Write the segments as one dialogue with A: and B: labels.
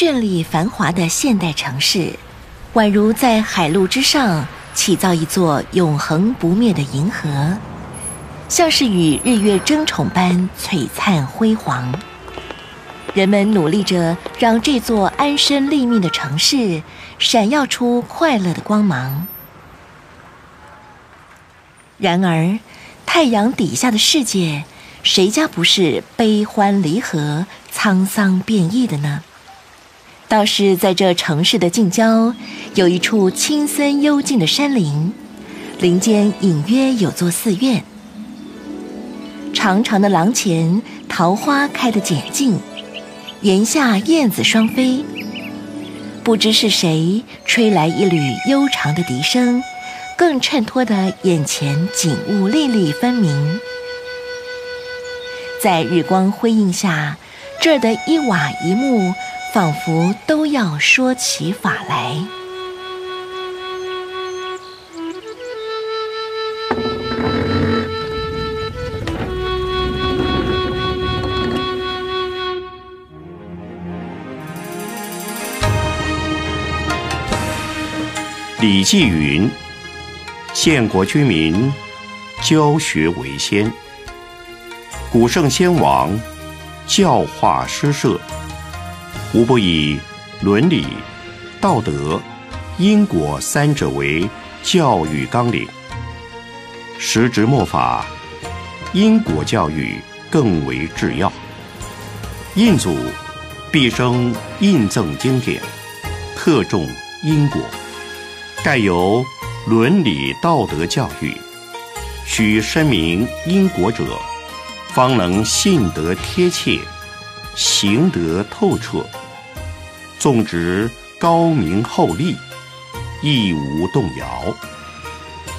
A: 绚丽繁华的现代城市，宛如在海陆之上起造一座永恒不灭的银河，像是与日月争宠般璀璨辉煌。人们努力着让这座安身立命的城市闪耀出快乐的光芒。然而，太阳底下的世界，谁家不是悲欢离合、沧桑变异的呢？倒是在这城市的近郊，有一处清森幽静的山林，林间隐约有座寺院。长长的廊前，桃花开得简静。檐下燕子双飞，不知是谁吹来一缕悠长的笛声，更衬托得眼前景物粒粒分明。在日光辉映下，这儿的一瓦一木仿佛都要说起法来。
B: 李继云，献国君民，教学为先。古圣先王教化诗社，无不以伦理、道德、因果三者为教育纲领。时值末法，因果教育更为至要。印祖毕生印赠经典，特重因果。盖有伦理道德教育，须深明因果者，方能信得贴切，行得透彻，纵直高明厚利，亦无动摇。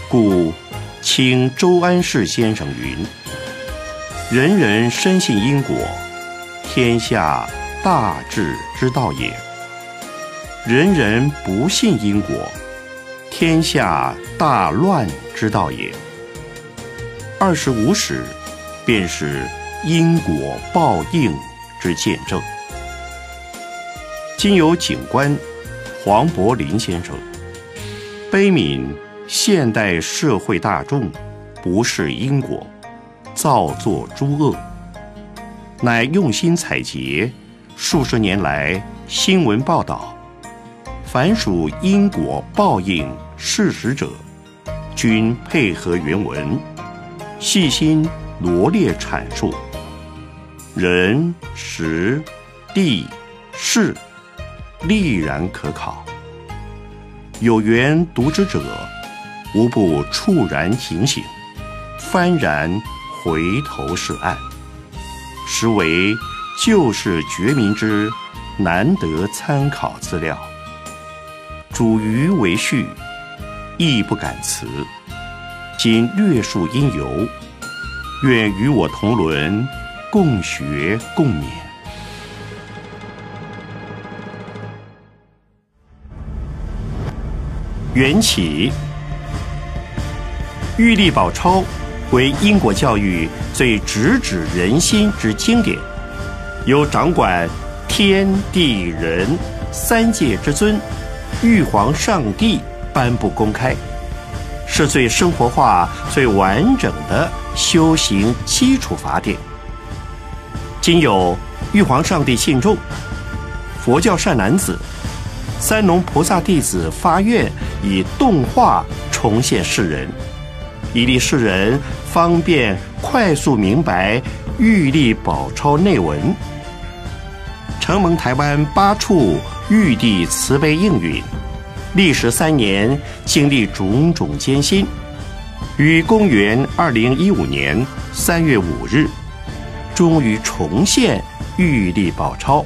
B: 故清周安世先生云：“人人深信因果，天下大治之道也；人人不信因果。”天下大乱之道也。二十五史，便是因果报应之见证。今有警官黄柏林先生，悲悯现代社会大众不视因果，造作诸恶，乃用心采撷数十年来新闻报道。凡属因果报应事实者，均配合原文，细心罗列阐述。人、时、地、事，历然可考。有缘读之者，无不猝然警醒，幡然回头是岸，实为救世觉民之难得参考资料。主余为序，亦不敢辞。今略述因由，愿与我同伦，共学共勉。缘起，《玉历宝钞》为因果教育最直指人心之经典，由掌管天地人三界之尊。玉皇上帝颁布公开，是最生活化、最完整的修行基础法典。今有玉皇上帝信众、佛教善男子、三龙菩萨弟子发愿，以动画重现世人，以利世人方便快速明白玉历宝钞内文。承蒙台湾八处。玉帝慈悲应允，历时三年，经历种种艰辛，于公元二零一五年三月五日，终于重现玉历宝钞。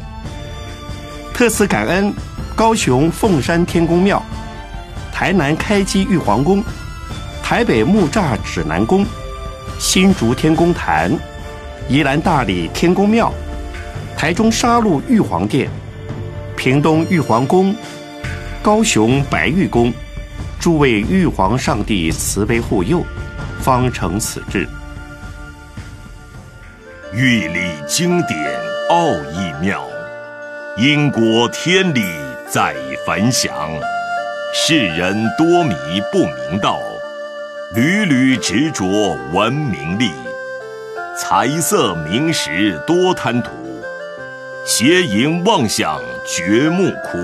B: 特此感恩高雄凤山天宫庙、台南开基玉皇宫、台北木栅指南宫、新竹天宫坛、宜兰大理天宫庙、台中沙鹿玉皇殿。屏东玉皇宫、高雄白玉宫，诸位玉皇上帝慈悲护佑，方成此志。
C: 玉历经典奥义妙，因果天理在凡祥，世人多迷不明道，屡屡执着闻名利，财色名食多贪图，邪淫妄想掘目枯，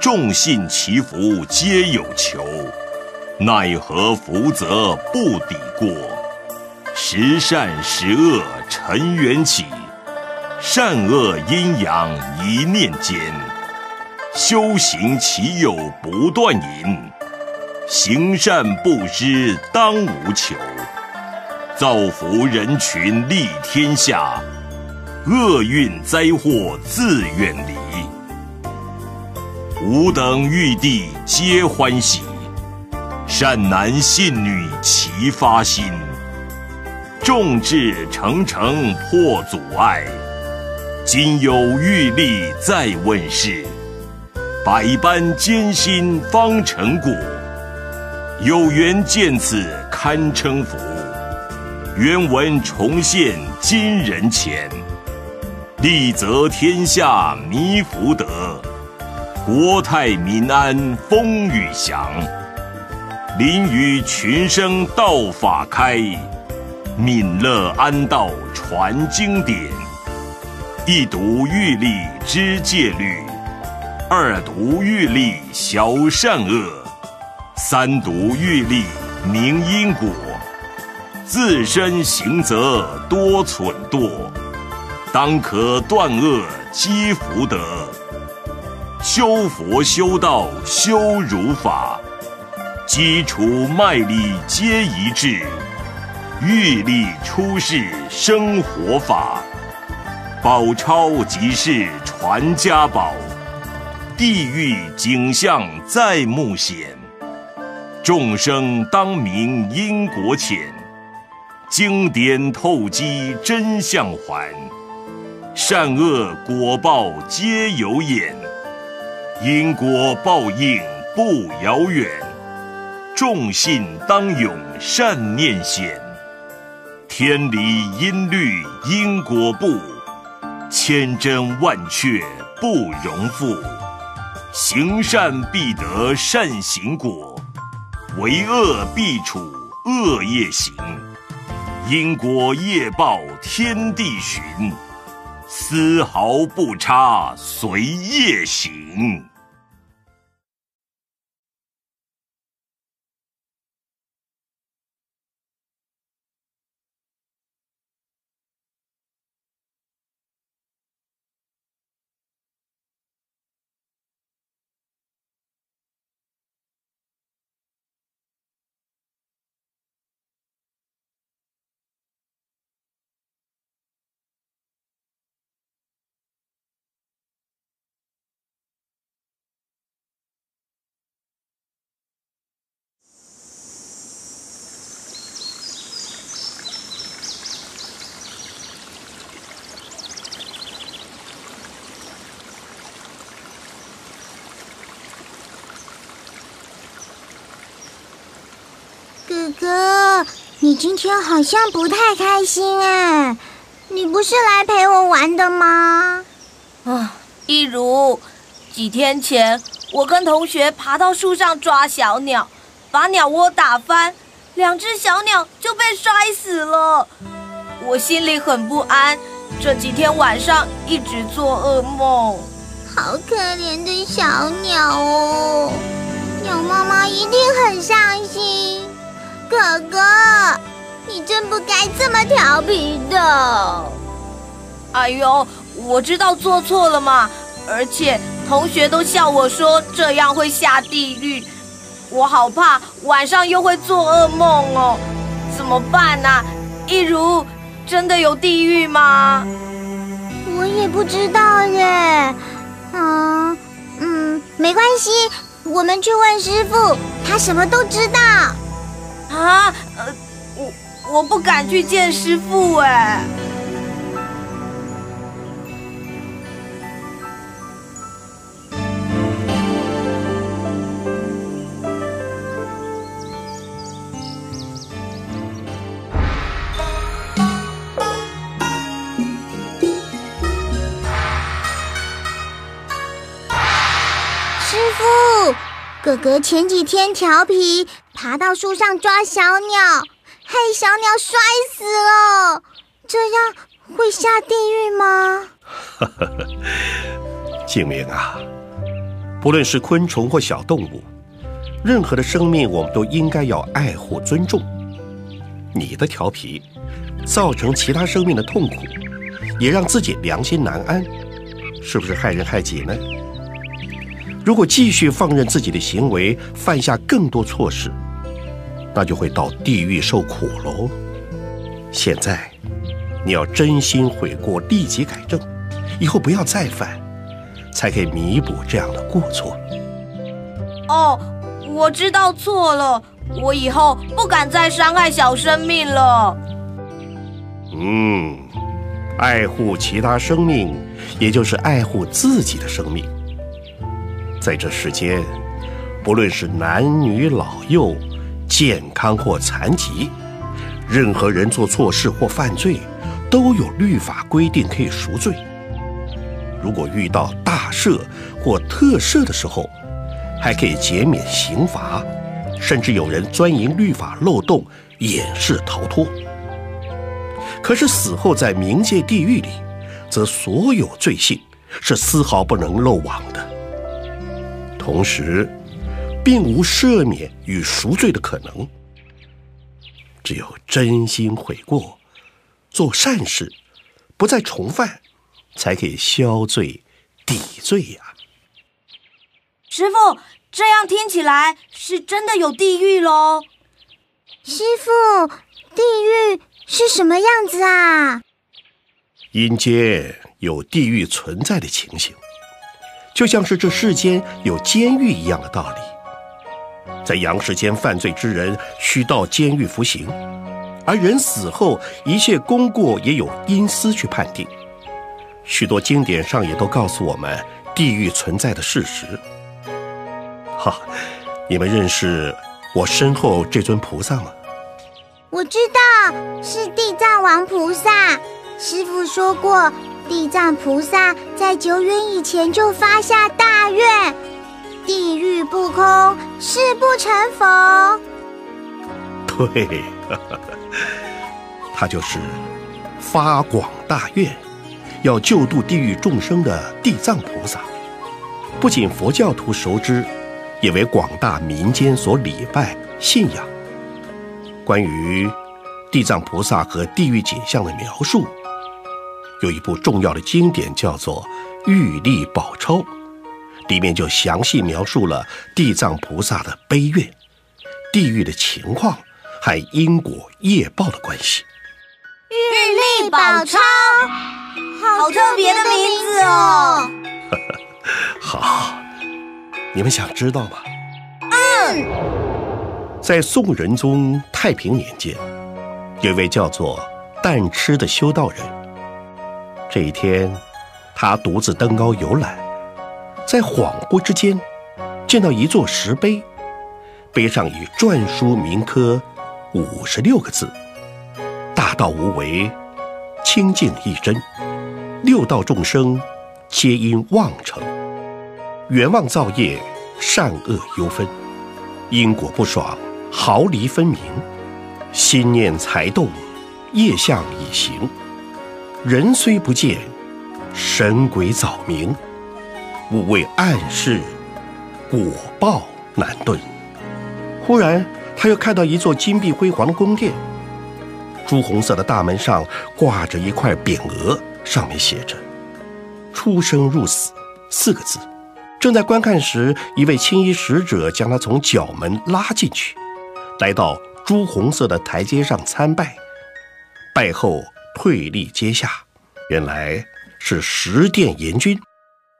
C: 众信祈福皆有求，奈何福泽不抵过？十善十恶尘缘起。善恶阴阳一念间，修行岂有不断淫？行善布施当无求，造福人群利天下，厄运灾祸自远离。吾等玉帝皆欢喜，善男信女齐发心，众志成城破阻碍。今有玉立在问世，百般艰辛方成果。有缘见此堪称福，原文重现今人前。立泽天下弥福德，国泰民安风雨祥。临于群生道法开，悯乐安道传经典。一读玉历知戒律，二读玉历晓善恶，三读玉历明因果。自身行则多蠢惰，当可断恶积福德。修佛修道修如法，基础脉力皆一致。玉历出世生活法。宝钞即是传家宝，地狱景象在目显，众生当明因果浅，经典透机真相还，善恶果报皆有眼，因果报应不遥远，众信当永善念显，天理音律因果布。千真万确不容负，行善必得善行果，为恶必处恶业行，因果业报天地寻，丝毫不差随业行。
D: 哥，你今天好像不太开心哎，你不是来陪我玩的吗？
E: 啊，一如，几天前我跟同学爬到树上抓小鸟，把鸟窝打翻，两只小鸟就被摔死了，我心里很不安，这几天晚上一直做噩梦。
D: 好可怜的小鸟哦，鸟妈妈一定很伤心。哥哥，你真不该这么调皮的。
E: 哎呦，我知道做错了嘛，而且同学都笑我说这样会下地狱，我好怕晚上又会做噩梦哦，怎么办呢？一如，真的有地狱吗？
D: 我也不知道耶。啊，嗯，没关系，我们去问师傅，他什么都知道。
E: 啊，呃，我我不敢去见师傅哎。
D: 师傅，哥哥前几天调皮，爬到树上抓小鸟，害小鸟摔死了，这样会下地狱吗？
F: 静明啊，不论是昆虫或小动物，任何的生命，我们都应该要爱护、尊重。你的调皮，造成其他生命的痛苦，也让自己良心难安，是不是害人害己呢？如果继续放任自己的行为，犯下更多错事，那就会到地狱受苦喽。现在，你要真心悔过，立即改正，以后不要再犯，才可以弥补这样的过错。
E: 哦，我知道错了。我以后不敢再伤害小生命了。
F: 嗯，爱护其他生命，也就是爱护自己的生命。在这世间，不论是男女老幼、健康或残疾，任何人做错事或犯罪，都有律法规定可以赎罪。如果遇到大赦或特赦的时候，还可以减免刑罚。甚至有人钻营律法漏洞，掩饰逃脱。可是死后在冥界地狱里，则所有罪行是丝毫不能漏网的。同时，并无赦免与赎罪的可能。只有真心悔过，做善事，不再重犯，才可以消罪抵罪呀。
E: 师傅。这样听起来是真的有地狱喽，
D: 师傅，地狱是什么样子啊？
F: 阴间有地狱存在的情形，就像是这世间有监狱一样的道理。在阳世间犯罪之人需到监狱服刑，而人死后一切功过也有阴司去判定。许多经典上也都告诉我们地狱存在的事实。哈，你们认识我身后这尊菩萨吗？
D: 我知道是地藏王菩萨。师傅说过，地藏菩萨在久远以前就发下大愿：地狱不空，誓不成佛。
F: 对，他就是发广大愿，要救度地狱众生的地藏菩萨。不仅佛教徒熟知。也为广大民间所礼拜信仰。关于地藏菩萨和地狱景象的描述，有一部重要的经典叫做《玉历宝钞》，里面就详细描述了地藏菩萨的悲愿、地狱的情况和因果业报的关系。
D: 玉历宝钞，
E: 好特别的名字哦！
F: 好。你们想知道吗？
D: 嗯，
F: 在宋仁宗太平年间，有一位叫做淡痴的修道人。这一天，他独自登高游览，在恍惚之间，见到一座石碑，碑上以篆书铭刻五十六个字：“大道无为，清净一真，六道众生皆因妄成。”冤枉造业，善恶忧分，因果不爽，毫厘分明。心念才动，业相已行。人虽不见，神鬼早明。勿谓暗示，果报难遁。忽然，他又看到一座金碧辉煌的宫殿，朱红色的大门上挂着一块匾额，上面写着“出生入死”四个字。正在观看时，一位青衣使者将他从角门拉进去，来到朱红色的台阶上参拜。拜后退立阶下，原来是十殿阎君，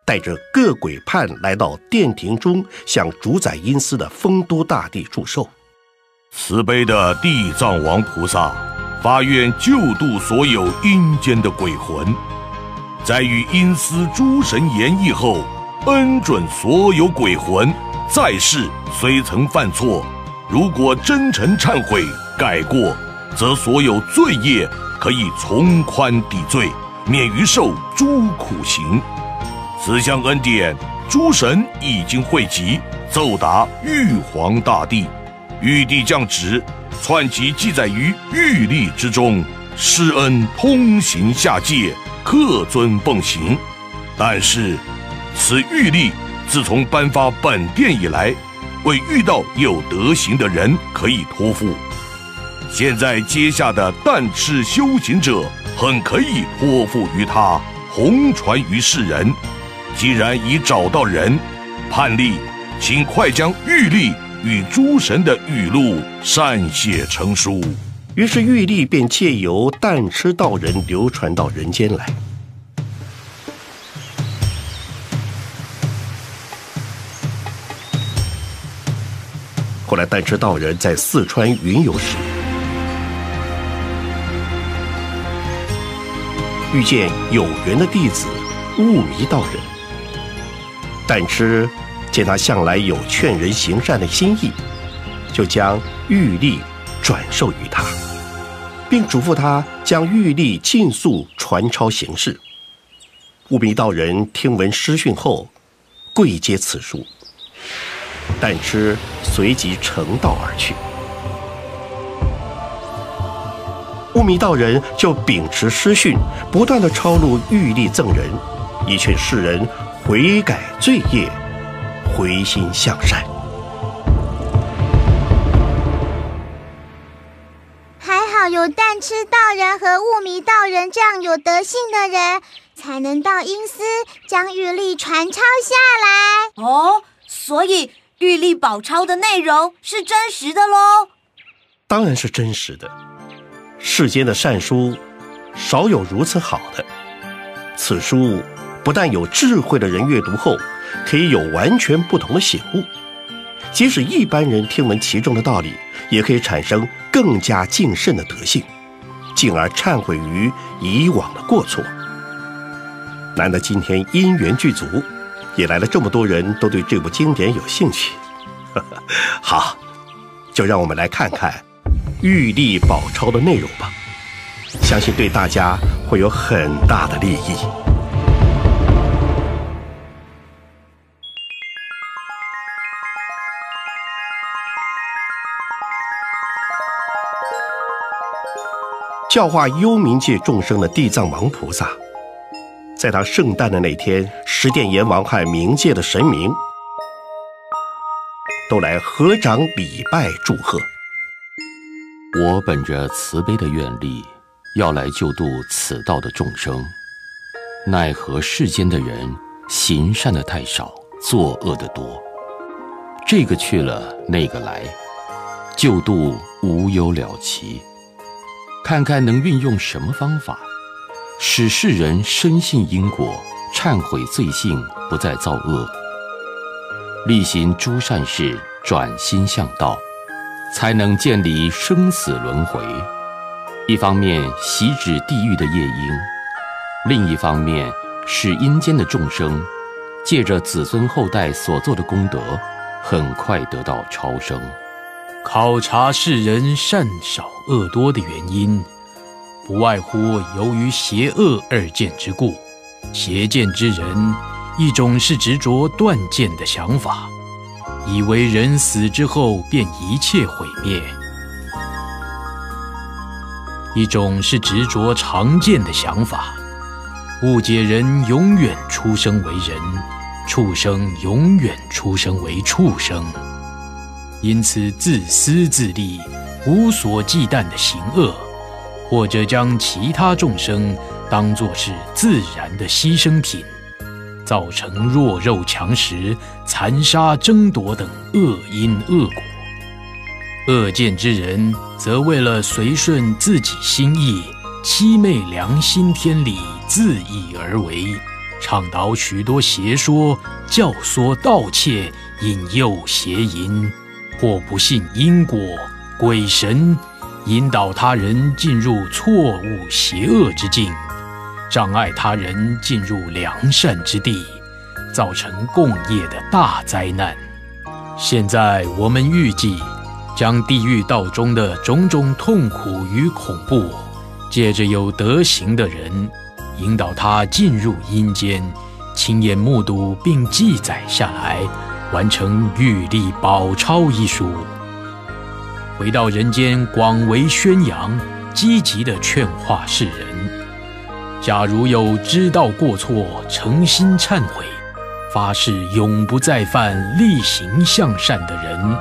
F: 带着各鬼判来到殿庭中，向主宰阴司的丰都大帝祝寿。
C: 慈悲的地藏王菩萨发愿救度所有阴间的鬼魂，在与阴司诸神言议后。恩准所有鬼魂，在世虽曾犯错，如果真诚忏悔改过，则所有罪业可以从宽抵罪，免于受诸苦刑。此项恩典诸神已经汇集，奏达玉皇大帝。玉帝降旨，篡集记载于玉历之中，施恩通行下界，客尊奉行。但是，此玉历自从颁发本殿以来，未遇到有德行的人可以托付。现在接下的但吃修行者，很可以托付于他，弘传于世人。既然已找到人，判例，请快将玉历与诸神的语录善写成书。
F: 于是玉历便借由但吃道人流传到人间来。后来，但吃道人在四川云游时，遇见有缘的弟子悟迷道人。但吃见他向来有劝人行善的心意，就将玉历转授于他，并嘱咐他将玉历尽速传抄行事。悟迷道人听闻师训后，跪接此书。但吃随即成道而去。悟迷道人就秉持师训，不断的抄录玉历赠人，以劝世人。悔改罪业，回心向善。
D: 还好有但吃道人和悟迷道人这样有德性的人，才能到阴司将玉历传抄下来。
E: 哦，所以玉历宝钞的内容是真实的喽？
F: 当然是真实的。世间的善书，少有如此好的。此书。不但有智慧的人阅读后，可以有完全不同的醒悟；即使一般人听闻其中的道理，也可以产生更加敬慎的德性，进而忏悔于以往的过错。难得今天因缘具足，也来了这么多人都对这部经典有兴趣。好，就让我们来看看《玉历宝钞》的内容吧，相信对大家会有很大的利益。教化幽冥界众生的地藏王菩萨，在他圣诞的那天，十殿阎王和冥界的神明都来合掌礼拜祝贺。
G: 我本着慈悲的愿力，要来救度此道的众生，奈何世间的人行善的太少，作恶的多，这个去了，那个来，救度无有了期。看看能运用什么方法，使世人深信因果，忏悔罪性，不再造恶，力行诸善事，转心向道，才能建立生死轮回。一方面洗止地狱的业因，另一方面使阴间的众生，借着子孙后代所做的功德，很快得到超生。
H: 考察世人善少恶多的原因，不外乎由于邪恶二见之故。邪见之人，一种是执着断见的想法，以为人死之后便一切毁灭；一种是执着常见的想法，误解人永远出生为人，畜生永远出生为畜生。因此，自私自利、无所忌惮的行恶，或者将其他众生当作是自然的牺牲品，造成弱肉强食、残杀争夺等恶因恶果。恶见之人，则为了随顺自己心意、欺昧良心天理，自意而为，倡导许多邪说，教唆盗窃，引诱邪淫。或不信因果，鬼神引导他人进入错误邪恶之境，障碍他人进入良善之地，造成共业的大灾难。现在我们预计，将地狱道中的种种痛苦与恐怖，借着有德行的人，引导他进入阴间，亲眼目睹并记载下来，完成《玉历宝钞》一书。回到人间，广为宣扬，积极的劝化世人。假如有知道过错、诚心忏悔、发誓永不再犯、力行向善的人，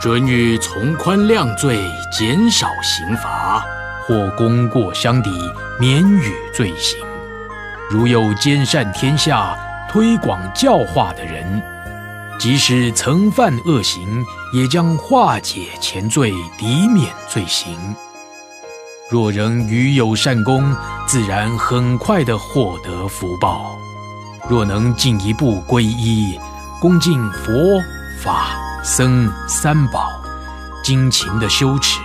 H: 准予从宽量罪，减少刑罚，或功过相抵，免予罪行。如有兼善天下、推广教化的人，即使曾犯恶行，也将化解前罪，抵免罪行。若仍与有善功，自然很快的获得福报。若能进一步皈依，恭敬佛法僧三宝，精勤的修持，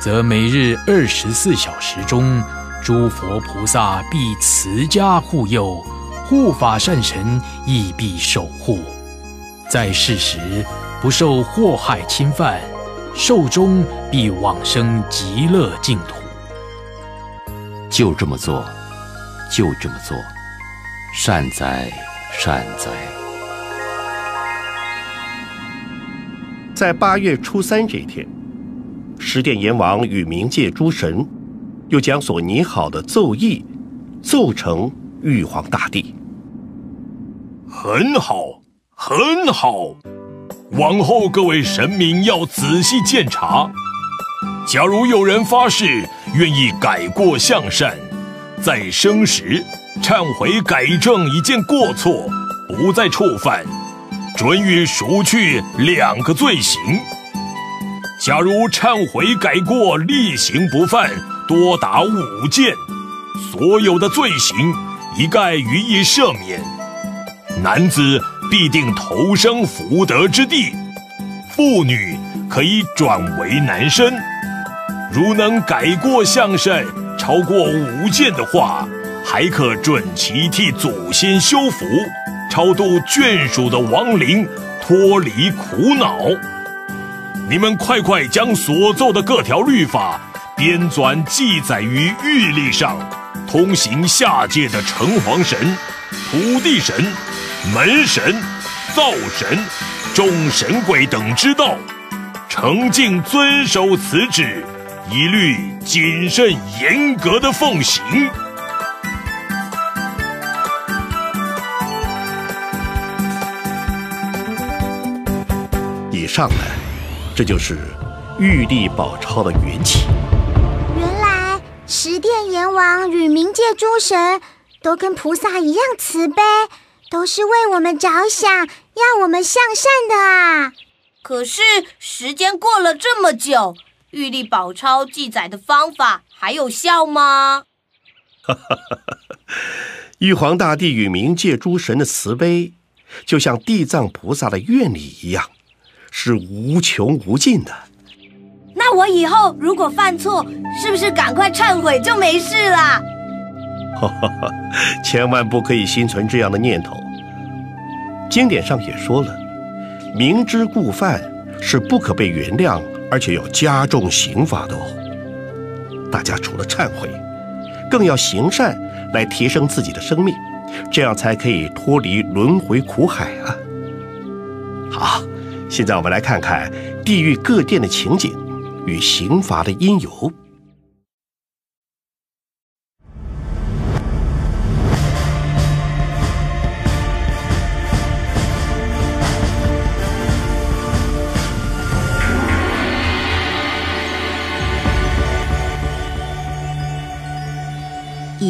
H: 则每日二十四小时中，诸佛菩萨必慈家护佑，护法善神亦必守护，在世时不受祸害侵犯。寿终必往生极乐净土。
G: 就这么做，就这么做，善哉善哉。
F: 在八月初三这一天，十殿阎王与冥界诸神又将所拟好的奏议奏成玉皇大帝。
C: 很好，很好。往后各位神明要仔细鉴察。假如有人发誓愿意改过向善，在生时忏悔改正一件过错，不再触犯，准予赎去两个罪行。假如忏悔改过例行不犯，多达五件，所有的罪行一概予以赦免。男子。必定投生福德之地，妇女可以转为男生。如能改过向善，超过五件的话，还可准其替祖先修福，超度眷属的亡灵，脱离苦恼。你们快快将所奏的各条律法编纂记载于玉历上，通行下界的城隍神、土地神。门神、灶神、众神鬼等之道，诚敬遵守此旨，一律谨慎严格的奉行。
F: 以上呢，这就是玉帝宝钞的缘起。
D: 原来十殿阎王与冥界诸神都跟菩萨一样慈悲。都是为我们着想，要我们向善的啊！
E: 可是时间过了这么久，玉历宝钞记载的方法还有效吗？
F: 哈哈哈哈玉皇大帝与冥界诸神的慈悲，就像地藏菩萨的愿力一样，是无穷无尽的。
E: 那我以后如果犯错，是不是赶快忏悔就没事了？
F: 哈哈哈！千万不可以心存这样的念头。经典上也说了，明知故犯是不可被原谅，而且要加重刑罚的哦。大家除了忏悔，更要行善来提升自己的生命，这样才可以脱离轮回苦海啊。好，现在我们来看看地狱各殿的情景与刑罚的因由。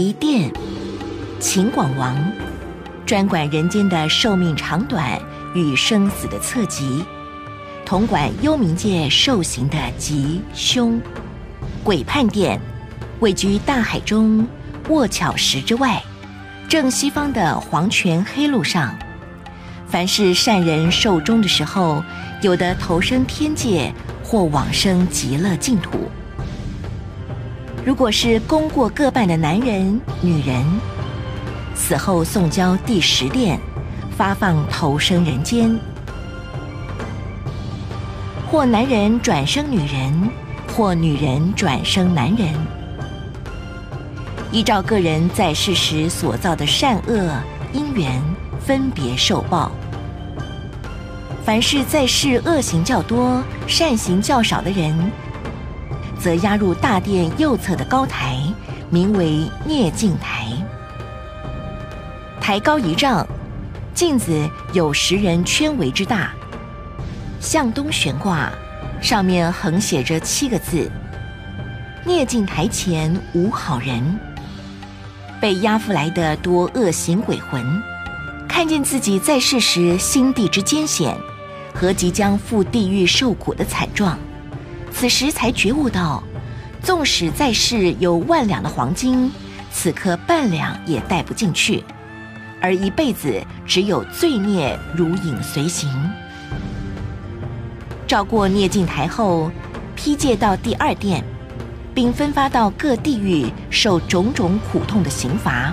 A: 一殿，秦广王，专管人间的寿命长短与生死的测吉，统管幽冥界受刑的吉凶。鬼判殿，位居大海中卧巧石之外，正西方的黄泉黑路上。凡是善人寿终的时候，有的投生天界或往生极乐净土。如果是功过各半的男人、女人，死后送交第十殿，发放投生人间；或男人转生女人，或女人转生男人，依照个人在世时所造的善恶因缘，分别受报。凡是在世恶行较多、善行较少的人，则压入大殿右侧的高台，名为涅镜台。台高一丈，镜子有十人圈围之大，向东悬挂，上面横写着七个字：“涅镜台前无好人。”被押赴来的多恶行鬼魂，看见自己在世时心地之艰险。和即将赴地狱受苦的惨状，此时才觉悟到，纵使在世有万两的黄金，此刻半两也带不进去，而一辈子只有罪孽如影随形。照过涅镜台后，批戒到第二殿，并分发到各地狱受种种苦痛的刑罚。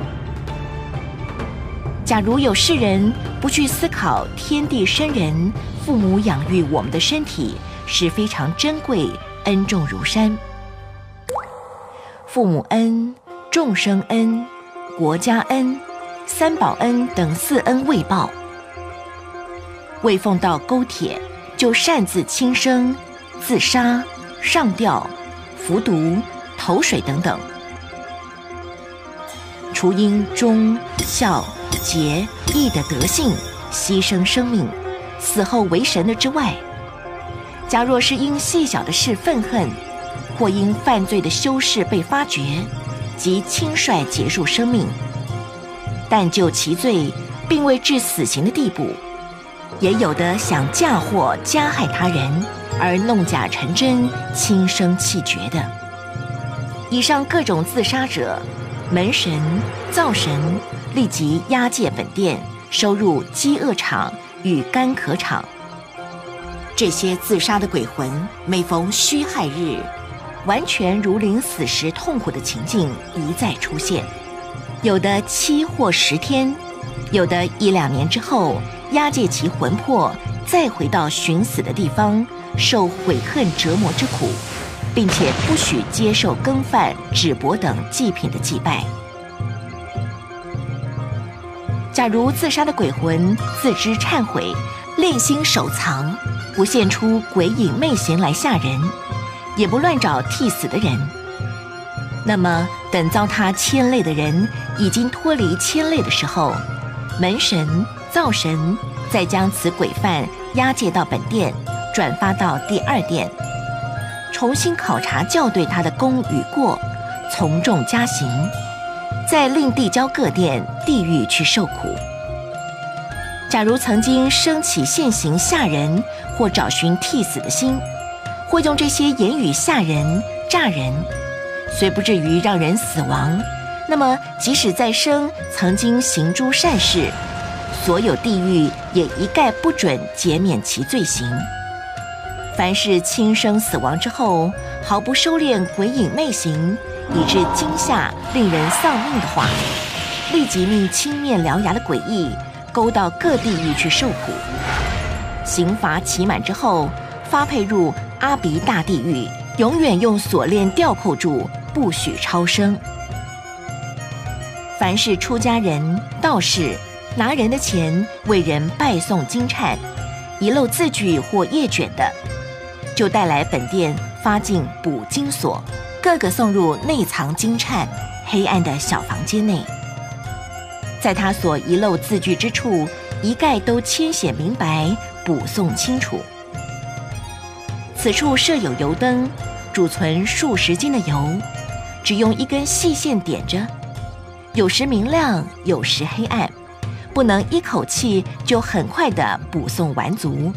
A: 假如有世人不去思考天地生人。父母养育我们的身体是非常珍贵、恩重如山。父母恩、众生恩、国家恩、三宝恩等四恩未报，未奉到勾铁，就擅自轻生、自杀、上吊、服毒、投水等等，除因忠、孝、节、义的德性牺牲生命。死后为神的之外，假若是因细小的事愤恨，或因犯罪的修饰被发觉，即轻率结束生命；但就其罪并未至死刑的地步，也有的想嫁祸加害他人而弄假成真、轻生气绝的。以上各种自杀者，门神、灶神立即押解本殿，收入饥饿场。与干渴场，这些自杀的鬼魂，每逢戌亥日，完全如临死时痛苦的情境一再出现。有的七或十天，有的一两年之后，押解其魂魄，再回到寻死的地方，受悔恨折磨之苦，并且不许接受羹饭、纸帛等祭品的祭拜。假如自杀的鬼魂自知忏悔，练心守藏，不现出鬼影魅形来吓人，也不乱找替死的人，那么等遭他牵累的人已经脱离牵累的时候，门神、灶神再将此鬼犯押解到本殿，转发到第二殿，重新考察校对他的功与过，从重加刑。再另递交各殿地狱去受苦。假如曾经升起现行吓人或找寻替死的心，或用这些言语吓人诈人，虽不至于让人死亡，那么即使在生曾经行诸善事，所有地狱也一概不准减免其罪行。凡是轻生死亡之后，毫不收敛鬼影魅形。以致惊吓、令人丧命的话，立即命青面獠牙的诡异勾到各地狱去受苦。刑罚期满之后，发配入阿鼻大地狱，永远用锁链吊扣住，不许超生。凡是出家人、道士拿人的钱为人拜诵金忏，遗漏字句或页卷的，就带来本殿发进补经所。个个送入内藏金颤、黑暗的小房间内，在他所遗漏字句之处，一概都牵写明白，补诵清楚。此处设有油灯，储存数十斤的油，只用一根细线点着，有时明亮，有时黑暗，不能一口气就很快的补诵完足。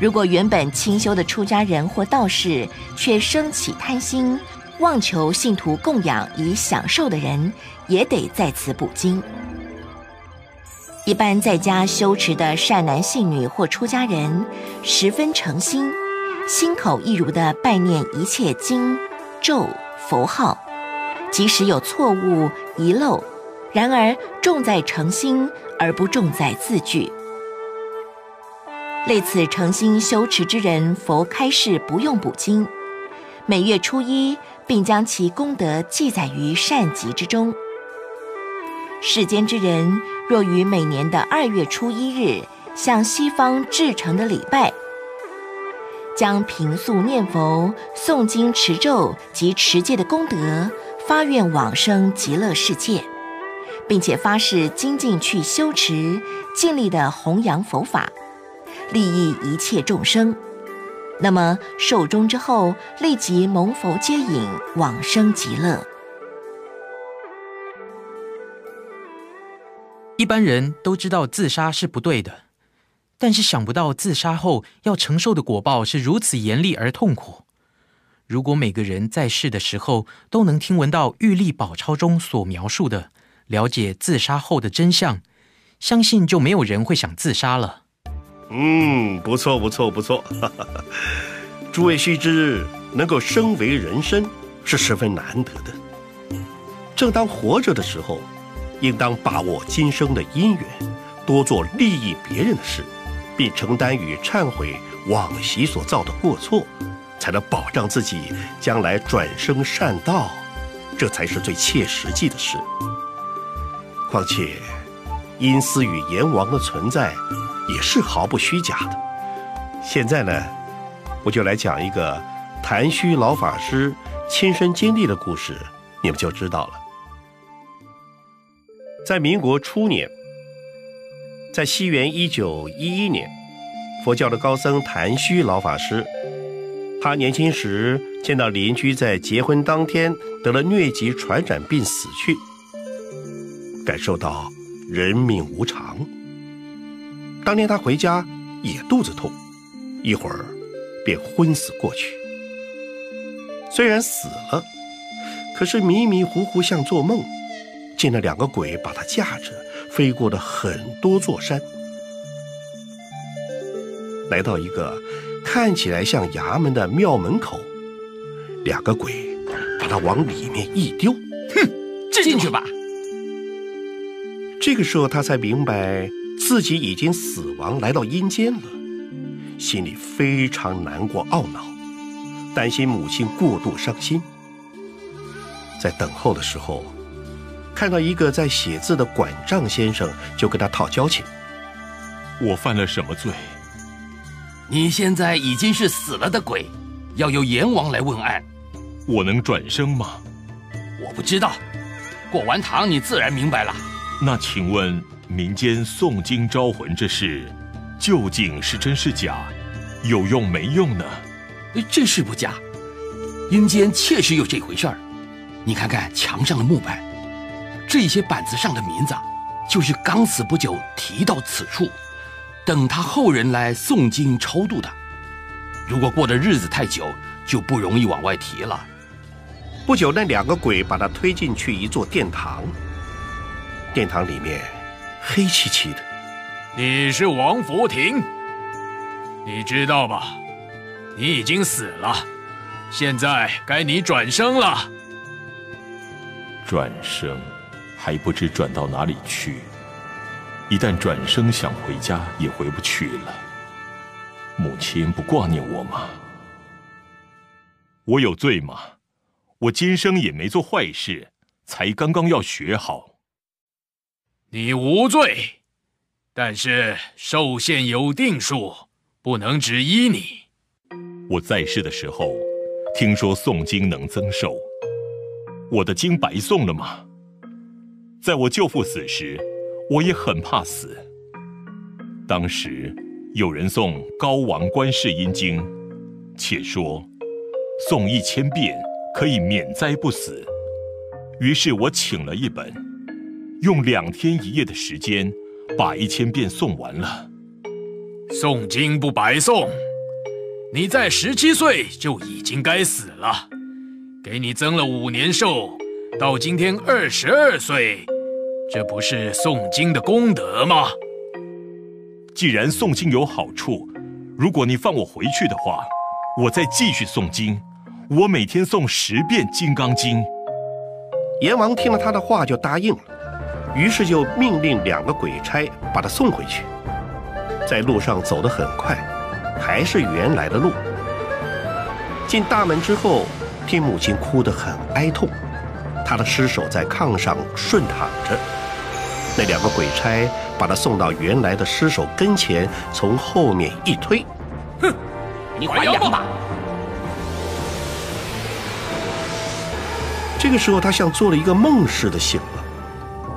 A: 如果原本清修的出家人或道士，却生起贪心，妄求信徒供养以享受的人，也得在此补经。一般在家修持的善男信女或出家人，十分诚心，心口一如的拜念一切经咒佛号，即使有错误遗漏，然而重在诚心，而不重在字句。类此诚心修持之人，佛开示不用补经，每月初一，并将其功德记载于善集之中。世间之人若于每年的二月初一日向西方至诚的礼拜，将平素念佛、诵经、持咒及持戒的功德，发愿往生极乐世界，并且发誓精进去修持，尽力的弘扬佛法，利益一切众生。那么寿终之后，立即蒙佛接引往生极乐。
H: 一般人都知道自杀是不对的，但是想不到自杀后要承受的果报是如此严厉而痛苦。如果每个人在世的时候都能听闻到《玉历宝钞》中所描述的，了解自杀后的真相，相信就没有人会想自杀了。
F: 嗯，不错，不错，不错。诸位须知，能够生为人身是十分难得的。正当活着的时候，应当把握今生的因缘，多做利益别人的事，并承担与忏悔往昔所造的过错，才能保障自己将来转生善道。这才是最切实际的事。况且，阴司与阎王的存在。也是毫不虚假的。现在呢，我就来讲一个谭虚老法师亲身经历的故事，你们就知道了。在民国初年，在西元一九一一年，佛教的高僧谭虚老法师，他年轻时见到邻居在结婚当天得了疟疾传染病死去，感受到人命无常。当天他回家也肚子痛，一会儿便昏死过去。虽然死了，可是迷迷糊糊像做梦，见了两个鬼把他架着飞过了很多座山，来到一个看起来像衙门的庙门口，两个鬼把他往里面一丢，
I: 哼，进去吧。
F: 这个时候他才明白。自己已经死亡，来到阴间了，心里非常难过、懊恼，担心母亲过度伤心。在等候的时候，看到一个在写字的管账先生，就跟他套交情。
C: 我犯了什么罪？
I: 你现在已经是死了的鬼，要由阎王来问案。
C: 我能转生吗？
I: 我不知道，过完堂你自然明白了。
C: 那请问？民间诵经招魂这事，究竟是真是假？有用没用呢？
I: 这事不假，阴间确实有这回事儿。你看看墙上的木板，这些板子上的名字，就是刚死不久提到此处，等他后人来诵经超度的。如果过的日子太久，就不容易往外提了。
F: 不久，那两个鬼把他推进去一座殿堂，殿堂里面。黑漆漆的，
H: 你是王福亭，你知道吧？你已经死了，现在该你转生了。
C: 转生，还不知转到哪里去。一旦转生，想回家也回不去了。母亲不挂念我吗？我有罪吗？我今生也没做坏事，才刚刚要学好。
H: 你无罪，但是寿限有定数，不能只依你。
C: 我在世的时候，听说诵经能增寿，我的经白诵了吗？在我舅父死时，我也很怕死。当时有人送《高王观世音经》，且说送一千遍可以免灾不死，于是我请了一本。用两天一夜的时间，把一千遍送完了。
H: 诵经不白诵，你在十七岁就已经该死了，给你增了五年寿，到今天二十二岁，这不是诵经的功德吗？
C: 既然诵经有好处，如果你放我回去的话，我再继续诵经，我每天诵十遍《金刚经》。
F: 阎王听了他的话，就答应了。于是就命令两个鬼差把他送回去，在路上走得很快，还是原来的路。进大门之后，听母亲哭得很哀痛，他的尸首在炕上顺躺着，那两个鬼差把他送到原来的尸首跟前，从后面一推，
I: 哼，你还阳吧！
F: 这个时候，他像做了一个梦似的醒了，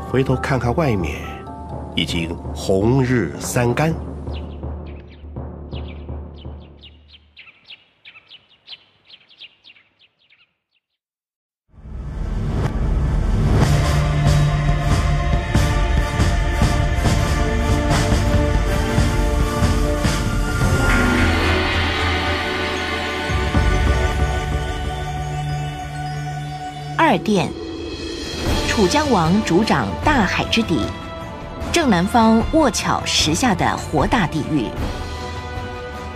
F: 回头看看外面，已经红日三竿。
A: 王主掌大海之底，正南方卧巧石下的活大地狱。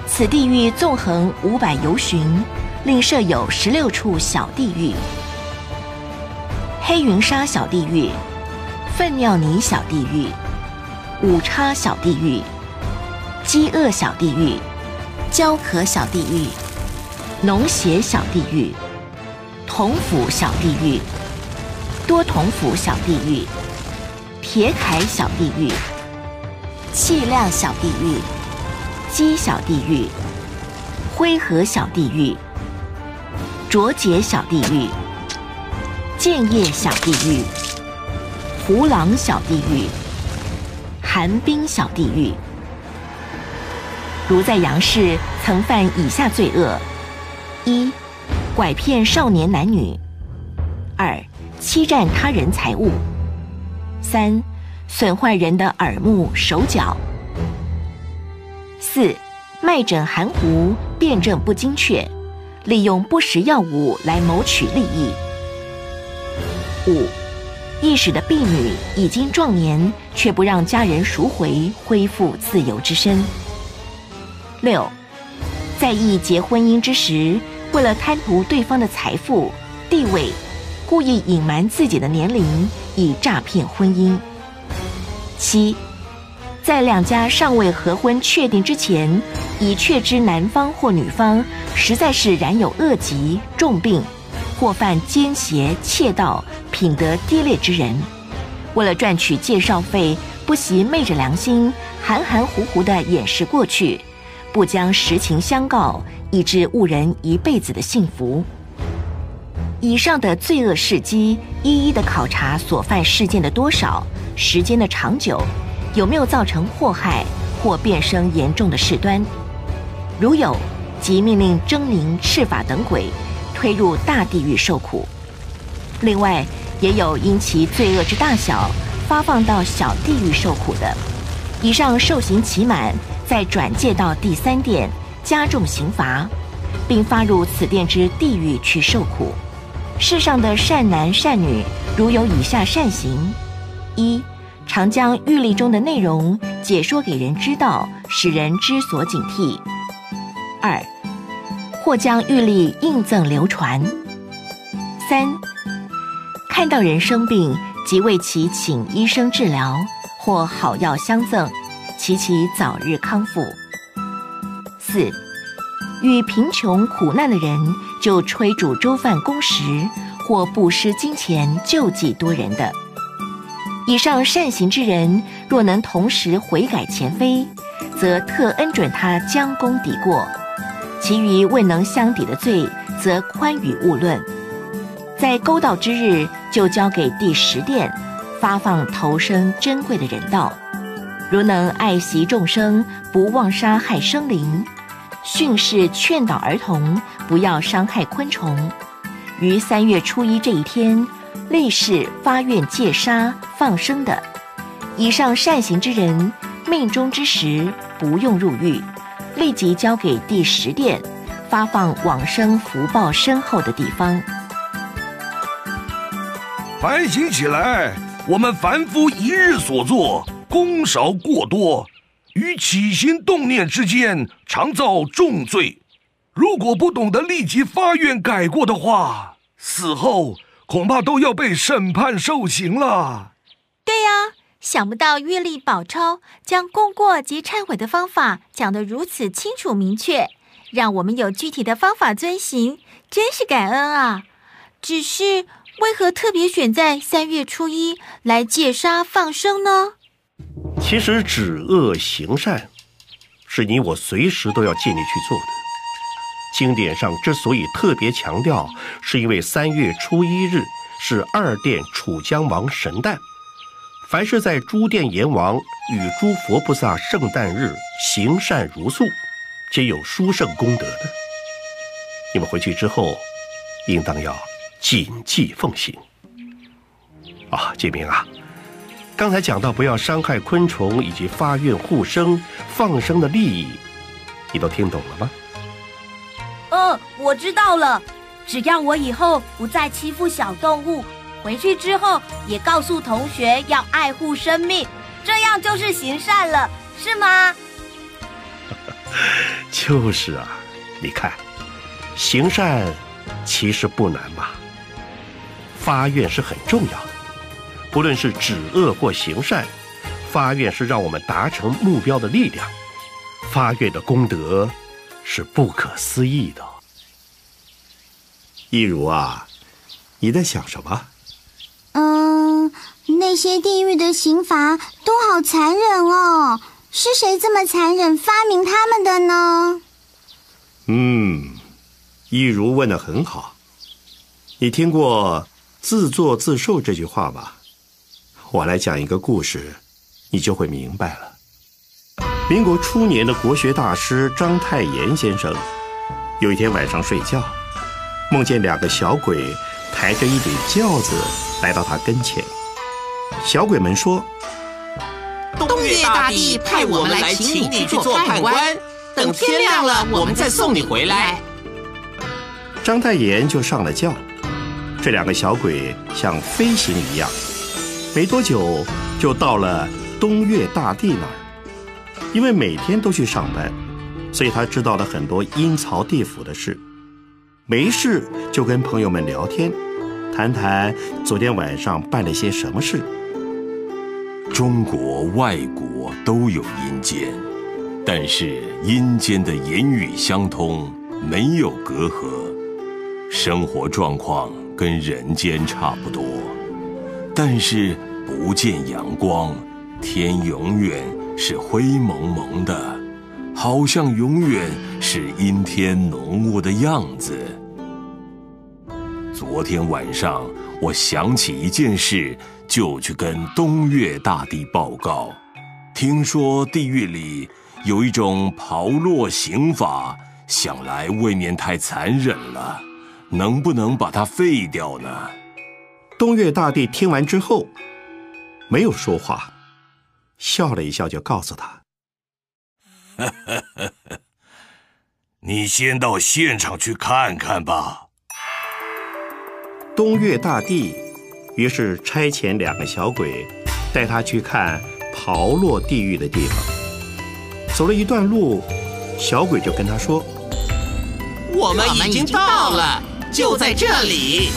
A: 此地狱纵横五百由旬，另设有十六处小地狱：黑云沙小地狱、粪尿泥小地狱、五叉小地狱、饥饿小地狱、焦渴小地狱、脓血小地狱。铜府小地狱、多同府小地狱、铁铠小地狱、气量小地狱、鸡小地狱、灰河小地狱、浊解小地狱、建业小地狱、胡狼小地狱、寒冰小地狱。如在杨氏曾犯以下罪恶：一。拐骗少年男女，二欺占他人财物，三损坏人的耳目手脚，四脉诊含糊，辩证不精确，利用不实药物来谋取利益。五易使的婢女已经壮年，却不让家人赎回，恢复自由之身。六在意结婚姻之时。为了贪图对方的财富、地位，故意隐瞒自己的年龄，以诈骗婚姻。七，在两家尚未合婚确定之前，已确知男方或女方实在是染有恶疾、重病，或犯奸邪、窃盗、品德低劣之人，为了赚取介绍费，不惜昧着良心，含含糊糊的掩饰过去，不将实情相告。以致误人一辈子的幸福。以上的罪恶事迹，一一的考察所犯事件的多少、时间的长久，有没有造成祸害或变生严重的事端。如有，即命令狰狞赤法等鬼推入大地狱受苦。另外，也有因其罪恶之大小，发放到小地狱受苦的。以上受刑期满，再转介到第三殿。加重刑罚，并发入此殿之地狱去受苦。世上的善男善女，如有以下善行：一、常将玉历中的内容解说给人知道，使人知所警惕；二、或将玉历印赠流传；三、看到人生病，即为其请医生治疗，或好药相赠，祈其早日康复。四，与贫穷苦难的人，就炊煮粥饭供食，或布施金钱救济多人的。以上善行之人，若能同时悔改前非，则特恩准他将功抵过；其余未能相抵的罪，则宽予勿论。在勾道之日，就交给第十殿，发放投生珍贵的人道。如能爱惜众生，不妄杀害生灵。训示劝导儿童不要伤害昆虫，于三月初一这一天立誓发愿戒杀放生的，以上善行之人，命中之时不用入狱，立即交给第十殿，发放往生福报深厚的地方。
J: 反省起来，我们凡夫一日所作功少过多。于起心动念之间，常造重罪。如果不懂得立即发愿改过的话，死后恐怕都要被审判受刑了。
K: 对呀，想不到月历宝钞将功过及忏悔的方法讲得如此清楚明确，让我们有具体的方法遵行，真是感恩啊！只是
L: 为何特别选在三月初一来戒杀放生呢？
B: 其实止恶行善，是你我随时都要尽力去做的。经典上之所以特别强调，是因为三月初一日是二殿楚江王神诞，凡是在诸殿阎王与诸佛菩萨圣诞日行善如素，皆有殊胜功德的。你们回去之后，应当要谨记奉行。啊，建明啊，刚才讲到不要伤害昆虫以及发愿护生、放生的利益，你都听懂了吗？
E: 嗯，我知道了。只要我以后不再欺负小动物，回去之后也告诉同学要爱护生命，这样就是行善了，是吗？
B: 就是啊，你看，行善其实不难吧？发愿是很重要的，不论是止恶或行善，发愿是让我们达成目标的力量，发愿的功德。是不可思议的，一如啊，你在想什么？
D: 嗯，那些地狱的刑罚都好残忍哦，是谁这么残忍发明他们的呢？
B: 嗯，一如问的很好，你听过“自作自受”这句话吧？我来讲一个故事，你就会明白了。民国初年的国学大师章太炎先生，有一天晚上睡觉，梦见两个小鬼抬着一顶轿子来到他跟前。小鬼们说：“
M: 东岳大帝派我们来请你去做判官，等天亮了，我们再送你回来。”
B: 章太炎就上了轿，这两个小鬼像飞行一样，没多久就到了东岳大帝那儿。因为每天都去上班，所以他知道了很多阴曹地府的事。没事就跟朋友们聊天，谈谈昨天晚上办了些什么事。
C: 中国外国都有阴间，但是阴间的言语相通，没有隔阂，生活状况跟人间差不多，但是不见阳光，天永远。是灰蒙蒙的，好像永远是阴天浓雾的样子。昨天晚上，我想起一件事，就去跟东岳大帝报告。听说地狱里有一种刨落刑法，想来未免太残忍了，能不能把它废掉呢？
B: 东岳大帝听完之后，没有说话。笑了一笑，就告诉他：“
J: 你先到现场去看看吧。”
B: 东岳大帝于是差遣两个小鬼，带他去看刨落地狱的地方。走了一段路，小鬼就跟他说：“
M: 我们已经到了，就在这里。”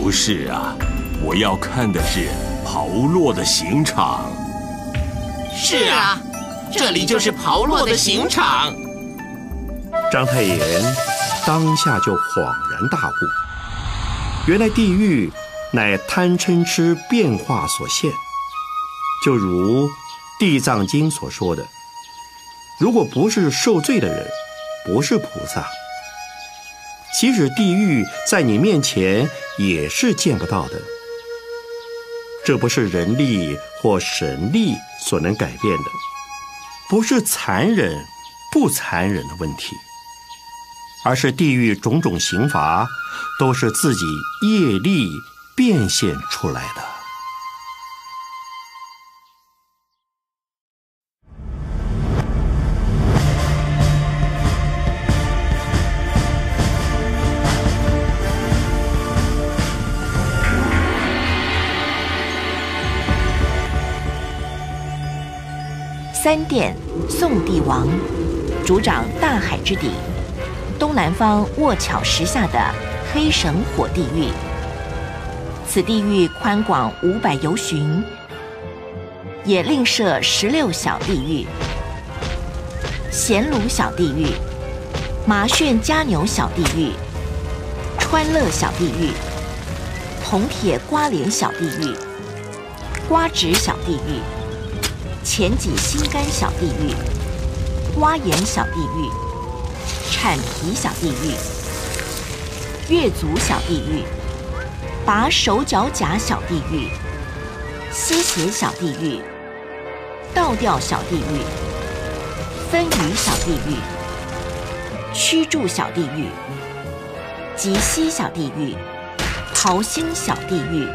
C: 不是啊。我要看的是刨落的刑场。
M: 是啊，这里就是刨落的刑场。
B: 章太炎当下就恍然大悟，原来地狱乃贪嗔痴变化所现，就如《地藏经》所说的：如果不是受罪的人，不是菩萨，即使地狱在你面前也是见不到的。这不是人力或神力所能改变的，不是残忍不残忍的问题，而是地狱种种刑罚都是自己业力变现出来的。
A: 三殿宋帝王，主掌大海之底，东南方卧巧石下的黑神火地狱。此地狱宽广五百由旬，也另设十六小地狱：咸炉小地狱、麻旋加牛小地狱、川乐小地狱、铜铁瓜连小地狱、瓜直小地狱、前脊心肝小地狱、蛙眼小地狱、铲皮小地狱、月足小地狱、拔手脚甲小地狱、吸血小地狱、倒吊小地狱、分鱼小地狱。驱柱小地狱、极西小地狱、桃心小地狱，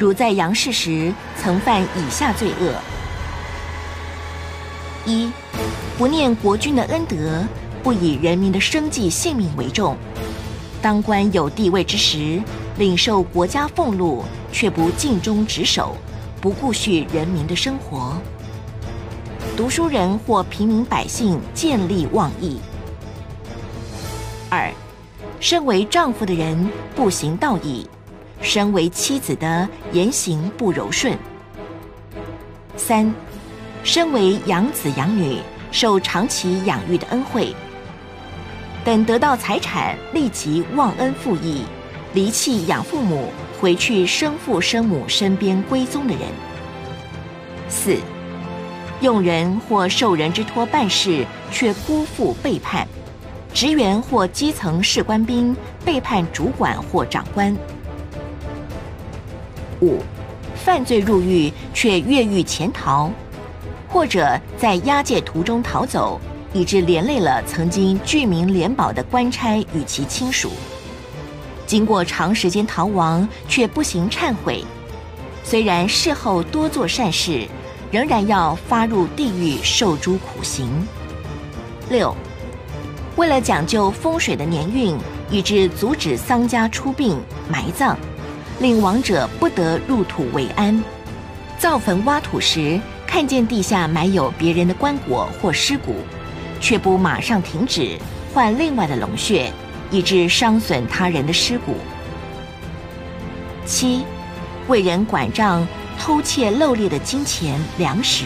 A: 汝在杨氏时曾犯以下罪恶：一、不念国君的恩德，不以人民的生计性命为重；当官有地位之时，领受国家俸禄，却不尽忠职守，不顾恤人民的生活。读书人或平民百姓见利忘义。二，身为丈夫的人不行道义，身为妻子的言行不柔顺。三，身为养子养女受长期养育的恩惠，等得到财产立即忘恩负义，离弃养父母，回去生父生母身边归宗的人。四。用人或受人之托办事，却辜负背叛；职员或基层士官兵背叛主管或长官。五、犯罪入狱却越狱潜逃，或者在押解途中逃走，以致连累了曾经居民联保的官差与其亲属。经过长时间逃亡，却不行忏悔，虽然事后多做善事。仍然要发入地狱受诸苦刑。六，为了讲究风水的年运，以致阻止丧家出殡埋葬，令亡者不得入土为安。造坟挖土时，看见地下埋有别人的棺椁或尸骨，却不马上停止，换另外的龙穴，以致伤损他人的尸骨。七，为人管账。偷窃漏猎的金钱粮食，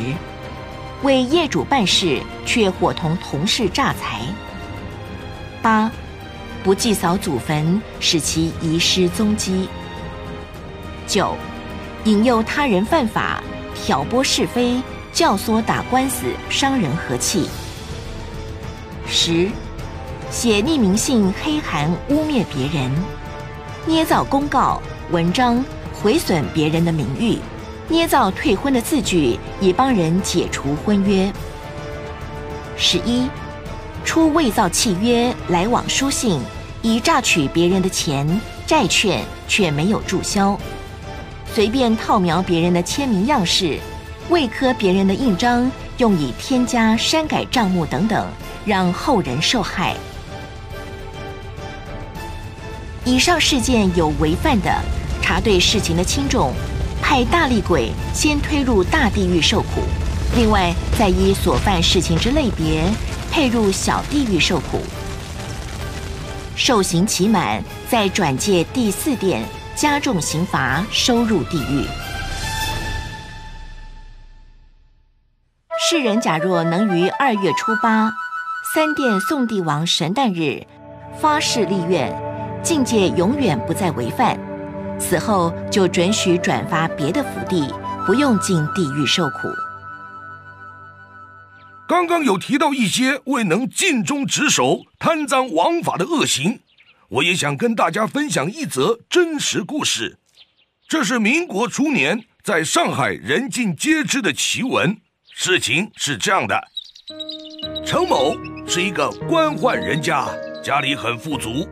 A: 为业主办事却伙同同事诈财。八，不祭扫祖坟，使其遗失踪迹。九，引诱他人犯法，挑拨是非，教唆打官司，伤人和气。十，写匿名信黑函污蔑别人，捏造公告文章，毁损别人的名誉。捏造退婚的字据，以帮人解除婚约。十一，出伪造契约、来往书信，以榨取别人的钱、债券，却没有注销；随便套描别人的签名样式，未刻别人的印章，用以添加、删改账目等等，让后人受害。以上事件有违犯的，查对事情的轻重。派大力鬼先推入大地狱受苦，另外再依所犯事情之类别配入小地狱受苦。受刑期满，再转介第四殿加重刑罚，收入地狱。世人假若能于二月初八，三殿宋帝王神诞日发誓立愿，境界永远不再违犯。此后就准许转发别的福地，不用进地狱受苦。
J: 刚刚有提到一些未能尽忠职守、贪赃枉法的恶行，我也想跟大家分享一则真实故事。这是民国初年在上海人尽皆知的奇闻。事情是这样的：程某是一个官宦人家，家里很富足。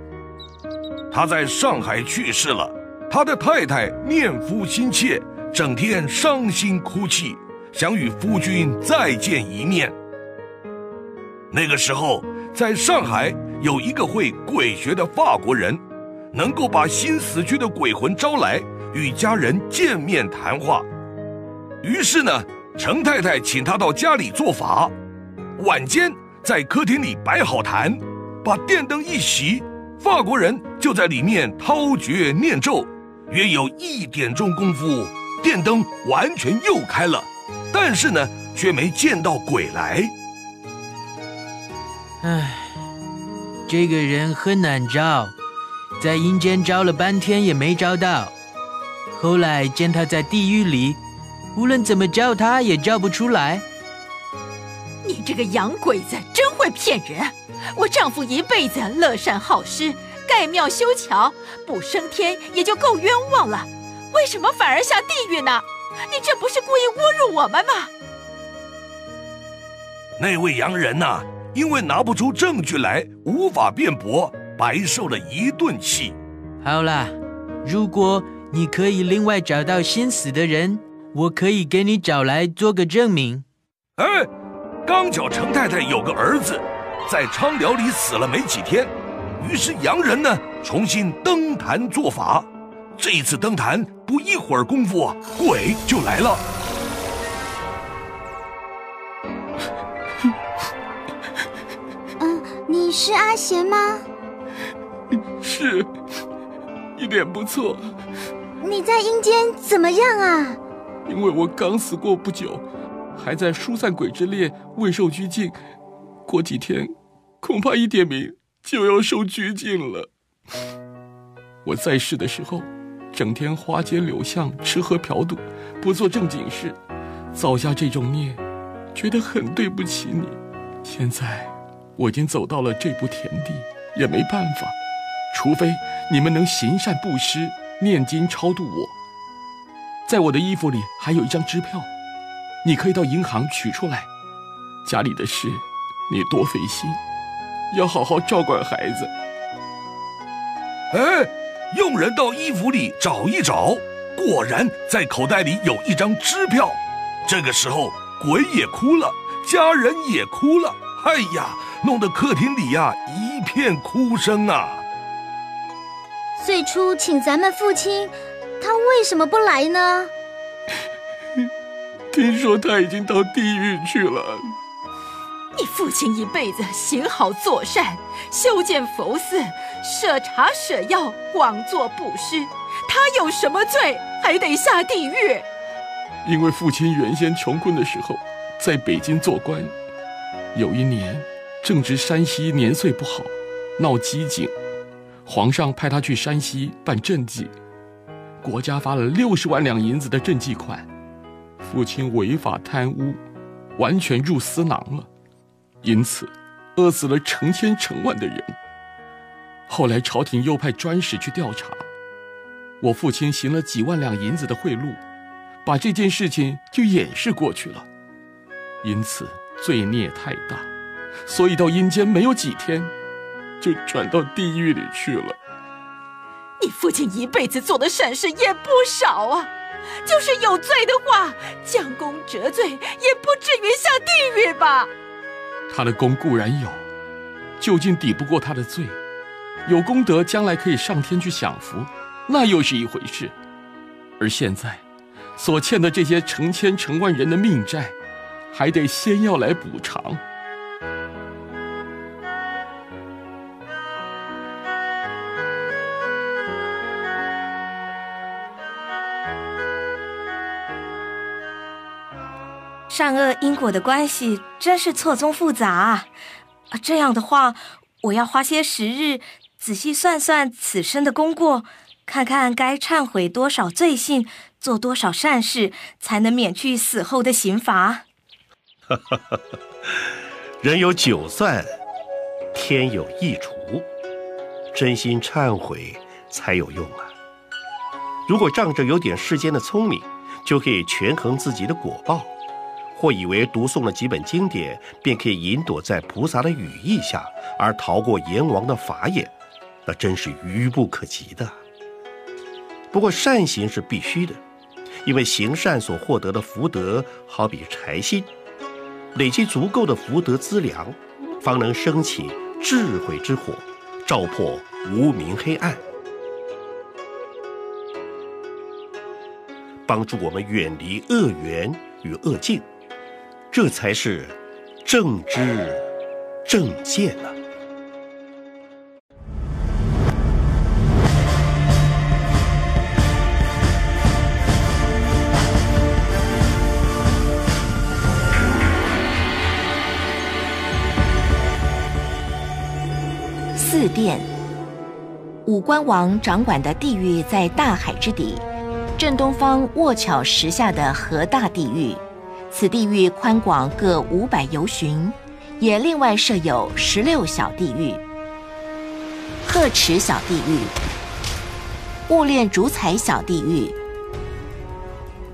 J: 他在上海去世了。他的太太念夫心切，整天伤心哭泣，想与夫君再见一面。那个时候，在上海有一个会鬼学的法国人，能够把新死去的鬼魂招来，与家人见面谈话。于是呢，程太太请他到家里做法，晚间在客厅里摆好坛，把电灯一熄，法国人就在里面掏诀念咒。约有一点钟功夫，电灯完全又开了，但是呢，却没见到鬼来。
H: 唉，
N: 这个人很难找，在阴间找了半天也没找到。后来见他在地狱里，无论怎么叫他也叫不出来。
L: 你这个洋鬼子真会骗人！我丈夫一辈子乐善好施，盖庙修桥，不升天也就够冤枉了，为什么反而下地狱呢？你这不是故意侮辱我们吗？
J: 那位洋人呐，因为拿不出证据来，无法辩驳，白受了一顿气。
N: 好啦，如果你可以另外找到先死的人，我可以给你找来做个证明。
J: 哎，刚巧程太太有个儿子，在昌辽里死了没几天，于是洋人呢重新登坛做法。这一次登坛不一会儿功夫，鬼就来了。
D: 你是阿贤吗？
O: 是，一点不错。
D: 你在阴间怎么样啊？
O: 因为我刚死过不久，还在疏散鬼之列未受拘禁，过几天恐怕一点名就要受拘禁了。我在世的时候。整天花街柳巷吃喝嫖赌，不做正经事，造下这种孽，觉得很对不起你。现在我已经走到了这步田地，也没办法，除非你们能行善布施、念经超度我。在我的衣服里还有一张支票，你可以到银行取出来。家里的事你多费心，要好好照管孩子。
J: 哎。佣人到衣服里找一找，果然在口袋里有一张支票。这个时候，鬼也哭了，家人也哭了。哎呀，弄得客厅里呀一片哭声啊！
D: 最初请咱们父亲，他为什么不来呢？
O: 听说他已经到地狱去了。
L: 你父亲一辈子行好作善，修建佛寺。舍茶舍药，广做布施，他有什么罪，还得下地狱？
O: 因为父亲原先穷困的时候，在北京做官，有一年正值山西年岁不好，闹饥馑，皇上派他去山西办赈济，国家发了六十万两银子的赈济款，父亲违法贪污，完全入私囊了，因此饿死了成千成万的人。后来朝廷又派专使去调查，我父亲行了几万两银子的贿赂，把这件事情就掩饰过去了，因此罪孽太大，所以到阴间没有几天，就转到地狱里去了。
L: 你父亲一辈子做的善事也不少啊，就是有罪的话，将功折罪也不至于下地狱吧？
O: 他的功固然有，究竟抵不过他的罪。有功德，将来可以上天去享福，那又是一回事。而现在，所欠的这些成千成万人的命债，还得先要来补偿。
P: 善恶因果的关系真是错综复杂啊！这样的话，我要花些时日。仔细算算此生的功过，看看该忏悔多少罪行，做多少善事，才能免去死后的刑罚。
F: 人有九算，天有一除，真心忏悔才有用啊！如果仗着有点世间的聪明，就可以权衡自己的果报，或以为读诵了几本经典，便可以隐躲在菩萨的羽翼下，而逃过阎王的法眼。那真是愚不可及的。不过善行是必须的，因为行善所获得的福德，好比柴薪，累积足够的福德资粮，方能升起智慧之火，照破无明黑暗，帮助我们远离恶缘与恶境，这才是正知正见啊！
A: 四殿。五官王掌管的地狱在大海之底，正东方卧桥石下的河大地狱。此地狱宽广各五百由旬，也另外设有十六小地狱。鹤池小地狱、雾炼竹彩小地狱、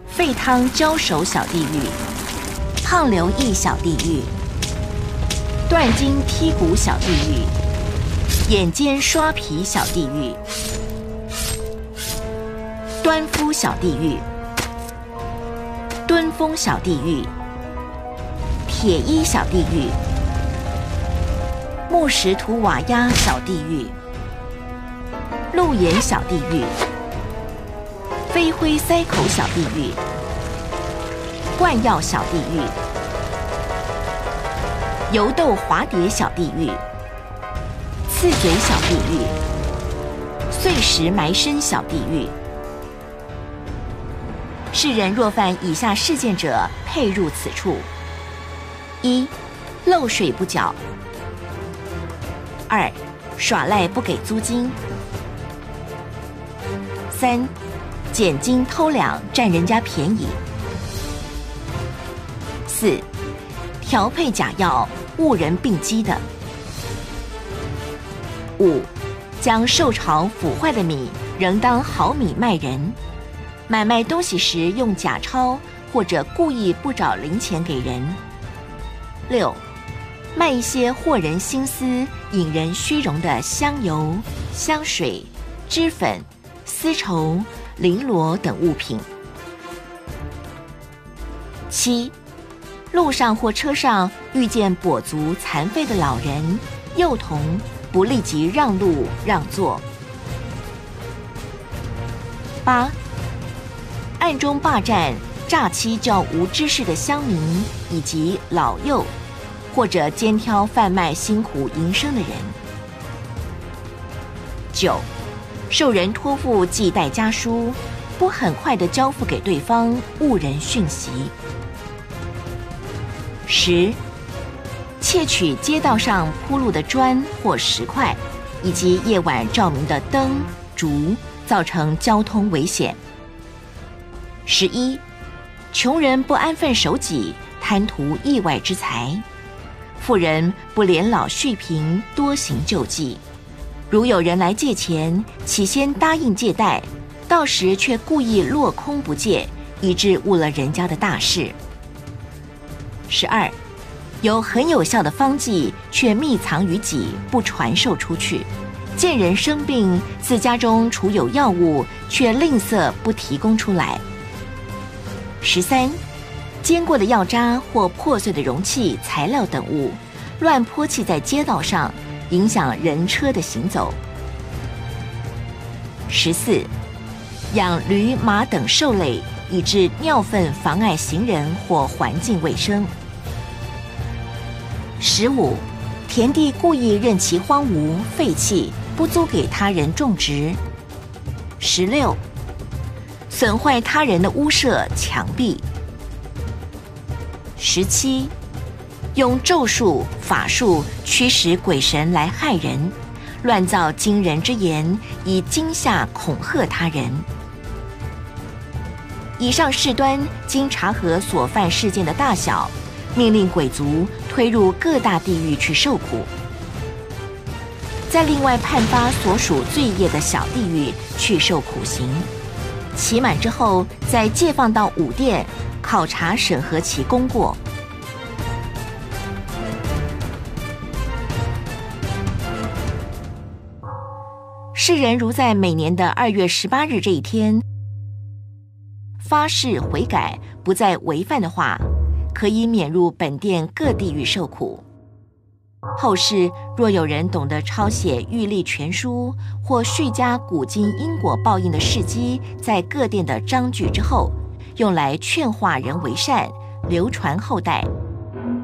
A: 沸汤浇手小地狱、胖流驿小地狱、断筋剔骨小地狱、眼尖刷皮小地狱、端夫小地狱、敦风小地狱、铁衣小地狱、木石土瓦压小地狱。路岩小地狱、飞灰塞口小地狱、灌药小地狱、油豆滑碟小地狱、刺嘴小地狱、碎石埋身小地狱。世人若犯以下事件者，配入此处：一、漏水不缴；二、耍赖不给租金。三，捡金偷两，占人家便宜。四，调配假药，误人病机的。五，将受潮腐坏的米仍当好米卖人，买卖东西时用假钞，或者故意不找零钱给人。六，卖一些惑人心思、引人虚荣的香油、香水、脂粉。丝绸、绫罗等物品。七，路上或车上遇见跛足、残废的老人、幼童，不立即让路让座。八，暗中霸占、诈欺较无知识的乡民以及老幼，或者肩挑贩卖辛苦营生的人。九。受人托付寄带家书，不很快的交付给对方，误人讯息。十，窃取街道上铺路的砖或石块，以及夜晚照明的灯烛，造成交通危险。十一，穷人不安分守己，贪图意外之财；富人不怜老恤贫，多行救济。如有人来借钱，起先答应借贷，到时却故意落空不借，以致误了人家的大事。十二，有很有效的方剂，却密藏于己，不传授出去；见人生病，自家中储有药物，却吝啬不提供出来。十三，煎过的药渣或破碎的容器、材料等物，乱泼弃在街道上。影响人车的行走。十四，养驴马等兽类，以致尿粪妨碍行人或环境卫生。十五，田地故意任其荒芜废弃，不租给他人种植。十六，损坏他人的屋舍墙壁。十七。用咒术法术驱使鬼神来害人，乱造惊人之言，以惊吓恐吓他人。以上事端经查核所犯事件的大小，命令鬼族推入各大地狱去受苦，再另外判发所属罪业的小地狱去受苦刑。期满之后，再借放到五殿考察审核其功过。世人如在每年的二月十八日这一天发誓悔改，不再违犯的话，可以免入本殿各地狱受苦。后世若有人懂得抄写玉历全书或续加古今因果报应的事迹，在各殿的章句之后，用来劝化人为善，流传后代，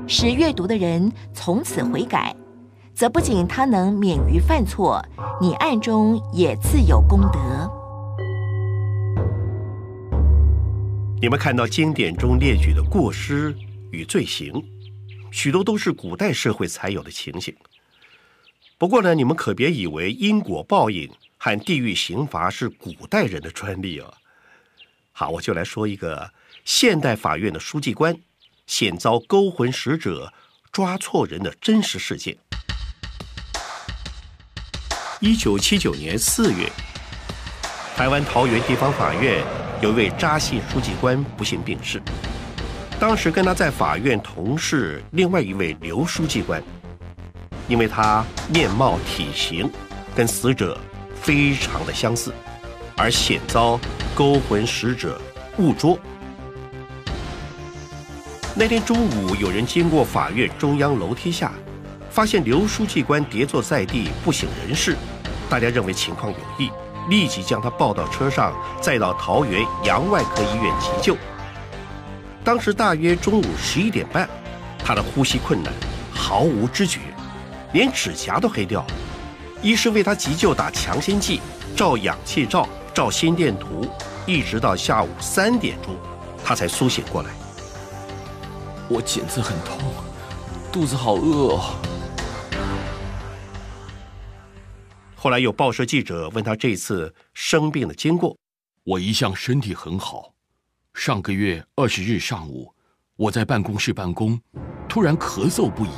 A: 使阅读的人从此悔改。则不仅他能免于犯错，你暗中也自有功德。
F: 你们看到经典中列举的过失与罪行，许多都是古代社会才有的情形。不过呢，你们可别以为因果报应和地狱刑罚是古代人的专利哦。好，我就来说一个现代法院的书记官险遭勾魂使者抓错人的真实事件。一九七九年四月，台湾桃园地方法院有一位扎姓书记官不幸病逝。当时跟他在法院同事另外一位刘书记官，因为他面貌体型跟死者非常的相似，而险遭。勾魂使者误捉。那天中午，有人经过法院中央楼梯下，发现刘书记官跌坐在地，不省人事。大家认为情况有异，立即将他抱到车上，载到桃园洋外科医院急救。当时大约中午十一点半，他的呼吸困难，毫无知觉，连指甲都黑掉了。医师为他急救打强心剂，照氧气罩。照心电图，一直到下午三点钟，他才苏醒过来。
Q: 我颈子很痛，肚子好饿哦。
F: 后来有报社记者问他这次生病的经过，
I: 我一向身体很好。上个月二十日上午，我在办公室办公，突然咳嗽不已。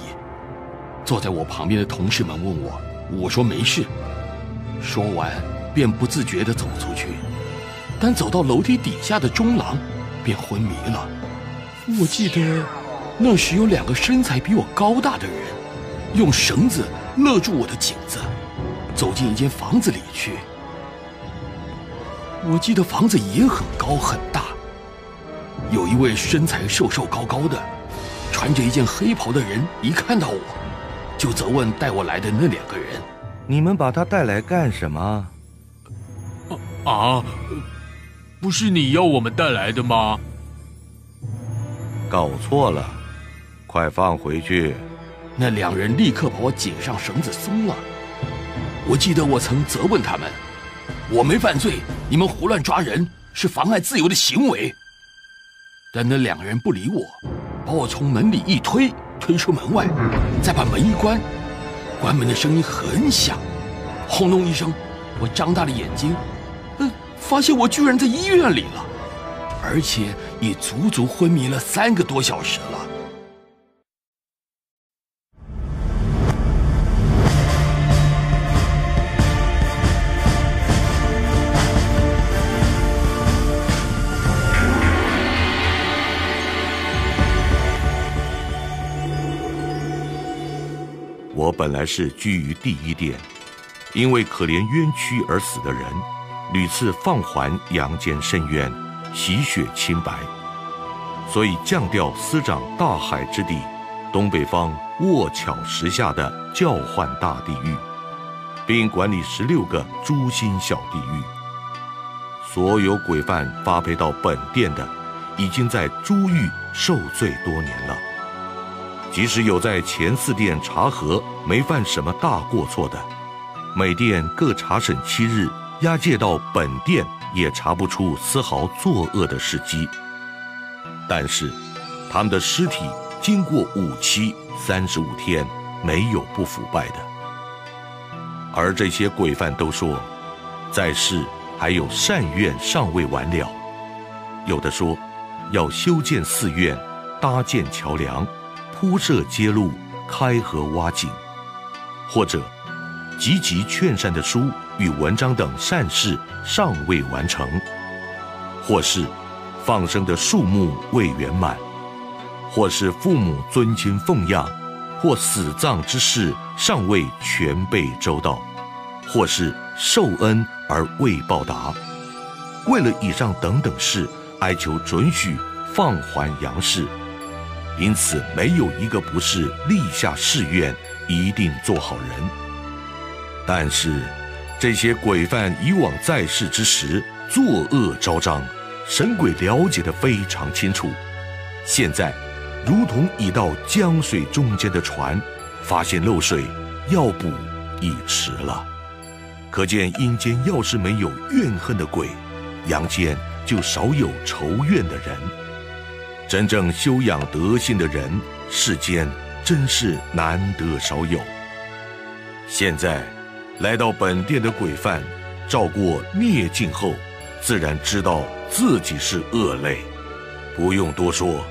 I: 坐在我旁边的同事们问我，我说没事。说完。便不自觉地走出去，但走到楼梯底下的中廊，便昏迷了。我记得那时有两个身材比我高大的人，用绳子勒住我的颈子，走进一间房子里去。我记得房子也很高很大。有一位身材瘦瘦高高的，穿着一件黑袍的人，一看到我，就责问带我来的那两个人：“
J: 你们把他带来干什么？”
R: 啊，不是你要我们带来的吗？
J: 搞错了，快放回去！
I: 那两人立刻把我颈上绳子松了。我记得我曾责问他们：“我没犯罪，你们胡乱抓人是妨碍自由的行为。”但那两个人不理我，把我从门里一推，推出门外，再把门一关。关门的声音很响，轰隆一声，我张大了眼睛。嗯发现我居然在医院里了，而且已足足昏迷了三个多小时了。
J: 本来是居于第一殿，因为可怜冤屈而死的人。屡次放还阳间深渊，洗雪清白，所以降调司掌大海之地，东北方卧巧石下的叫唤大地狱，并管理十六个诛心小地狱。所有鬼犯发配到本殿的，已经在诸狱受罪多年了。即使有在前四殿查核没犯什么大过错的，每殿各查审七日。押解到本殿也查不出丝毫作恶的事迹，但是他们的尸体经过五七三十五天没有不腐败的。而这些鬼犯都说，在世还有善愿尚未完了，有的说要修建寺院、搭建桥梁、铺设街路、开河挖井，或者。积极劝善的书与文章等善事尚未完成，或是放生的数目未圆满，或是父母尊亲奉养，或死葬之事尚未全备周到，或是受恩而未报答。为了以上等等事，哀求准许放还阳世。因此，没有一个不是立下誓愿，一定做好人。但是，这些鬼犯以往在世之时作恶昭彰，神鬼了解的非常清楚。现在，如同已到江水中间的船，发现漏水，要补已迟了。可见阴间要是没有怨恨的鬼，阳间就少有仇怨的人。真正修养德性的人，世间真是难得少有。
S: 现在，来到本殿的鬼犯，照过孽境后，自然知道自己是恶类，不用多说，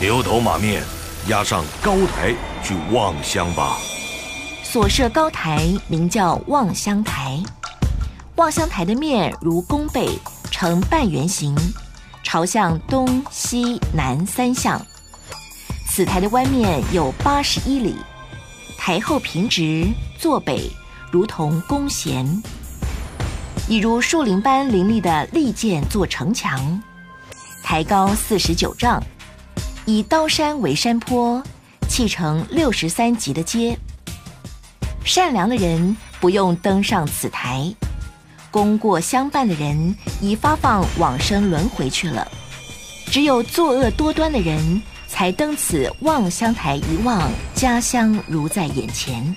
S: 牛头马面，押上高台去望乡吧。
A: 所设高台名叫望乡台，望乡台的面如弓背，呈半圆形，朝向东西南三向。此台的弯面有八十一里，台后平直，坐北，如同弓弦，已如树林般林立的利剑做城墙。台高四十九丈，以刀山为山坡，砌成六十三级的阶。善良的人不用登上此台，功过相伴的人已发放往生轮回去了。只有作恶多端的人才登此望乡台一望，家乡如在眼前。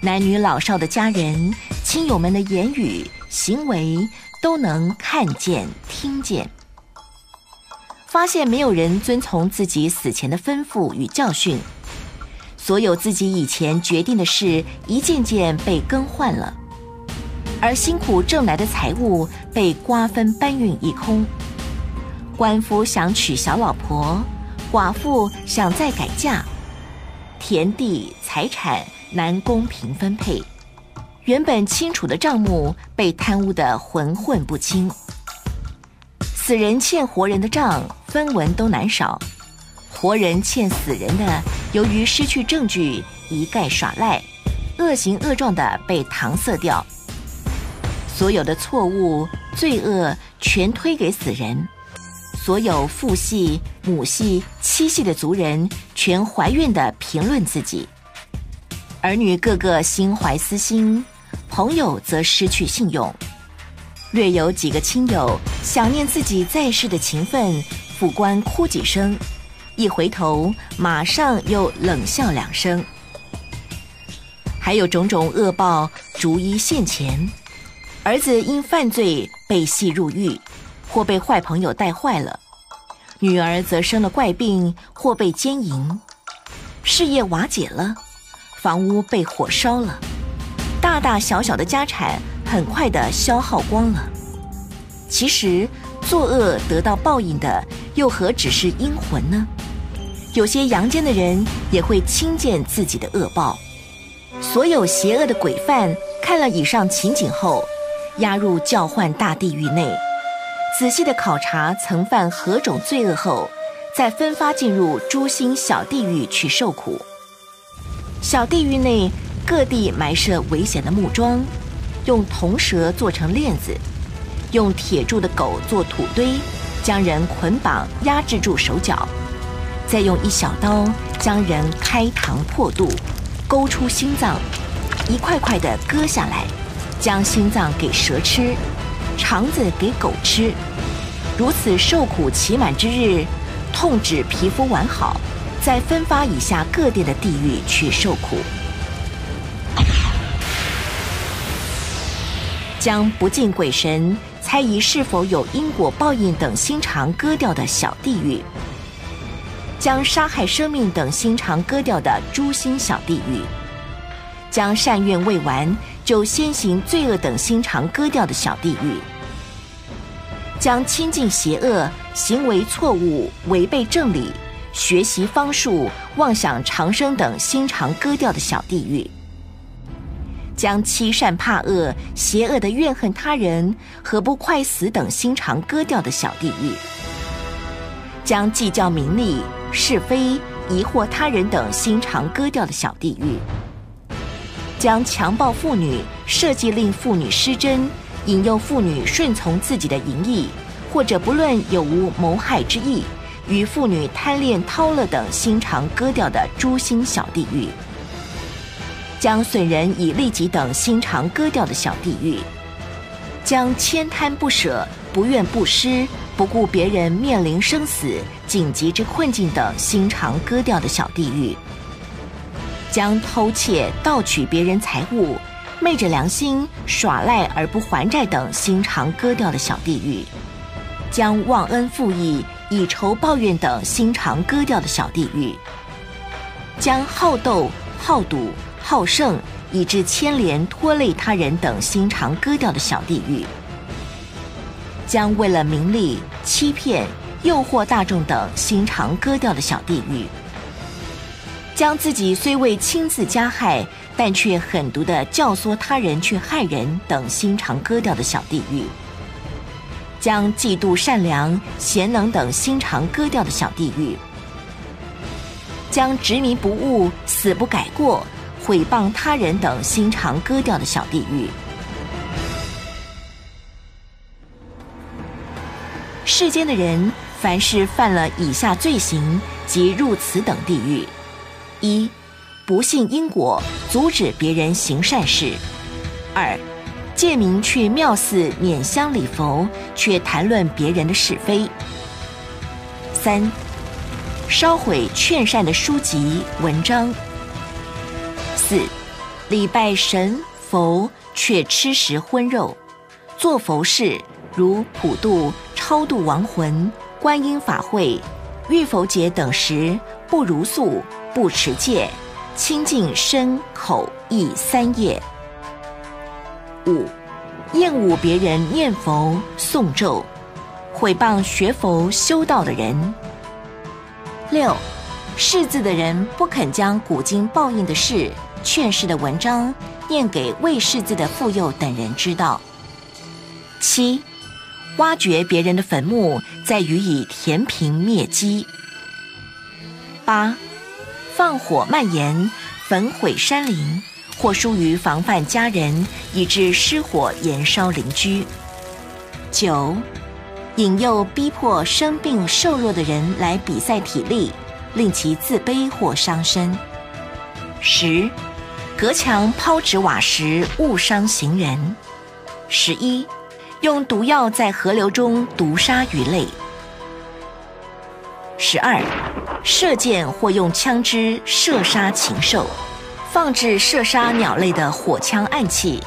A: 男女老少的家人、亲友们的言语行为都能看见、听见，发现没有人遵从自己死前的吩咐与教训。所有自己以前决定的事，一件件被更换了，而辛苦挣来的财物被瓜分搬运一空。官夫想娶小老婆，寡妇想再改嫁，田地财产难公平分配，原本清楚的账目被贪污的浑混不清。死人欠活人的账，分文都难少。活人欠死人的，由于失去证据，一概耍赖，恶行恶状的被搪塞掉。所有的错误、罪恶全推给死人，所有父系、母系、妻系的族人全怀孕的评论自己。儿女个个心怀私心，朋友则失去信用。略有几个亲友想念自己在世的情分，副官哭几声。一回头，马上又冷笑两声。还有种种恶报逐一现前：儿子因犯罪被系入狱，或被坏朋友带坏了；女儿则生了怪病，或被奸淫；事业瓦解了，房屋被火烧了，大大小小的家产很快的消耗光了。其实，作恶得到报应的，又何止是阴魂呢？有些阳间的人也会亲见自己的恶报。所有邪恶的鬼犯看了以上情景后，押入教唤大地狱内，仔细的考察曾犯何种罪恶后，再分发进入诸星小地狱去受苦。小地狱内各地埋设危险的木桩，用铜蛇做成链子，用铁铸的狗做土堆，将人捆绑压制住手脚。再用一小刀将人开膛破肚，勾出心脏，一块块的割下来，将心脏给蛇吃，肠子给狗吃，如此受苦期满之日，痛止皮肤完好，再分发以下各地的地狱去受苦，将不敬鬼神、猜疑是否有因果报应等心肠割掉的小地狱。将杀害生命等心肠割掉的诛心小地狱，将善愿未完就先行罪恶等心肠割掉的小地狱，将亲近邪恶、行为错误、违背正理、学习方术、妄想长生等心肠割掉的小地狱，将欺善怕恶、邪恶的怨恨他人和不快死等心肠割掉的小地狱，将计较名利。是非、疑惑他人等心肠割掉的小地狱，将强暴妇女、设计令妇女失贞、引诱妇女顺从自己的淫意，或者不论有无谋害之意，与妇女贪恋掏乐等心肠割掉的诛心小地狱，将损人以利己等心肠割掉的小地狱，将千贪不舍、不愿不施。不顾别人面临生死、紧急之困境等心肠割掉的小地狱，将偷窃、盗取别人财物、昧着良心耍赖而不还债等心肠割掉的小地狱，将忘恩负义、以仇报怨等心肠割掉的小地狱，将好斗、好赌、好胜、以致牵连拖累他人等心肠割掉的小地狱，将为了名利、欺骗、诱惑大众等心肠割掉的小地狱，将自己虽未亲自加害，但却狠毒的教唆他人去害人等心肠割掉的小地狱，将嫉妒善良、贤能等心肠割掉的小地狱，将执迷不悟、死不改过。毁谤他人等心肠割掉的小地狱。世间的人，凡是犯了以下罪行，即入此等地狱：一、不信因果，阻止别人行善事；二、借名去庙寺拈香礼佛，却谈论别人的是非；三、烧毁劝善的书籍文章。四，礼拜神佛却吃食荤肉，做佛事如普渡、超度亡魂、观音法会、浴佛节等时，不如素，不持戒，清净身口意三业。五，厌恶别人念佛诵咒，毁谤学佛修道的人。六，识字的人不肯将古今报应的事。劝世的文章念给未识字的妇幼等人知道。七，挖掘别人的坟墓，再予以填平灭迹。八，放火蔓延，焚毁山林，或疏于防范家人，以致失火延烧邻居。九，引诱逼迫生病瘦弱的人来比赛体力，令其自卑或伤身。十。隔墙抛掷瓦石，误伤行人。十一，用毒药在河流中毒杀鱼类。十二，射箭或用枪支射杀禽兽，放置射杀鸟类的火枪暗器，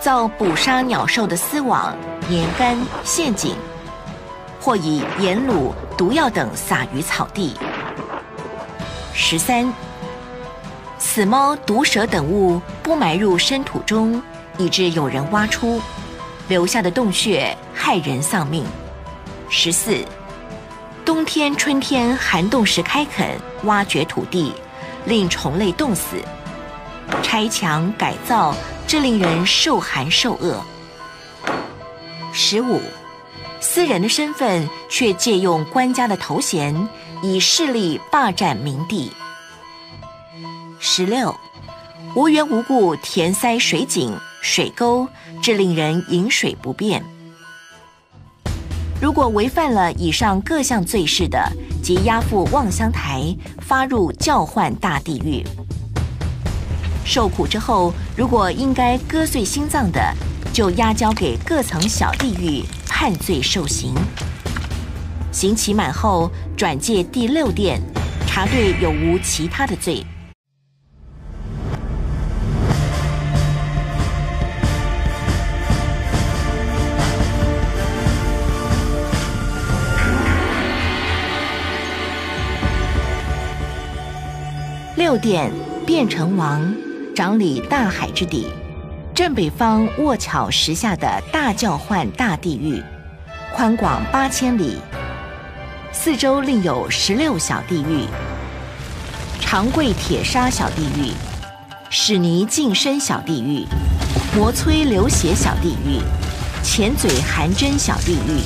A: 造捕杀鸟兽的丝网、粘杆、陷阱，或以盐卤、毒药等撒于草地。十三。死猫、毒蛇等物不埋入深土中，以致有人挖出，留下的洞穴害人丧命。十四，冬天、春天寒冻时开垦、挖掘土地，令虫类冻死；拆墙改造，致令人受寒受饿。十五，私人的身份却借用官家的头衔，以势力霸占民地。十六，无缘无故填塞水井、水沟，致令人饮水不便。如果违犯了以上各项罪事的，即押赴望乡台，发入教唤大地狱。受苦之后，如果应该割碎心脏的，就押交给各层小地狱判罪受刑。刑期满后，转介第六殿，查对有无其他的罪。六殿变成王，掌理大海之底，正北方卧桥石下的大教唤大地狱，宽广八千里，四周另有十六小地狱：长跪铁砂小地狱、屎泥净身小地狱、磨摧流血小地狱、钳嘴含针小地狱、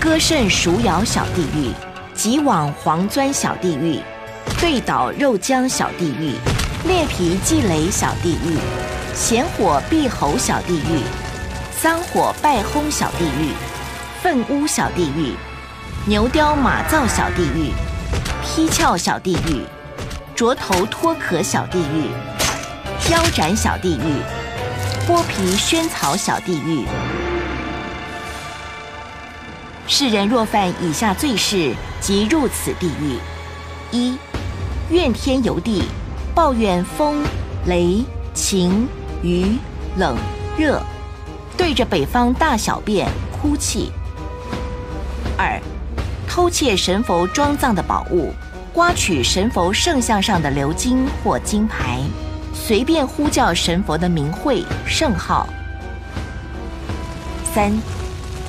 A: 割肾熟咬小地狱、急往黄钻小地狱。对倒肉浆小地狱，裂皮祭雷小地狱，咸火闭喉小地狱，桑火败轰小地狱，粪污小地狱，牛雕马灶小地狱，劈鞘小地狱，啄头脱壳小地狱，腰斩小地狱，剥皮萱草小地狱。世人若犯以下罪事，即入此地狱：一。怨天尤地，抱怨风、雷、晴、雨、冷、热，对着北方大小便、哭泣。二，偷窃神佛装藏的宝物，刮取神佛圣像上的鎏金或金牌，随便呼叫神佛的名讳圣号。三，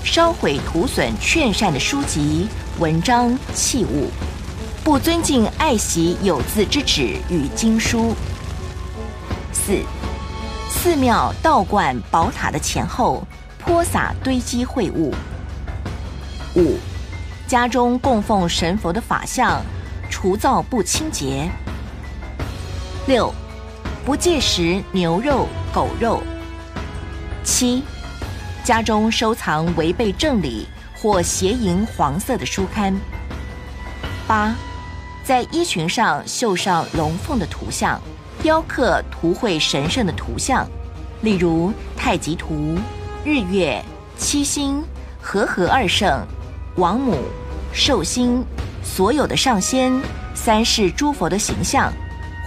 A: 烧毁涂损劝善的书籍、文章、器物，不尊敬爱惜有字之纸与经书。四，寺庙、道观、宝塔的前后泼洒堆积秽物。五，家中供奉神佛的法像，除灶不清洁。六，不戒食牛肉、狗肉。七。家中收藏违背正理或邪淫黄色的书刊。八，在衣裙上绣上龙凤的图像，雕刻图绘神圣的图像，例如太极图、日月、七星、和合二圣、王母、寿星、所有的上仙、三世诸佛的形象，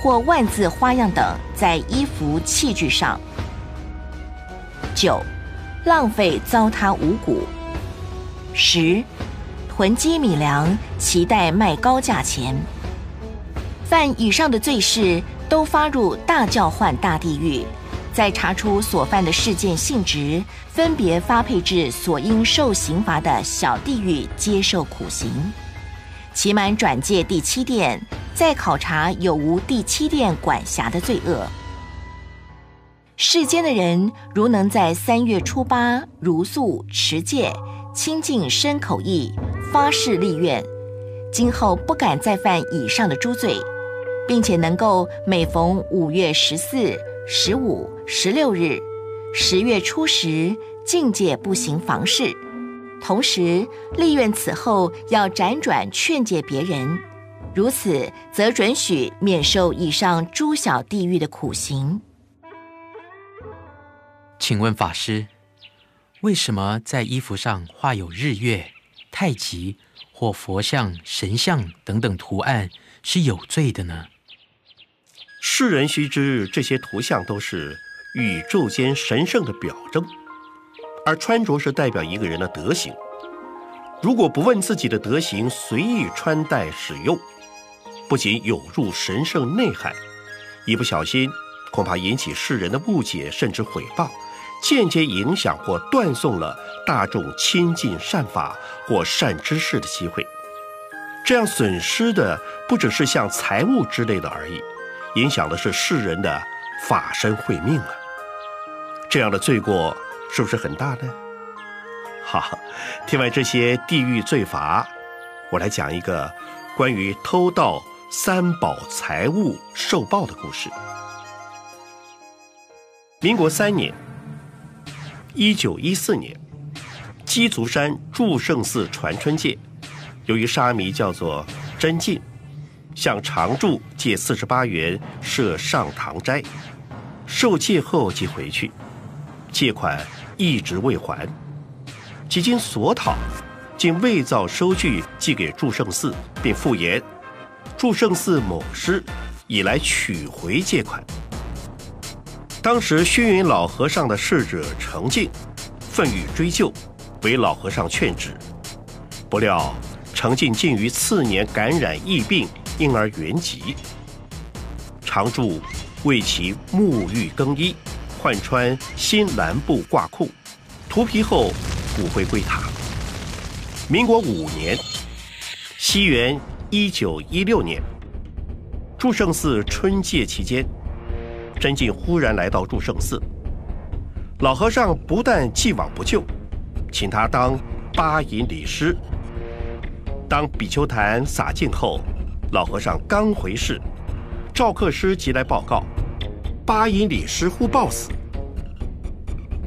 A: 或万字花样等，在衣服器具上。九。浪费糟蹋五谷，十囤积米粮，期待卖高价钱。犯以上的罪事，都发入大教换大地狱。再查出所犯的事件性质，分别发配至所应受刑罚的小地狱接受苦刑。期满转介第七殿，再考察有无第七殿管辖的罪恶。世间的人，如能在三月初八如素持戒、清净身口意，发誓立愿，今后不敢再犯以上的诸罪，并且能够每逢五月十四、十五、十六日、十月初十，境界不行房事，同时立愿此后要辗转劝诫别人，如此则准许免受以上诸小地狱的苦刑。
N: 请问法师，为什么在衣服上画有日月、太极或佛像、神像等等图案是有罪的呢？
F: 世人须知，这些图像都是宇宙间神圣的表征，而穿着是代表一个人的德行。如果不问自己的德行，随意穿戴使用，不仅有入神圣内涵，一不小心恐怕引起世人的误解，甚至毁谤。间接影响或断送了大众亲近善法或善知识的机会，这样损失的不只是像财物之类的而已，影响的是世人的法身慧命啊！这样的罪过是不是很大呢？好，听完这些地狱罪罚，我来讲一个关于偷盗三宝财物受报的故事。民国三年。一九一四年，鸡足山祝圣寺传春戒，由于沙弥叫做真进，向常住借四十八元设上堂斋，受戒后即回去，借款一直未还，几经索讨，竟伪造收据寄给祝圣寺，并附言祝圣寺某师已来取回借款。当时虚云老和尚的侍者程静，奋欲追究，为老和尚劝止。不料程静竟于次年感染疫病，因而圆寂。常住为其沐浴更衣，换穿新蓝布褂裤，涂皮后骨灰归塔。民国五年，西元一九一六年，祝圣寺春戒期间。真进忽然来到祝圣寺，老和尚不但既往不咎，请他当八隐礼师。当比丘坛洒净后，老和尚刚回室，赵克师即来报告，八隐礼师忽暴死。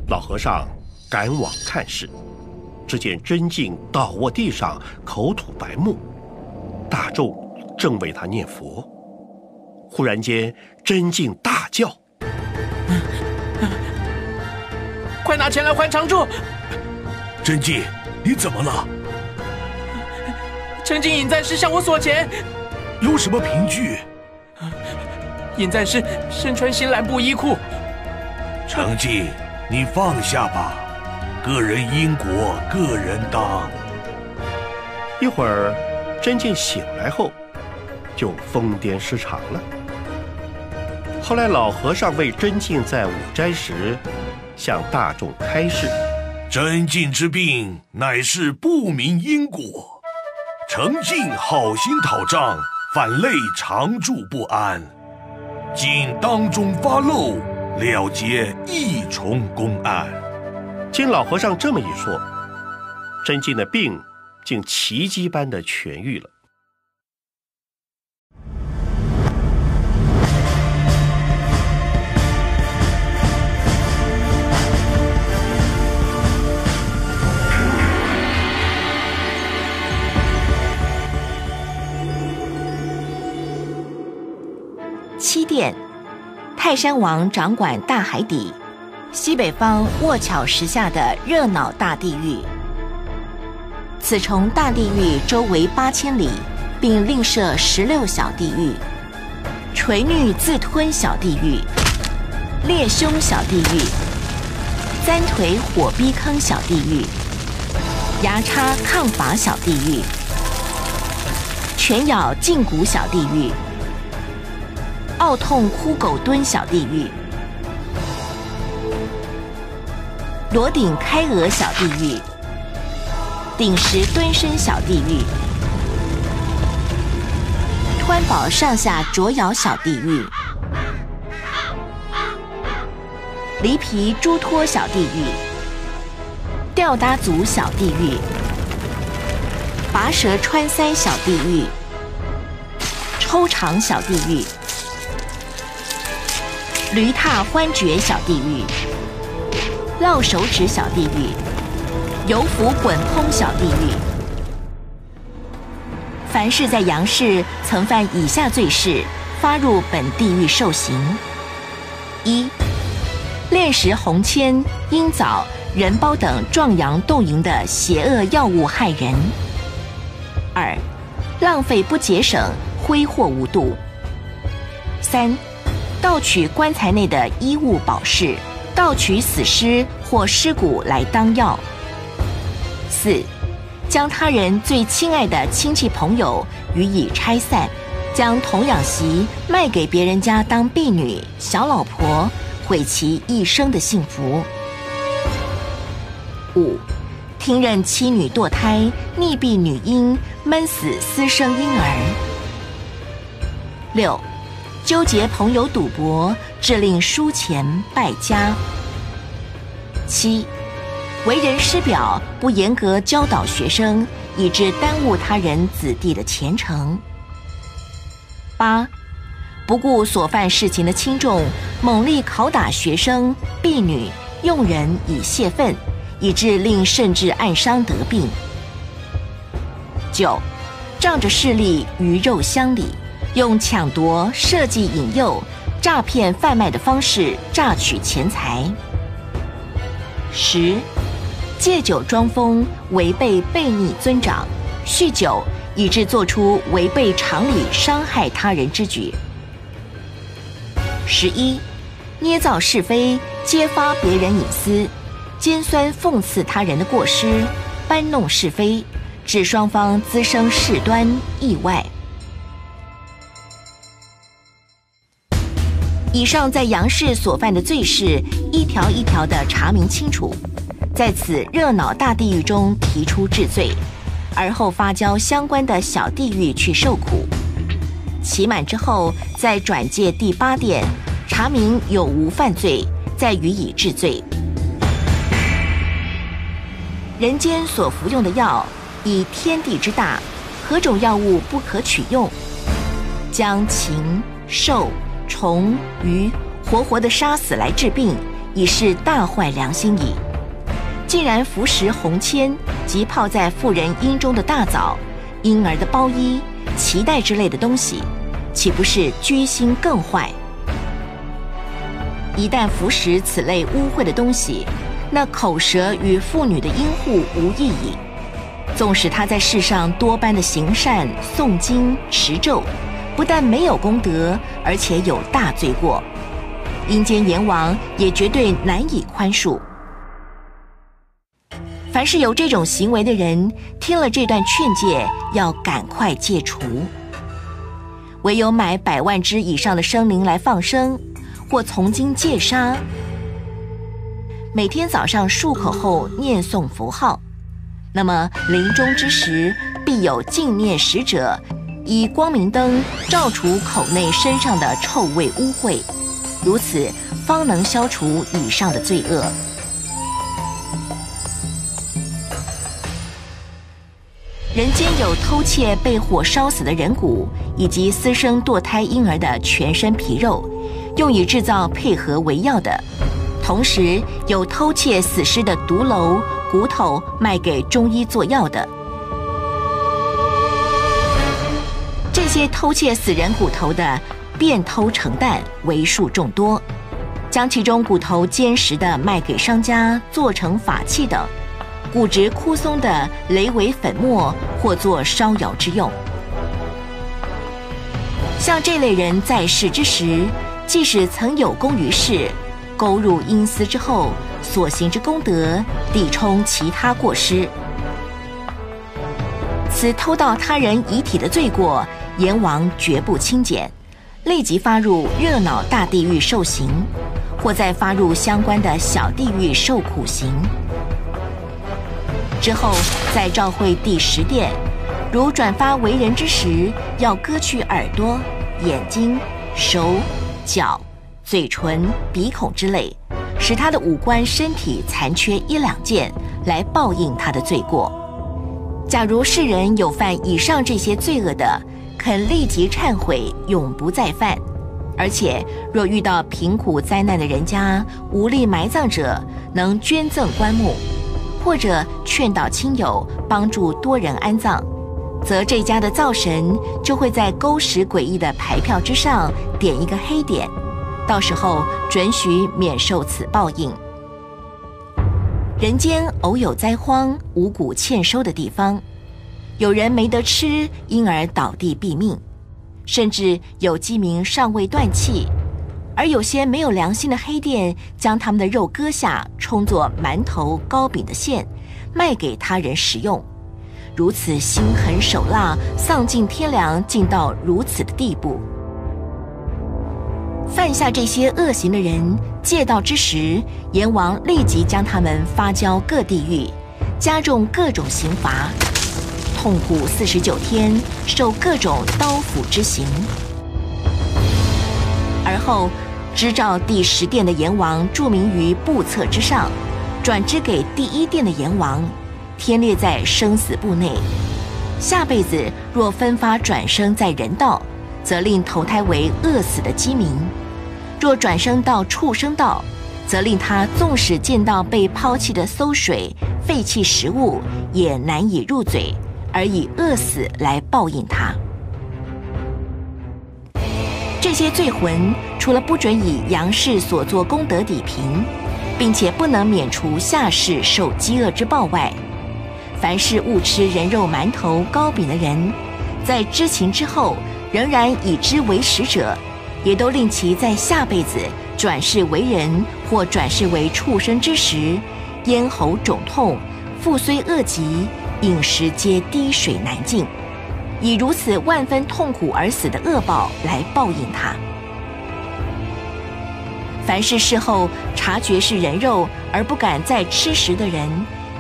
F: 老和尚赶往看视，只见真进倒卧地上，口吐白沫，大众正为他念佛。忽然间，真静大叫：“
N: 快拿钱来还常住！”
J: 真静，你怎么了？
N: 曾经尹赞师向我索钱，
J: 有什么凭据？
N: 尹赞师身穿新蓝布衣裤。
J: 程静，你放下吧，个人因果个人当。
F: 一会儿，真静醒来后，就疯癫失常了。后来老和尚为真静在五斋时，向大众开示：
J: 真静之病乃是不明因果，诚静好心讨账，反累常住不安。今当中发漏，了结一重公案。
F: 经老和尚这么一说，真静的病竟奇迹般的痊愈了。
A: 七殿，泰山王掌管大海底，西北方卧巧石下的热闹大地狱。此重大地狱周围八千里，并另设十六小地狱：垂女自吞小地狱、裂胸小地狱、三腿火逼坑小地狱、牙叉抗法小地狱、犬咬胫骨小地狱。奥痛哭狗蹲小地狱，螺顶开额小地狱，顶石蹲身小地狱，湍宝上下啄咬小地狱，梨皮猪托小地狱，吊搭足小地狱，拔舌穿腮小地狱，抽肠小地狱。驴踏欢绝小地狱，烙手指小地狱，油釜滚烹小地狱。凡是在杨氏曾犯以下罪事，发入本地狱受刑：一、炼石红铅、鹰枣、人包等壮阳动营的邪恶药物害人；二、浪费不节省，挥霍无度；三。盗取棺材内的衣物宝饰，盗取死尸或尸骨来当药。四，将他人最亲爱的亲戚朋友予以拆散，将童养媳卖给别人家当婢女、小老婆，毁其一生的幸福。五，听任妻女堕胎，溺毙女婴，闷死私生婴儿。六。纠结朋友赌博，致令输钱败家。七，为人师表，不严格教导学生，以致耽误他人子弟的前程。八，不顾所犯事情的轻重，猛力拷打学生、婢女、佣人以泄愤，以致令甚至暗伤得病。九，仗着势力鱼肉乡里。用抢夺、设计、引诱、诈骗、贩卖的方式榨取钱财。十，借酒装疯，违背悖逆尊长，酗酒以致做出违背常理、伤害他人之举。十一，捏造是非，揭发别人隐私，尖酸讽刺他人的过失，搬弄是非，致双方滋生事端、意外。以上在杨氏所犯的罪事，一条一条的查明清楚，在此热闹大地狱中提出治罪，而后发交相关的小地狱去受苦。期满之后，再转介第八殿，查明有无犯罪，再予以治罪。人间所服用的药，以天地之大，何种药物不可取用？将禽兽。虫鱼活活的杀死来治病，已是大坏良心矣。竟然服食红铅及泡在妇人阴中的大枣、婴儿的包衣、脐带之类的东西，岂不是居心更坏？一旦服食此类污秽的东西，那口舌与妇女的阴户无异矣。纵使他在世上多般的行善、诵经、持咒。不但没有功德，而且有大罪过，阴间阎王也绝对难以宽恕。凡是有这种行为的人，听了这段劝诫，要赶快戒除。唯有买百万只以上的生灵来放生，或从经戒杀。每天早上漱口后念诵符号，那么临终之时必有净念使者以光明灯照除口内身上的臭味污秽，如此方能消除以上的罪恶。人间有偷窃被火烧死的人骨，以及私生堕胎婴儿的全身皮肉，用以制造配合为药的；同时有偷窃死尸的毒瘤、骨头卖给中医做药的。些偷窃死人骨头的，变偷成担，为数众多；将其中骨头坚实的卖给商家，做成法器等。骨质枯松的雷为粉末，或作烧窑之用。像这类人在世之时，即使曾有功于世，勾入阴司之后，所行之功德抵充其他过失。此偷盗他人遗体的罪过，阎王绝不轻减，立即发入热闹大地狱受刑，或再发入相关的小地狱受苦刑。之后，在召会第十殿，如转发为人之时，要割去耳朵、眼睛、手、脚、嘴唇、鼻孔之类，使他的五官身体残缺一两件，来报应他的罪过。假如世人有犯以上这些罪恶的，肯立即忏悔，永不再犯；而且若遇到贫苦灾难的人家，无力埋葬者，能捐赠棺木。或者劝导亲友帮助多人安葬，则这家的灶神就会在勾石诡异的牌票之上点一个黑点，到时候准许免受此报应。人间偶有灾荒、五谷欠收的地方，有人没得吃，因而倒地毙命；甚至有鸡鸣尚未断气。而有些没有良心的黑店，将他们的肉割下，充作馒头、糕饼的馅，卖给他人食用。如此心狠手辣、丧尽天良，竟到如此的地步。犯下这些恶行的人，借道之时，阎王立即将他们发交各地狱，加重各种刑罚，痛苦四十九天，受各种刀斧之刑。而后。知照第十殿的阎王注明于簿册之上，转知给第一殿的阎王，天列在生死簿内。下辈子若分发转生在人道，则令投胎为饿死的饥民；若转生到畜生道，则令他纵使见到被抛弃的馊水、废弃食物，也难以入嘴，而以饿死来报应他。这些罪魂，除了不准以阳世所做功德抵平，并且不能免除下世受饥饿之报外，凡是误吃人肉馒头、糕饼的人，在知情之后仍然以之为食者，也都令其在下辈子转世为人或转世为畜生之时，咽喉肿痛，腹虽饿极，饮食皆滴水难进。以如此万分痛苦而死的恶报来报应他。凡是事后察觉是人肉而不敢再吃食的人，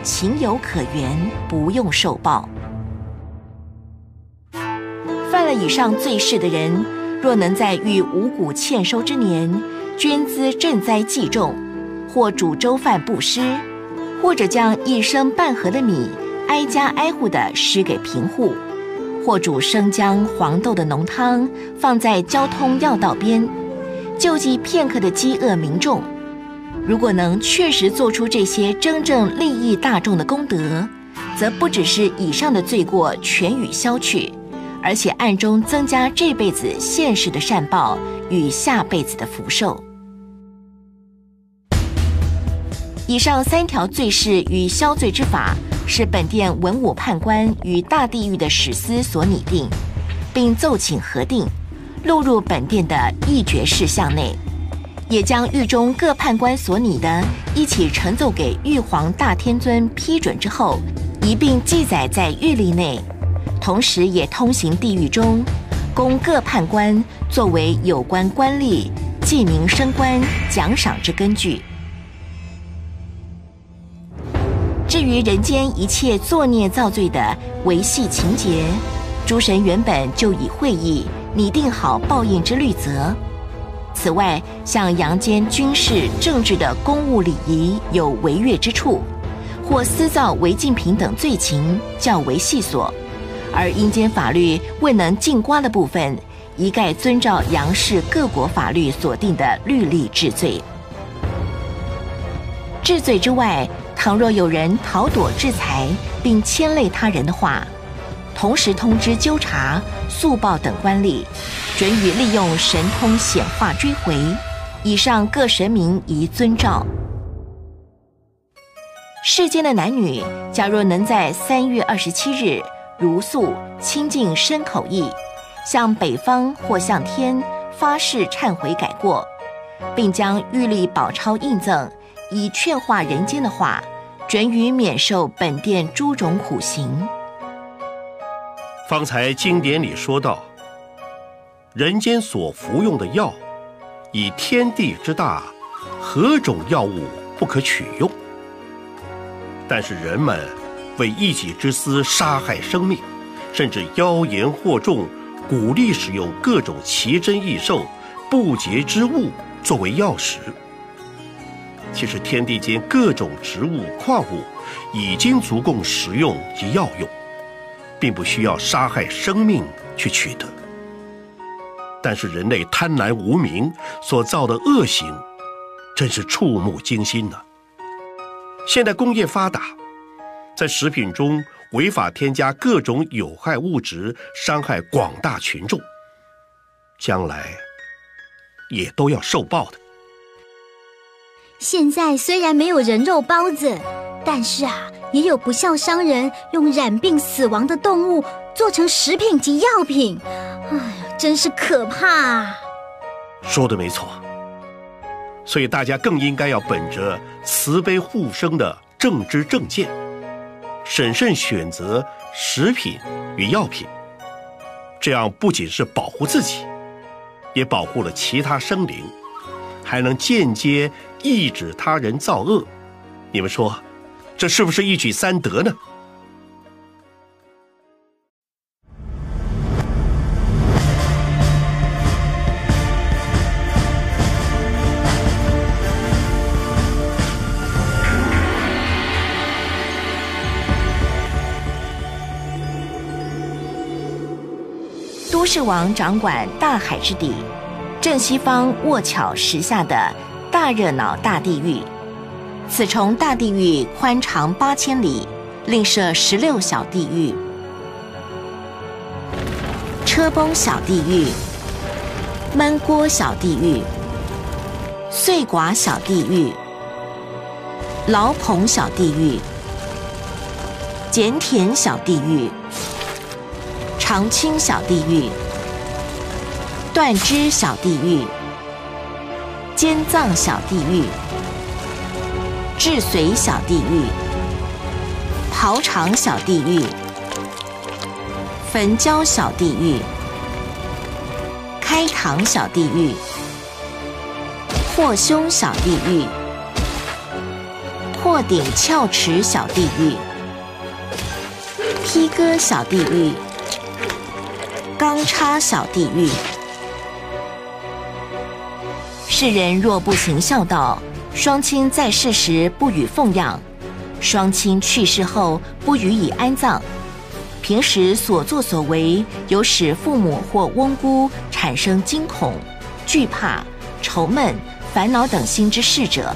A: 情有可原，不用受报。犯了以上罪事的人，若能在遇五谷欠收之年，捐资赈灾济众，或煮粥饭布施，或者将一升半盒的米挨家挨户的施给贫户。或煮生姜、黄豆的浓汤，放在交通要道边，救济片刻的饥饿民众。如果能确实做出这些真正利益大众的功德，则不只是以上的罪过全予消去，而且暗中增加这辈子现世的善报与下辈子的福寿。以上三条罪事与消罪之法。是本殿文武判官与大地狱的史司所拟定，并奏请核定，录入本殿的议决事项内，也将狱中各判官所拟的一起呈奏给玉皇大天尊批准之后，一并记载在狱历内，同时也通行地狱中，供各判官作为有关官吏记名升官、奖赏之根据。至于人间一切作孽造罪的维系情节，诸神原本就已会议拟定好报应之律则。此外，像阳间军事、政治的公务礼仪有违越之处，或私造违禁品等罪情较为细琐，而阴间法律未能尽刮的部分，一概遵照阳世各国法律所定的律例治罪。治罪之外，倘若有人逃躲制裁并牵累他人的话，同时通知纠察、速报等官吏，准予利用神通显化追回。以上各神明宜遵照。世间的男女，假若能在三月二十七日如素清净身口意，向北方或向天发誓忏悔改过，并将玉历宝钞印赠，以劝化人间的话，准予免受本殿诸种苦刑。
F: 方才经典里说到，人间所服用的药，以天地之大，何种药物不可取用？但是人们为一己之私杀害生命，甚至妖言惑众，鼓励使用各种奇珍异兽、不洁之物作为药食。其实天地间各种植物、矿物已经足够食用及药用。并不需要杀害生命去取得，但是人类贪婪无明所造的恶行，真是触目惊心呐！现代工业发达，在食品中违法添加各种有害物质，伤害广大群众，将来也都要受报的。
D: 现在虽然没有人肉包子，但是啊。也有不孝商人用染病死亡的动物做成食品及药品，哎呀，真是可怕！
F: 啊说的没错，所以大家更应该要本着慈悲护生的正知正见，审慎选择食品与药品，这样不仅是保护自己，也保护了其他生灵，还能间接抑制他人造恶。你们说？这是不是一举三得呢？
A: 都市王掌管大海之底，正西方卧巧石下的大热闹大地狱。此重大地狱宽长八千里，另设十六小地狱：车崩小地狱、焖锅小地狱、碎寡小地狱、牢棚小地狱、碱田小地狱、长青小地狱、断肢小地狱、奸脏小地狱。治髓小地狱、刨肠小地狱、焚焦小地狱、开膛小地狱、破胸小地狱、破顶翘齿小地狱、劈割小地狱、钢叉小地狱。世人若不行孝道。双亲在世时不予奉养，双亲去世后不予以安葬，平时所作所为有使父母或翁姑产生惊恐、惧怕、愁闷、烦恼等心之事者，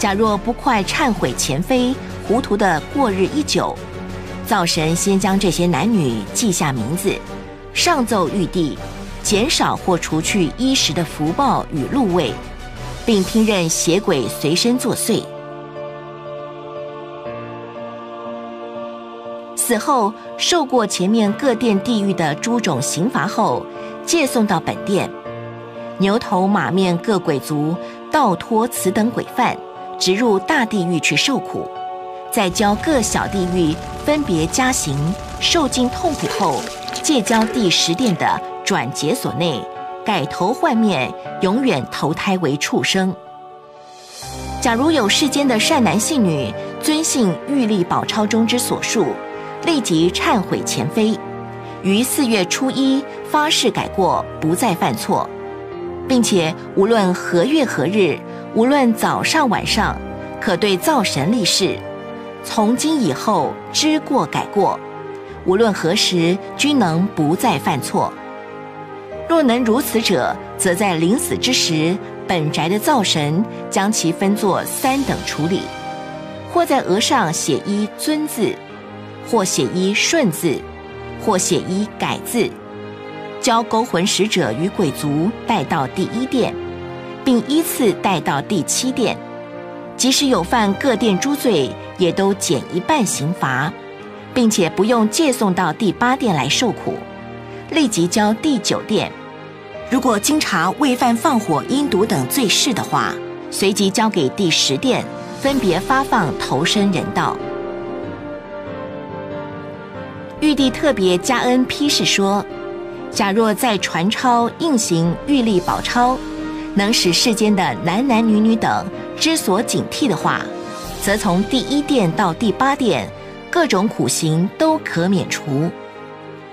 A: 假若不快忏悔前非，糊涂的过日已久，灶神先将这些男女记下名字，上奏玉帝，减少或除去衣食的福报与禄位。并听任邪鬼随身作祟，死后受过前面各殿地狱的诸种刑罚后，借送到本殿。牛头马面各鬼族倒托此等鬼犯，直入大地狱去受苦，再交各小地狱分别加刑，受尽痛苦后，借交第十殿的转劫所内，改头换面，永远投胎为畜生。假如有世间的善男信女遵信玉历宝钞中之所述，立即忏悔前非，于四月初一发誓改过，不再犯错，并且无论何月何日，无论早上晚上，可对灶神立誓，从今以后知过改过，无论何时均能不再犯错。若能如此者，则在临死之时，本宅的灶神将其分作三等处理：或在额上写一尊字，或写一顺字，或写一改字，交勾魂使者与鬼族带到第一殿，并依次带到第七殿。即使有犯各殿诸罪，也都减一半刑罚，并且不用借送到第八殿来受苦，立即交第九殿。如果经查未犯放火、阴毒等罪事的话，随即交给第十殿，分别发放投身人道。玉帝特别加恩批示说：假若在传抄印行玉历宝钞，能使世间的男男女女等知所警惕的话，则从第一殿到第八殿，各种苦刑都可免除。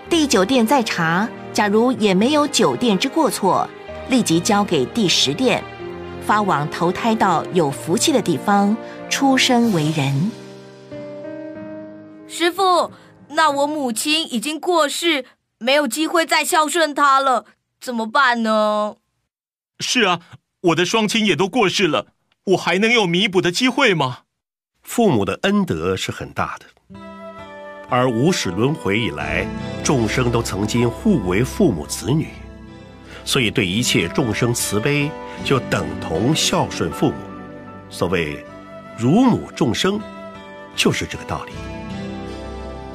A: 第九殿再查。假如也没有酒店之过错，立即交给第十殿，发往投胎到有福气的地方，出生为人。
E: 师傅，那我母亲已经过世，没有机会再孝顺她了，怎么办呢？
L: 是啊，我的双亲也都过世了，我还能有弥补的机会吗？
F: 父母的恩德是很大的。而无始轮回以来，众生都曾经互为父母子女，所以对一切众生慈悲，就等同孝顺父母。所谓“乳母众生”，就是这个道理。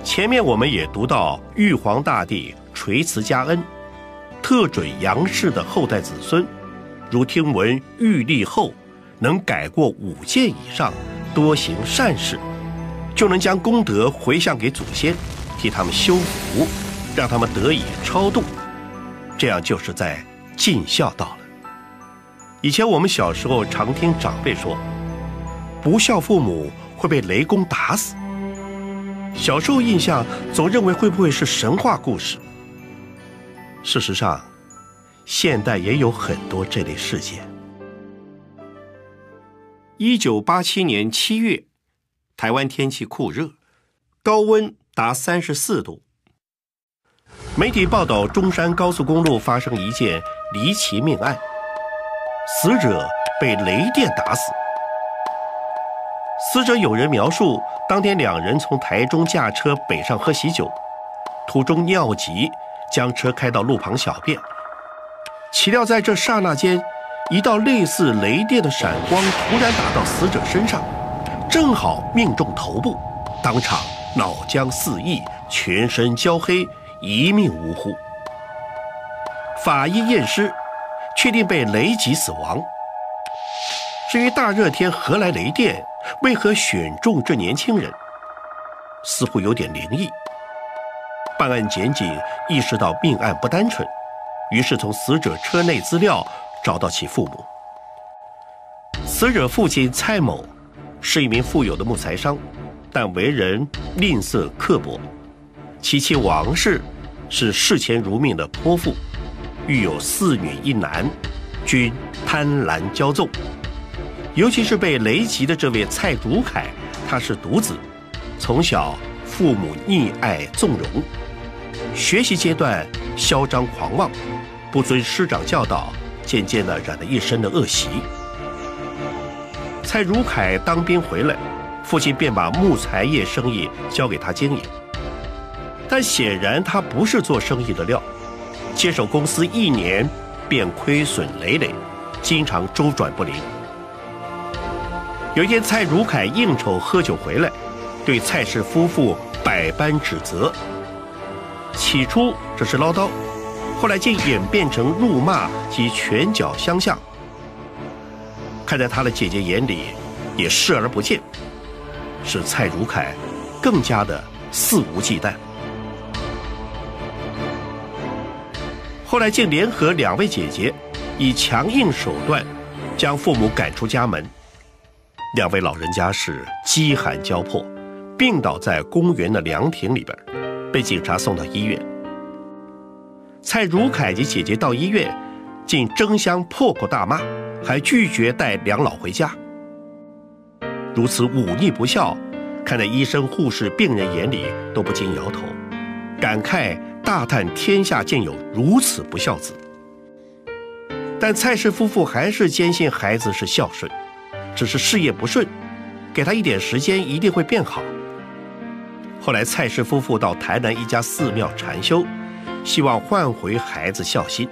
F: 前面我们也读到，玉皇大帝垂慈加恩，特准杨氏的后代子孙，如听闻玉立后能改过五戒以上，多行善事。就能将功德回向给祖先，替他们修福，让他们得以超度，这样就是在尽孝道了。以前我们小时候常听长辈说，不孝父母会被雷公打死。小时候印象总认为会不会是神话故事？事实上，现代也有很多这类事件。一九八七年七月。台湾天气酷热，高温达三十四度。媒体报道，中山高速公路发生一件离奇命案，死者被雷电打死。死者有人描述，当天两人从台中驾车北上喝喜酒，途中尿急，将车开到路旁小便。岂料在这刹那间，一道类似雷电的闪光突然打到死者身上。正好命中头部，当场脑浆四溢，全身焦黑，一命呜呼。法医验尸，确定被雷击死亡。至于大热天何来雷电，为何选中这年轻人，似乎有点灵异。办案检警意识到命案不单纯，于是从死者车内资料找到其父母。死者父亲蔡某。是一名富有的木材商，但为人吝啬刻薄。其妻王氏是视钱如命的泼妇，育有四女一男，均贪婪骄纵。尤其是被雷击的这位蔡竹凯，他是独子，从小父母溺爱纵容，学习阶段嚣张狂妄，不遵师长教导，渐渐的染了一身的恶习。蔡如凯当兵回来，父亲便把木材业生意交给他经营。但显然他不是做生意的料，接手公司一年便亏损累累，经常周转不灵。有一天，蔡如凯应酬喝酒回来，对蔡氏夫妇百般指责。起初这是唠叨，后来竟演变成怒骂及拳脚相向。看在他的姐姐眼里，也视而不见，使蔡如凯更加的肆无忌惮。后来竟联合两位姐姐，以强硬手段将父母赶出家门。两位老人家是饥寒交迫，病倒在公园的凉亭里边，被警察送到医院。蔡如凯及姐姐到医院，竟争相破口大骂，还拒绝带两老回家。如此忤逆不孝，看在医生、护士、病人眼里，都不禁摇头，感慨大叹天下竟有如此不孝子。但蔡氏夫妇还是坚信孩子是孝顺，只是事业不顺，给他一点时间，一定会变好。后来，蔡氏夫妇到台南一家寺庙禅修，希望换回孩子孝心。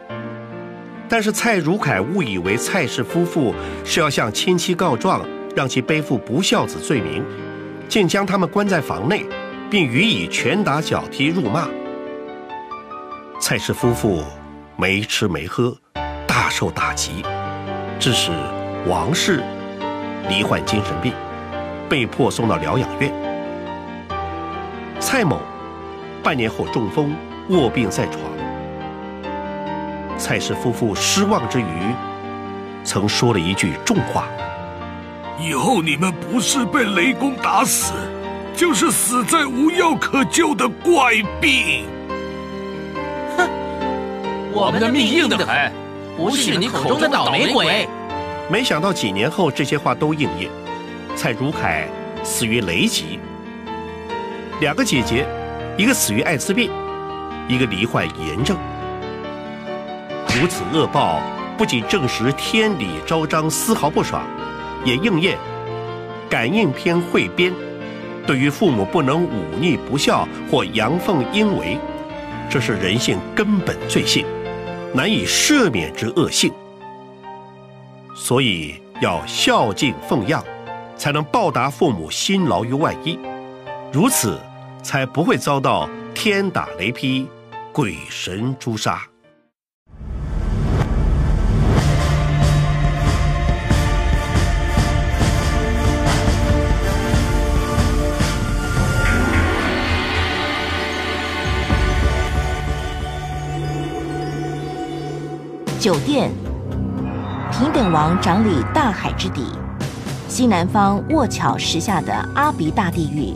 F: 但是蔡如凯误以为蔡氏夫妇是要向亲戚告状。让其背负不孝子罪名，竟将他们关在房内，并予以拳打脚踢、辱骂。蔡氏夫妇没吃没喝，大受打击，致使王氏罹患精神病，被迫送到疗养院。蔡某半年后中风卧病在床。蔡氏夫妇失望之余，曾说了一句重话。
J: 以后你们不是被雷公打死，就是死在无药可救的怪病。
M: 哼，我们的命硬得很，不是你口中的倒霉鬼。
F: 没想到几年后这些话都应验，蔡如凯死于雷击。两个姐姐，一个死于艾滋病，一个罹患炎症。如此恶报，不仅证实天理昭彰，丝毫不爽。也应验《感应篇》汇编，对于父母不能忤逆不孝或阳奉阴违，这是人性根本罪性，难以赦免之恶性。所以要孝敬奉养，才能报答父母辛劳于万一，如此才不会遭到天打雷劈、鬼神诛杀。
A: 酒店，平等王掌理大海之底，西南方卧巧石下的阿鼻大地狱。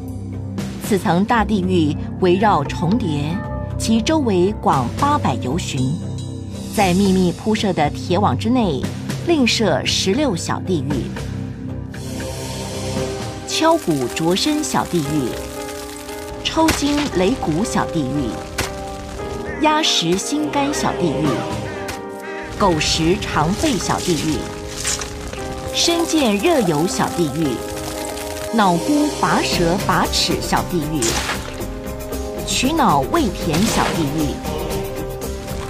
A: 此层大地狱围绕重叠，其周围广八百由旬，在秘密铺设的铁网之内，另设十六小地狱：敲鼓啄身小地狱，抽筋擂鼓小地狱，压实心肝小地狱。狗食肠肺小地狱，身见热油小地狱，脑菇拔舌拔齿小地狱，取脑喂田小地狱，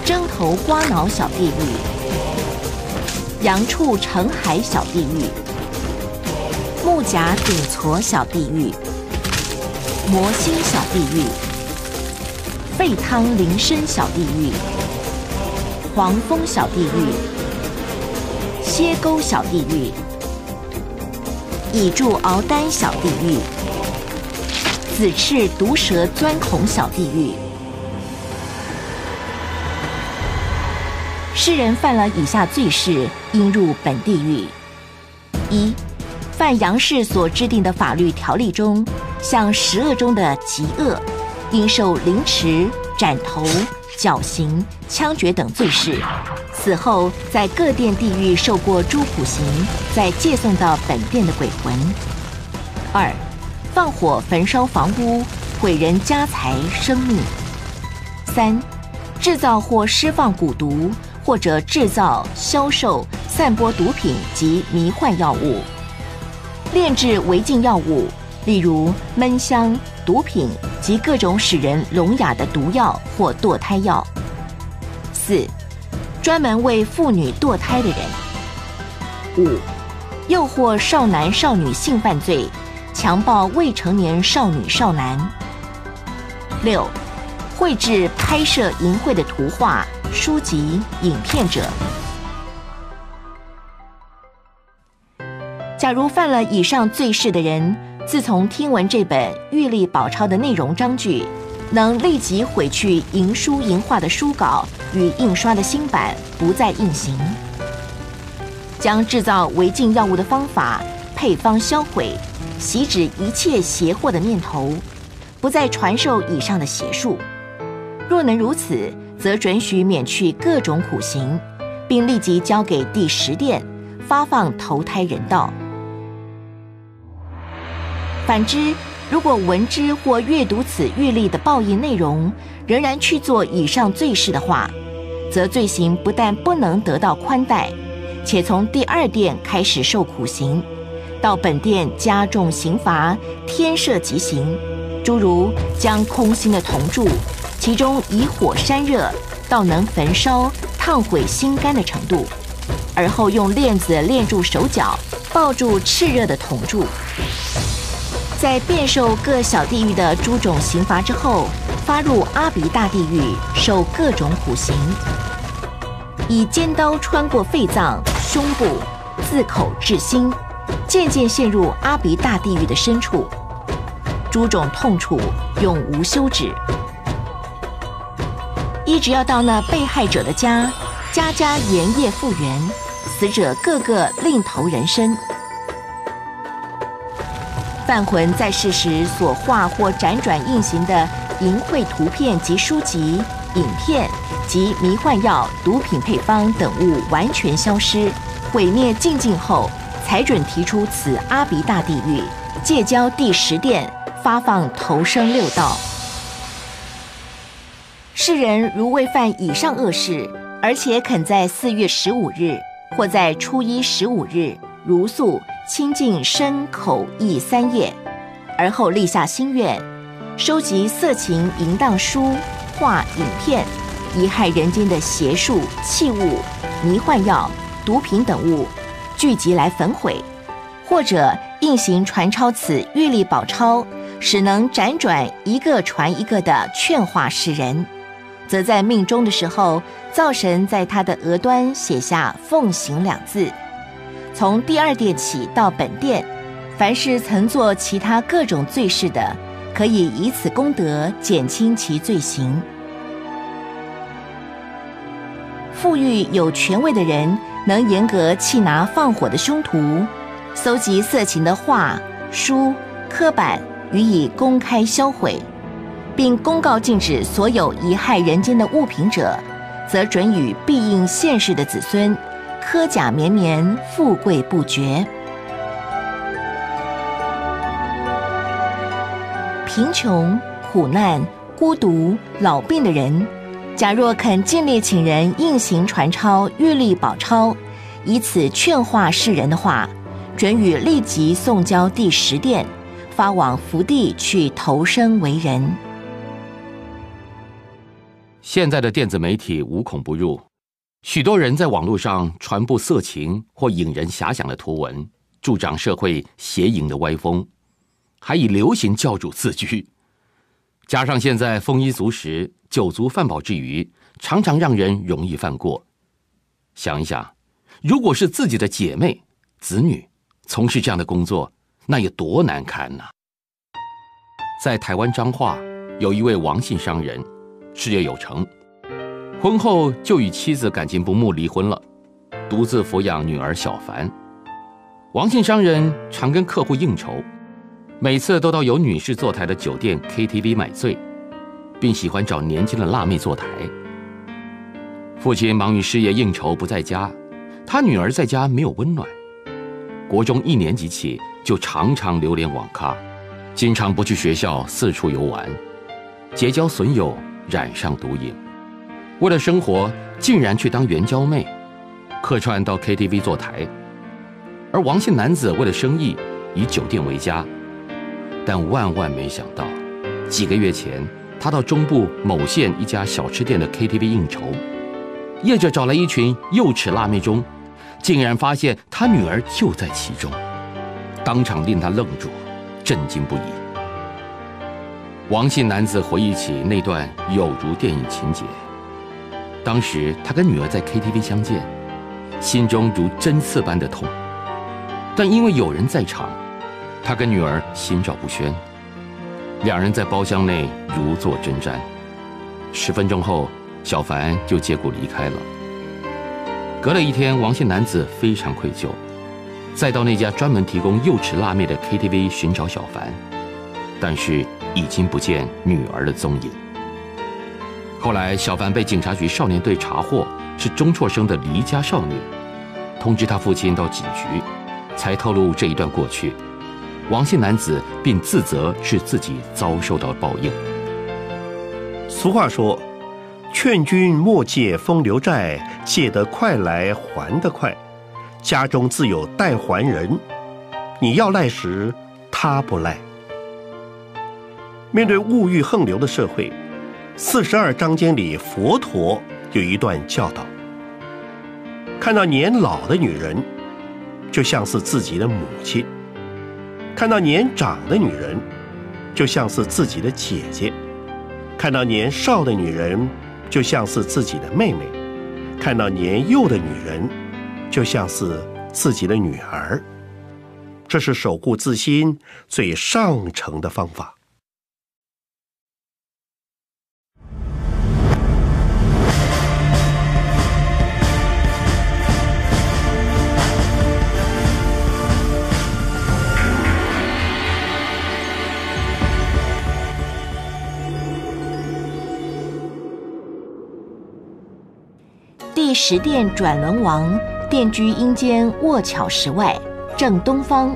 A: 蒸头刮脑小地狱，阳处成海小地狱，木甲顶矬小地狱，魔心小地狱，沸汤淋身小地狱。黄蜂小地狱、蝎沟小地狱、蚁柱鳌丹小地狱、紫翅毒蛇钻孔小地狱。世人犯了以下罪事，应入本地狱：一、犯杨氏所制定的法律条例中向十恶中的极恶，应受凌迟、斩头。绞刑、枪决等罪事，死后在各殿地狱受过诸苦刑，再借送到本殿的鬼魂。二、放火焚烧房屋，毁人家财生命。三、制造或施放蛊毒，或者制造、销售、散播毒品及迷幻药物，炼制违禁药物，例如闷香。毒品及各种使人聋哑的毒药或堕胎药。四、专门为妇女堕胎的人。五、诱惑少男少女性犯罪，强暴未成年少女少男。六、绘制拍摄淫秽的图画、书籍、影片者。假如犯了以上罪事的人。自从听闻这本玉历宝钞的内容章句，能立即毁去银书银画的书稿与印刷的新版，不再印行。将制造违禁药物的方法、配方销毁，洗止一切邪祸的念头，不再传授以上的邪术。若能如此，则准许免去各种苦刑，并立即交给第十殿发放投胎人道。反之，如果闻之或阅读此狱例的报应内容，仍然去做以上罪事的话，则罪行不但不能得到宽待，且从第二殿开始受苦刑，到本殿加重刑罚，天赦极刑，诸如将空心的铜柱，其中以火山热，到能焚烧、烫毁心肝的程度，而后用链子链住手脚，抱住炽热的铜柱。在遍受各小地狱的诸种刑罚之后，发入阿鼻大地狱，受各种苦刑，以尖刀穿过肺脏、胸部，自口至心，渐渐陷入阿鼻大地狱的深处，诸种痛楚永无休止。一直要到那被害者的家，家家连夜复原，死者个个另投人生。犯魂在世时所画或辗转印行的淫秽图片及书籍、影片及迷幻药、毒品配方等物完全消失、毁灭净尽后，才准提出此阿鼻大地狱，戒交第十殿发放投生六道。世人如未犯以上恶事，而且肯在四月十五日或在初一十五日如素。清净身口意三业，而后立下心愿，收集色情淫荡书画影片，遗害人间的邪术器物、迷幻药、毒品等物，聚集来焚毁；或者印行传抄此玉历宝钞，使能辗转一个传一个的劝化世人，则在命中的时候，灶神在他的额端写下“奉行”两字。从第二殿起到本殿，凡是曾做其他各种罪事的，可以以此功德减轻其罪行。富裕有权位的人，能严格缉拿放火的凶徒，搜集色情的画、书、刻板，予以公开销毁，并公告禁止所有贻害人间的物品者，则准予必应现世的子孙。科甲绵绵，富贵不绝。贫穷、苦难、孤独、老病的人，假若肯尽力请人印行传抄玉历宝钞，以此劝化世人的话，准予立即送交第十殿，发往福地去投生为人。
G: 现在的电子媒体无孔不入。许多人在网络上传播色情或引人遐想的图文，助长社会邪淫的歪风，还以流行教主自居。加上现在丰衣足食、酒足饭饱之余，常常让人容易犯过。想一想，如果是自己的姐妹、子女从事这样的工作，那有多难堪呐！在台湾彰化，有一位王姓商人，事业有成。婚后就与妻子感情不睦离婚了，独自抚养女儿小凡。王姓商人常跟客户应酬，每次都到有女士坐台的酒店 KTV 买醉，并喜欢找年轻的辣妹坐台。父亲忙于事业应酬不在家，他女儿在家没有温暖。国中一年级起就常常流连网咖，经常不去学校四处游玩，结交损友，染上毒瘾。为了生活，竟然去当援交妹，客串到 KTV 坐台；而王姓男子为了生意，以酒店为家。但万万没想到，几个月前，他到中部某县一家小吃店的 KTV 应酬，业者找来一群幼齿辣妹中，竟然发现他女儿就在其中，当场令他愣住，震惊不已。王姓男子回忆起那段有如电影情节。当时他跟女儿在 KTV 相见，心中如针刺般的痛，但因为有人在场，他跟女儿心照不宣。两人在包厢内如坐针毡。十分钟后，小凡就借故离开了。隔了一天，王姓男子非常愧疚，再到那家专门提供幼齿辣妹的 KTV 寻找小凡，但是已经不见女儿的踪影。后来，小凡被警察局少年队查获是钟辍生的离家少女，通知他父亲到警局，才透露这一段过去。王姓男子并自责是自己遭受到报应。
F: 俗话说：“劝君莫借风流债，借得快来还得快。家中自有待还人，你要赖时，他不赖。”面对物欲横流的社会。四十二章经里，佛陀有一段教导：看到年老的女人，就像是自己的母亲；看到年长的女人，就像是自己的姐姐；看到年少的女人，就像是自己的妹妹；看到年幼的女人，就像是自己的女儿。这是守护自心最上乘的方法。
A: 第十殿转轮王殿居阴间卧巧石外正东方，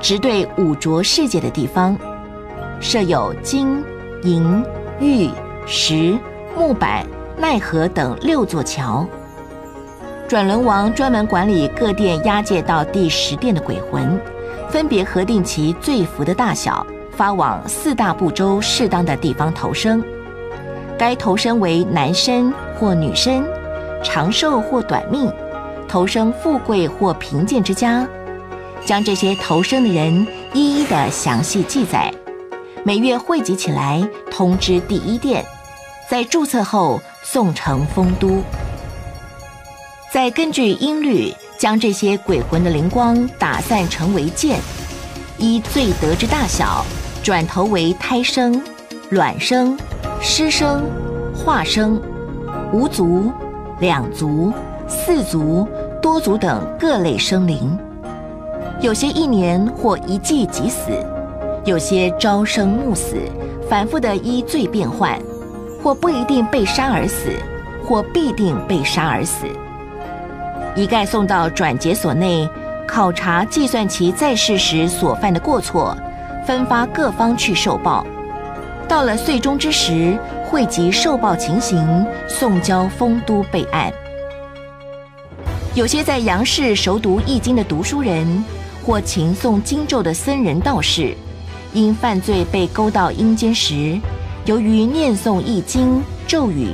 A: 直对五浊世界的地方，设有金、银、玉、石、木板、奈何等六座桥。转轮王专门管理各殿押解到第十殿的鬼魂，分别核定其罪福的大小，发往四大部洲适当的地方投生。该投生为男身或女身。长寿或短命，投生富贵或贫贱之家，将这些投生的人一一的详细记载，每月汇集起来，通知第一殿，在注册后送呈丰都，再根据音律将这些鬼魂的灵光打散成为剑，依罪德之大小，转投为胎生、卵生、湿生、化生、无足。两足、四足、多足等各类生灵，有些一年或一季即死，有些朝生暮死，反复的依罪变换，或不一定被杀而死，或必定被杀而死。一概送到转结所内，考察计算其在世时所犯的过错，分发各方去受报。到了岁终之时。汇集受报情形，送交丰都备案。有些在杨氏熟读易经的读书人，或勤诵经咒的僧人道士，因犯罪被勾到阴间时，由于念诵易经咒语，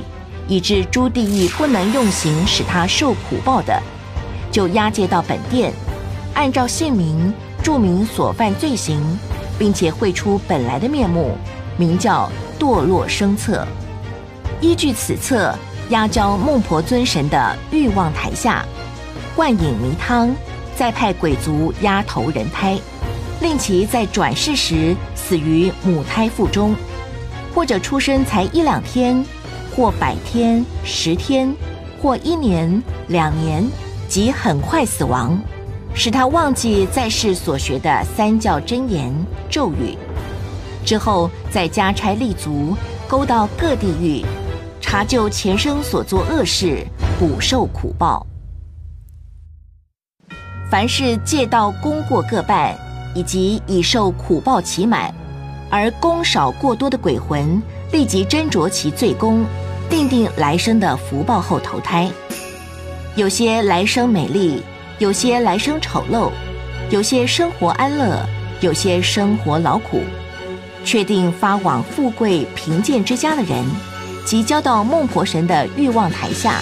A: 以致诸地狱不能用刑使他受苦报的，就押解到本殿，按照姓名注明所犯罪行，并且绘出本来的面目，名叫。堕落生册，依据此册压交孟婆尊神的欲望台下，灌饮迷汤，再派鬼族压头人胎，令其在转世时死于母胎腹中，或者出生才一两天，或百天、十天，或一年、两年，即很快死亡，使他忘记在世所学的三教真言咒语。之后再加差立足，勾到各地狱，查究前生所作恶事，补受苦报。凡是借道功过各半，以及已受苦报期满，而功少过多的鬼魂，立即斟酌其罪功，定定来生的福报后投胎。有些来生美丽，有些来生丑陋，有些生活安乐，有些生活劳苦。确定发往富贵贫贱之家的人，即交到孟婆神的欲望台下，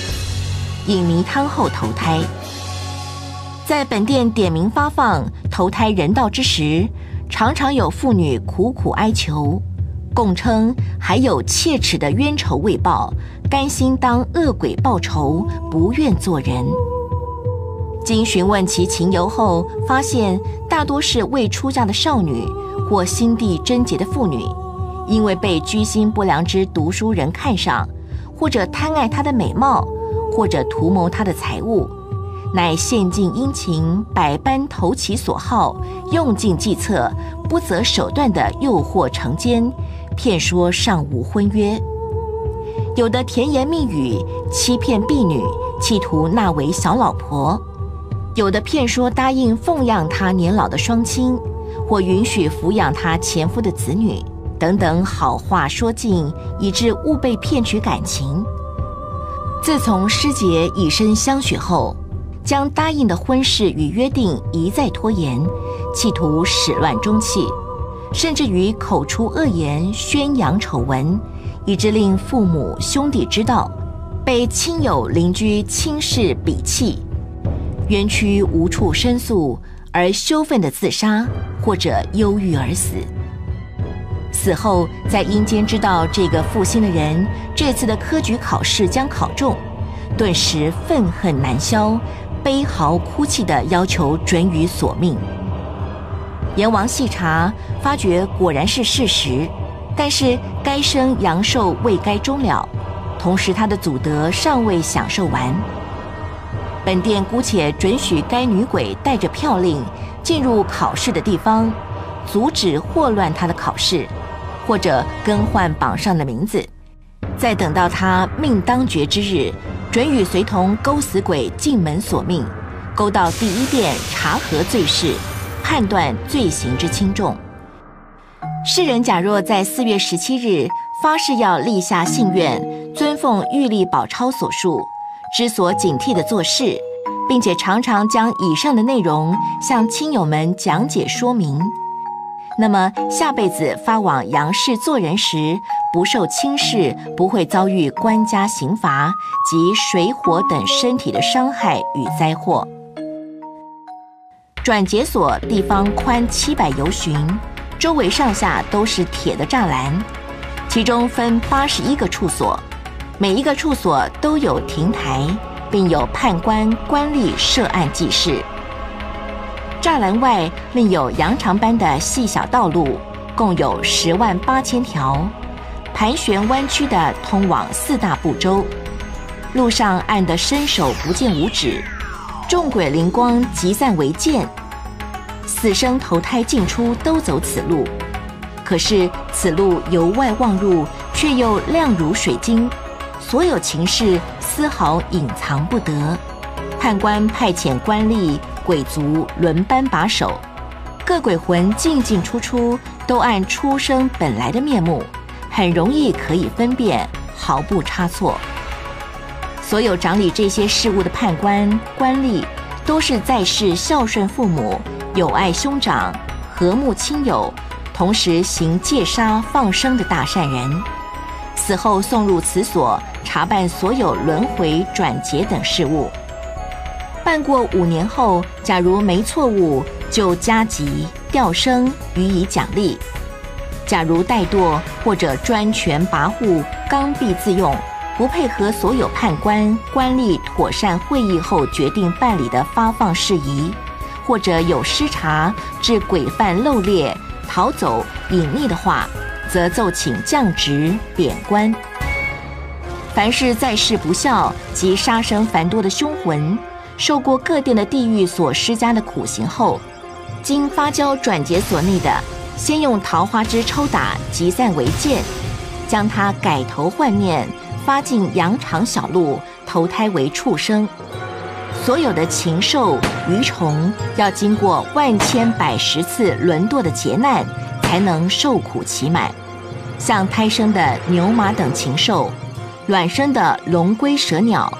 A: 饮迷汤后投胎。在本殿点名发放投胎人道之时，常常有妇女苦苦哀求，供称还有切齿的冤仇未报，甘心当恶鬼报仇，不愿做人。经询问其情由后，发现大多是未出嫁的少女。或心地贞洁的妇女，因为被居心不良之读书人看上，或者贪爱她的美貌，或者图谋他的财物，乃献尽殷勤，百般投其所好，用尽计策，不择手段的诱惑成奸，骗说尚无婚约。有的甜言蜜语欺骗婢女，企图纳为小老婆；有的骗说答应奉养他年老的双亲。或允许抚养她前夫的子女，等等好话说尽，以致误被骗取感情。自从师姐以身相许后，将答应的婚事与约定一再拖延，企图始乱终弃，甚至于口出恶言，宣扬丑闻，以致令父母兄弟知道，被亲友邻居轻视鄙弃，冤屈无处申诉。而羞愤的自杀，或者忧郁而死。死后在阴间知道这个负心的人这次的科举考试将考中，顿时愤恨难消，悲嚎哭泣的要求准予索命。阎王细查，发觉果然是事实，但是该生阳寿未该终了，同时他的祖德尚未享受完。本殿姑且准许该女鬼带着票令进入考试的地方，阻止祸乱她的考试，或者更换榜上的名字。再等到她命当绝之日，准予随同勾死鬼进门索命，勾到第一殿查核罪事，判断罪行之轻重。世人假若在四月十七日发誓要立下信愿，遵奉玉历宝钞所述。知所警惕的做事，并且常常将以上的内容向亲友们讲解说明，那么下辈子发往阳世做人时，不受轻视，不会遭遇官家刑罚及水火等身体的伤害与灾祸。转解所地方宽七百由旬，周围上下都是铁的栅栏，其中分八十一个处所。每一个处所都有亭台，并有判官官吏设案记事。栅栏外另有羊肠般的细小道路，共有十万八千条，盘旋弯曲的通往四大部洲。路上暗得伸手不见五指，众鬼灵光集散为剑。死生投胎进出都走此路，可是此路由外望入，却又亮如水晶。所有情事丝毫隐藏不得，判官派遣官吏、鬼卒轮班把守，各鬼魂进进出出都按出生本来的面目，很容易可以分辨，毫不差错。所有掌理这些事务的判官、官吏，都是在世孝顺父母、友爱兄长、和睦亲友，同时行戒杀放生的大善人。死后送入此所。查办所有轮回转劫等事务，办过五年后，假如没错误，就加级调升予以奖励；假如怠惰或者专权跋扈、刚愎自用，不配合所有判官官吏妥善会议后决定办理的发放事宜，或者有失察致鬼犯漏猎、逃走、隐匿的话，则奏请降职贬官。凡是在世不孝及杀生繁多的凶魂，受过各殿的地狱所施加的苦刑后，经发交转结所内的，先用桃花枝抽打，集散为箭，将他改头换面，发进羊肠小路，投胎为畜生。所有的禽兽鱼虫，要经过万千百十次轮堕的劫难，才能受苦其满。像胎生的牛马等禽兽。卵生的龙龟蛇鸟，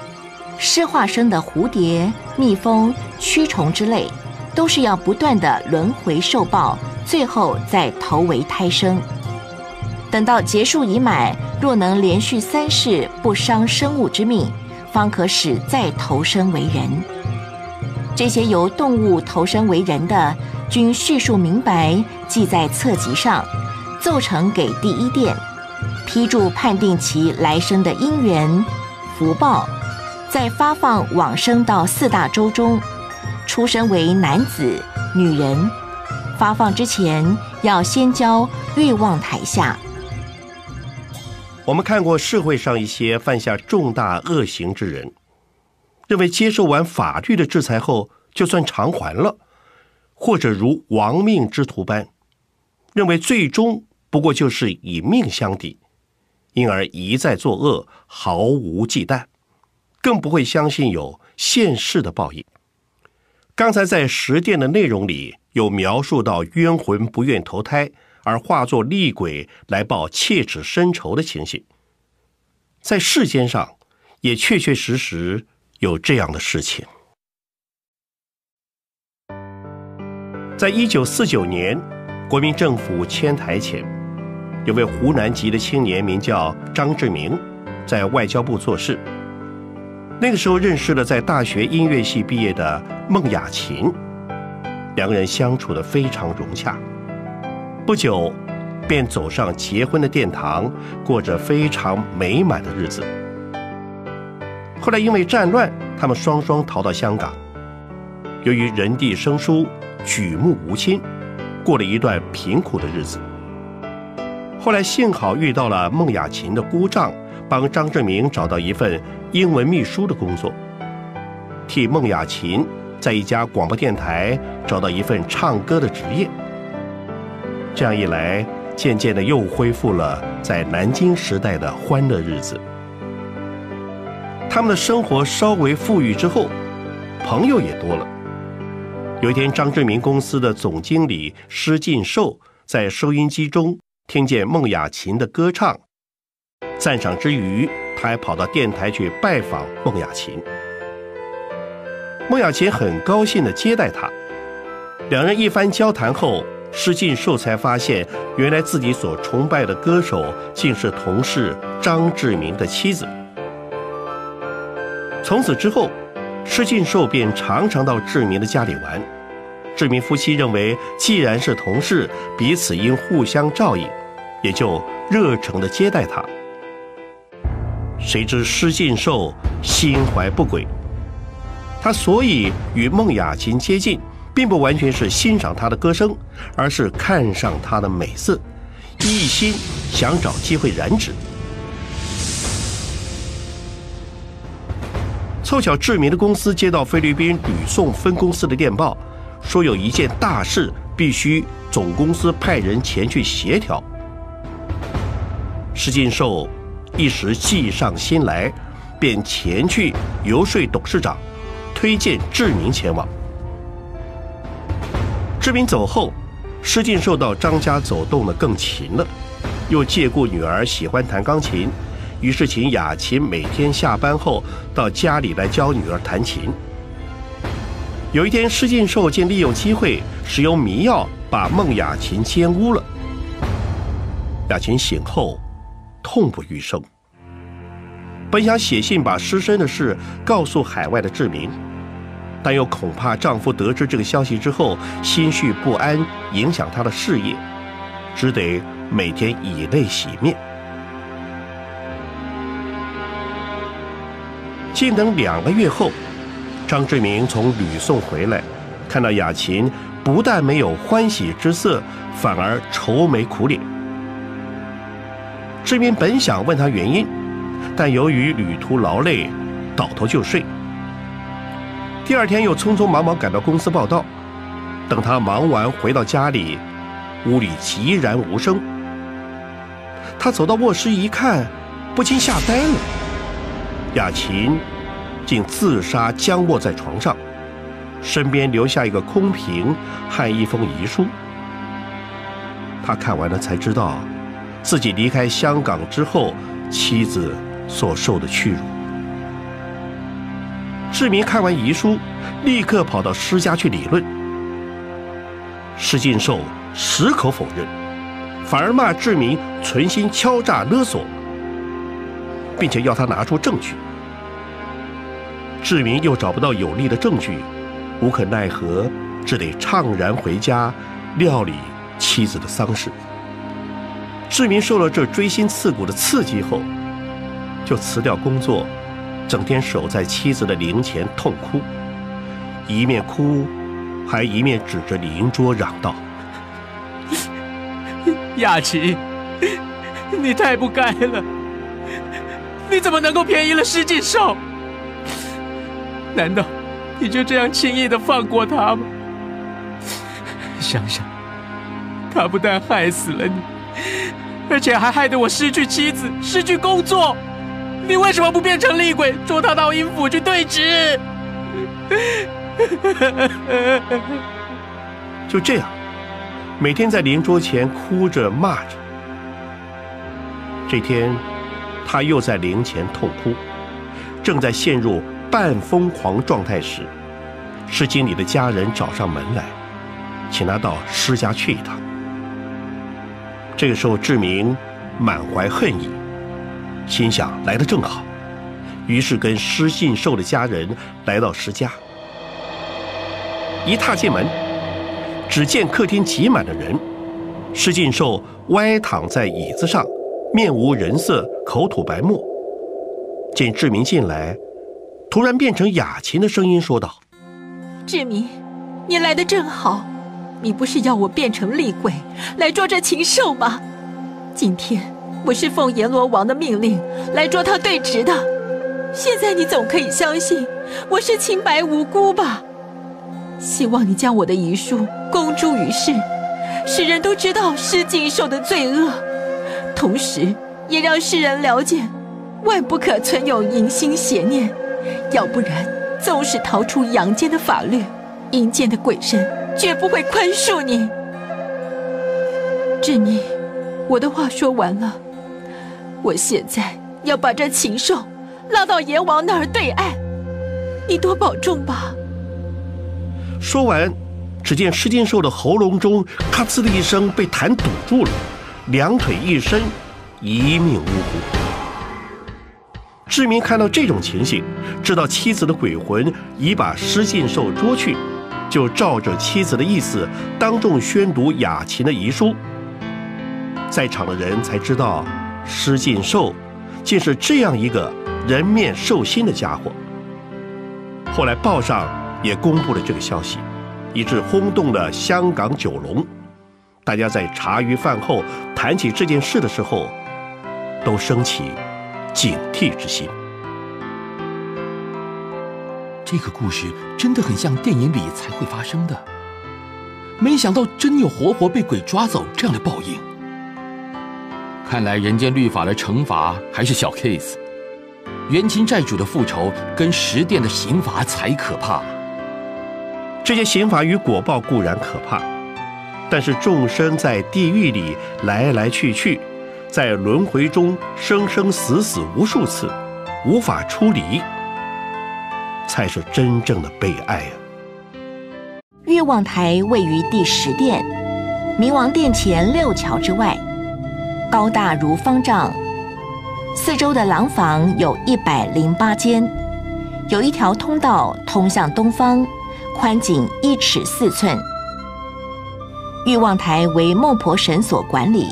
A: 湿化生的蝴蝶、蜜蜂、蛆虫之类，都是要不断的轮回受报，最后再投为胎生。等到结束已满，若能连续三世不伤生物之命，方可使再投生为人。这些由动物投生为人的，均叙述明白，记在册籍上，奏呈给第一殿。批注判定其来生的因缘福报，再发放往生到四大洲中，出生为男子、女人。发放之前要先交欲望台下，
F: 我们看过社会上一些犯下重大恶行之人，认为接受完法律的制裁后就算偿还了，或者如亡命之徒般，认为最终不过就是以命相抵，因而一再作恶，毫无忌惮，更不会相信有现世的报应。刚才在十殿的内容里有描述到冤魂不愿投胎。而化作厉鬼来报切齿深仇的情形，在世间上也确确实实有这样的事情。在一九四九年，国民政府迁台前，有位湖南籍的青年名叫张志明，在外交部做事。那个时候认识了在大学音乐系毕业的孟雅琴，两个人相处的非常融洽。不久，便走上结婚的殿堂，过着非常美满的日子。后来因为战乱，他们双双逃到香港。由于人地生疏，举目无亲，过了一段贫苦的日子。后来幸好遇到了孟雅琴的姑丈，帮张志明找到一份英文秘书的工作，替孟雅琴在一家广播电台找到一份唱歌的职业。这样一来，渐渐的又恢复了在南京时代的欢乐日子。他们的生活稍微富裕之后，朋友也多了。有一天，张志明公司的总经理施进寿在收音机中听见孟雅琴的歌唱，赞赏之余，他还跑到电台去拜访孟雅琴。孟雅琴很高兴的接待他，两人一番交谈后。施进寿才发现，原来自己所崇拜的歌手竟是同事张志明的妻子。从此之后，施进寿便常常到志明的家里玩。志明夫妻认为，既然是同事，彼此应互相照应，也就热诚地接待他。谁知施进寿心怀不轨，他所以与孟雅琴接近。并不完全是欣赏她的歌声，而是看上她的美色，一心想找机会染指。凑巧志明的公司接到菲律宾吕宋分公司的电报，说有一件大事必须总公司派人前去协调。施金寿一时计上心来，便前去游说董事长，推荐志明前往。志明走后，施进寿到张家走动的更勤了，又借故女儿喜欢弹钢琴，于是请雅琴每天下班后到家里来教女儿弹琴。有一天，施进寿竟利用机会使用迷药把孟雅琴奸污了。雅琴醒后痛不欲生，本想写信把失身的事告诉海外的志明。但又恐怕丈夫得知这个消息之后心绪不安，影响她的事业，只得每天以泪洗面。静等两个月后，张志明从吕宋回来，看到雅琴不但没有欢喜之色，反而愁眉苦脸。志明本想问他原因，但由于旅途劳累，倒头就睡。第二天又匆匆忙忙赶到公司报道，等他忙完回到家里，屋里寂然无声。他走到卧室一看，不禁吓呆了。雅琴竟自杀僵卧在床上，身边留下一个空瓶和一封遗书。他看完了才知道，自己离开香港之后，妻子所受的屈辱。志明看完遗书，立刻跑到施家去理论。施进寿矢口否认，反而骂志明存心敲诈勒索，并且要他拿出证据。志明又找不到有力的证据，无可奈何，只得怅然回家料理妻子的丧事。志明受了这锥心刺骨的刺激后，就辞掉工作。整天守在妻子的灵前痛哭，一面哭，还一面指着灵桌嚷道：“
H: 雅琪，你太不该了！
T: 你怎么能够便宜了施敬寿？难道你就这样轻易的放过他吗？想想，他不但害死了你，而且还害得我失去妻子、失去工作。你为什么不变成厉鬼，捉他到阴府去对质？
F: 就这样，每天在灵桌前哭着骂着。这天，他又在灵前痛哭，正在陷入半疯狂状态时，施经理的家人找上门来，请他到施家去一趟。这个时候，志明满怀恨意，心想来的正好，于是跟施信寿的家人来到施家。一踏进门，只见客厅挤满了人，施敬寿歪躺在椅子上，面无人色，口吐白沫。见志明进来，突然变成雅琴的声音说道：“
L: 志明，你来的正好，你不是要我变成厉鬼来捉这禽兽吗？今天我是奉阎罗王的命令来捉他对质的，现在你总可以相信我是清白无辜吧？”希望你将我的遗书公诸于世，使人都知道施敬寿的罪恶，同时也让世人了解，万不可存有淫心邪念，要不然，纵使逃出阳间的法律，阴间的鬼神绝不会宽恕你。志明，我的话说完了，我现在要把这禽兽拉到阎王那儿对岸，你多保重吧。
F: 说完，只见施金兽的喉咙中咔呲的一声被痰堵住了，两腿一伸，一命呜呼。志明看到这种情形，知道妻子的鬼魂已把施进寿捉去，就照着妻子的意思，当众宣读雅琴的遗书。在场的人才知道，施进寿竟是这样一个人面兽心的家伙。后来报上。也公布了这个消息，以致轰动了香港九龙。大家在茶余饭后谈起这件事的时候，都升起警惕之心。
I: 这个故事真的很像电影里才会发生的，没想到真有活活被鬼抓走这样的报应。看来人间律法的惩罚还是小 case，冤亲债主的复仇跟十殿的刑罚才可怕。
F: 这些刑罚与果报固然可怕，但是众生在地狱里来来去去，在轮回中生生死死无数次，无法出离，才是真正的悲哀啊！
A: 月望台位于第十殿，明王殿前六桥之外，高大如方丈，四周的廊房有一百零八间，有一条通道通向东方。宽仅一尺四寸。玉望台为孟婆神所管理，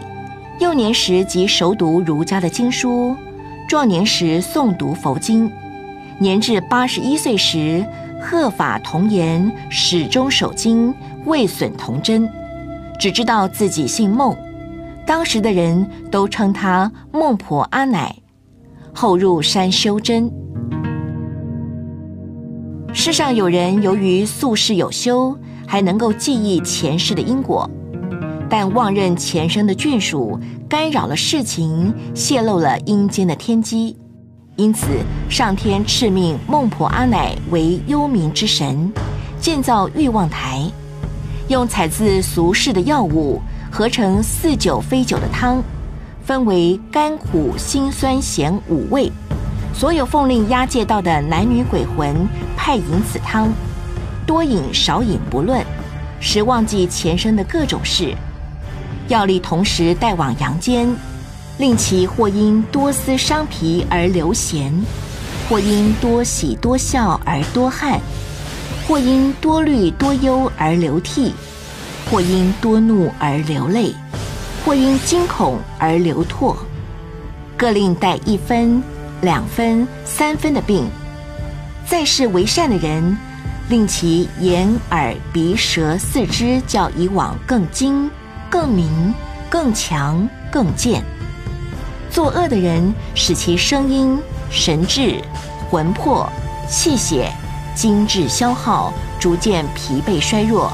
A: 幼年时即熟读儒家的经书，壮年时诵读佛经，年至八十一岁时，鹤法童颜，始终守经，未损童真。只知道自己姓孟，当时的人都称他孟婆阿奶。后入山修真。世上有人由于宿世有修，还能够记忆前世的因果，但忘认前生的眷属，干扰了事情，泄露了阴间的天机，因此上天敕命孟婆阿奶为幽冥之神，建造欲望台，用采自俗世的药物合成似酒非酒的汤，分为甘苦辛酸咸五味。所有奉令押解到的男女鬼魂，派饮此汤，多饮少饮不论，使忘记前生的各种事。药力同时带往阳间，令其或因多思伤脾而流涎，或因多喜多笑而多汗，或因多虑多忧而流涕，或因多怒而流泪，或因惊恐而流唾，各令带一分。两分、三分的病，在世为善的人，令其眼、耳、鼻、舌、四肢较以往更精、更明、更强、更健。作恶的人使其声音、神志、魂魄、气血、精致消耗，逐渐疲惫衰弱，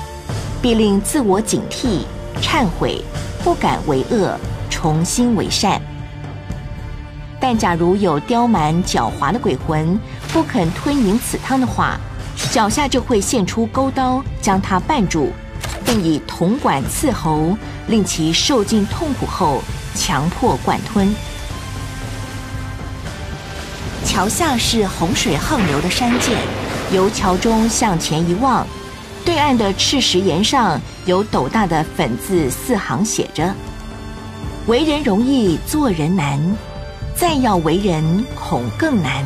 A: 必令自我警惕、忏悔，不敢为恶，重新为善。但假如有刁蛮狡猾的鬼魂不肯吞饮此汤的话，脚下就会现出钩刀，将他绊住，并以铜管刺喉，令其受尽痛苦后，强迫灌吞。桥下是洪水横流的山涧，由桥中向前一望，对岸的赤石岩上有斗大的粉字四行写着：“为人容易，做人难。”再要为人，恐更难；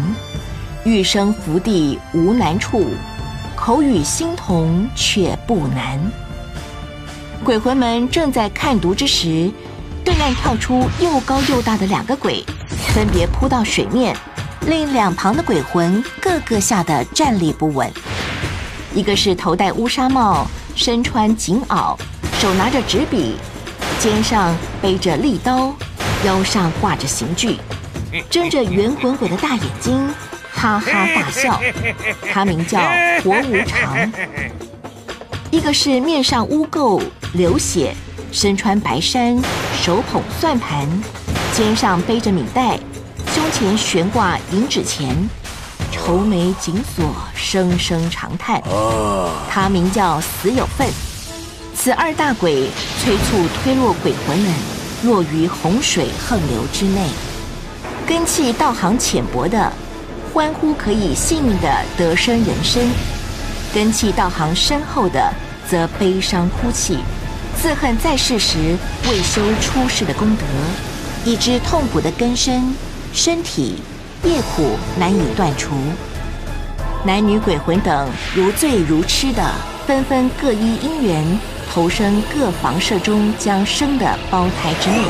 A: 欲生福地无难处，口与心同却不难。鬼魂们正在看读之时，对岸跳出又高又大的两个鬼，分别扑到水面，令两旁的鬼魂个个吓得站立不稳。一个是头戴乌纱帽，身穿锦袄，手拿着纸笔，肩上背着利刀，腰上挂着刑具。睁着圆滚滚的大眼睛，哈哈大笑。他名叫活无常。一个是面上污垢流血，身穿白衫，手捧算盘，肩上背着米袋，胸前悬挂银纸钱，愁眉紧锁，声声长叹。他名叫死有份。此二大鬼催促推落鬼魂们，落于洪水横流之内。根气道行浅薄的，欢呼可以幸运的得生人生；根气道行深厚的，则悲伤哭泣，自恨在世时未修出世的功德，以致痛苦的根深，身体业苦难以断除。男女鬼魂等如醉如痴的，纷纷各依因缘投生各房舍中将生的胞胎之内。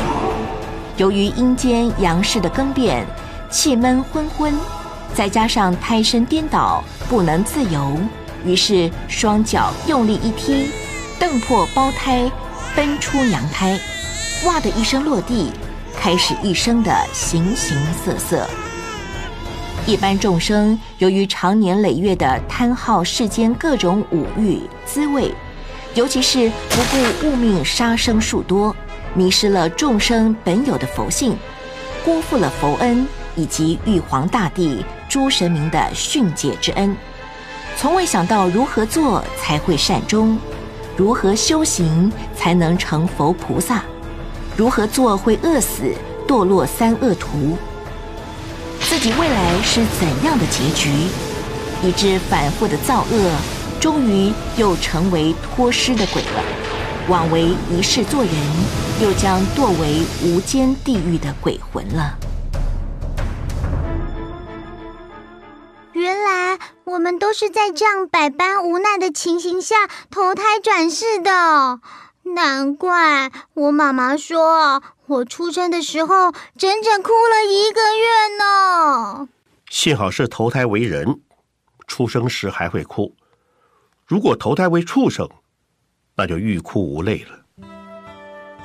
A: 由于阴间阳世的更变，气闷昏昏，再加上胎身颠倒，不能自由，于是双脚用力一踢，蹬破胞胎，奔出娘胎，哇的一声落地，开始一生的形形色色。一般众生由于常年累月的贪好世间各种五欲滋味，尤其是不顾物命杀生数多。迷失了众生本有的佛性，辜负了佛恩以及玉皇大帝诸神明的训诫之恩，从未想到如何做才会善终，如何修行才能成佛菩萨，如何做会饿死堕落三恶途，自己未来是怎样的结局，以致反复的造恶，终于又成为脱尸的鬼了。枉为一世做人，又将堕为无间地狱的鬼魂了。
D: 原来我们都是在这样百般无奈的情形下投胎转世的，难怪我妈妈说我出生的时候整整哭了一个月呢。
F: 幸好是投胎为人，出生时还会哭；如果投胎为畜生，那就欲哭无泪了。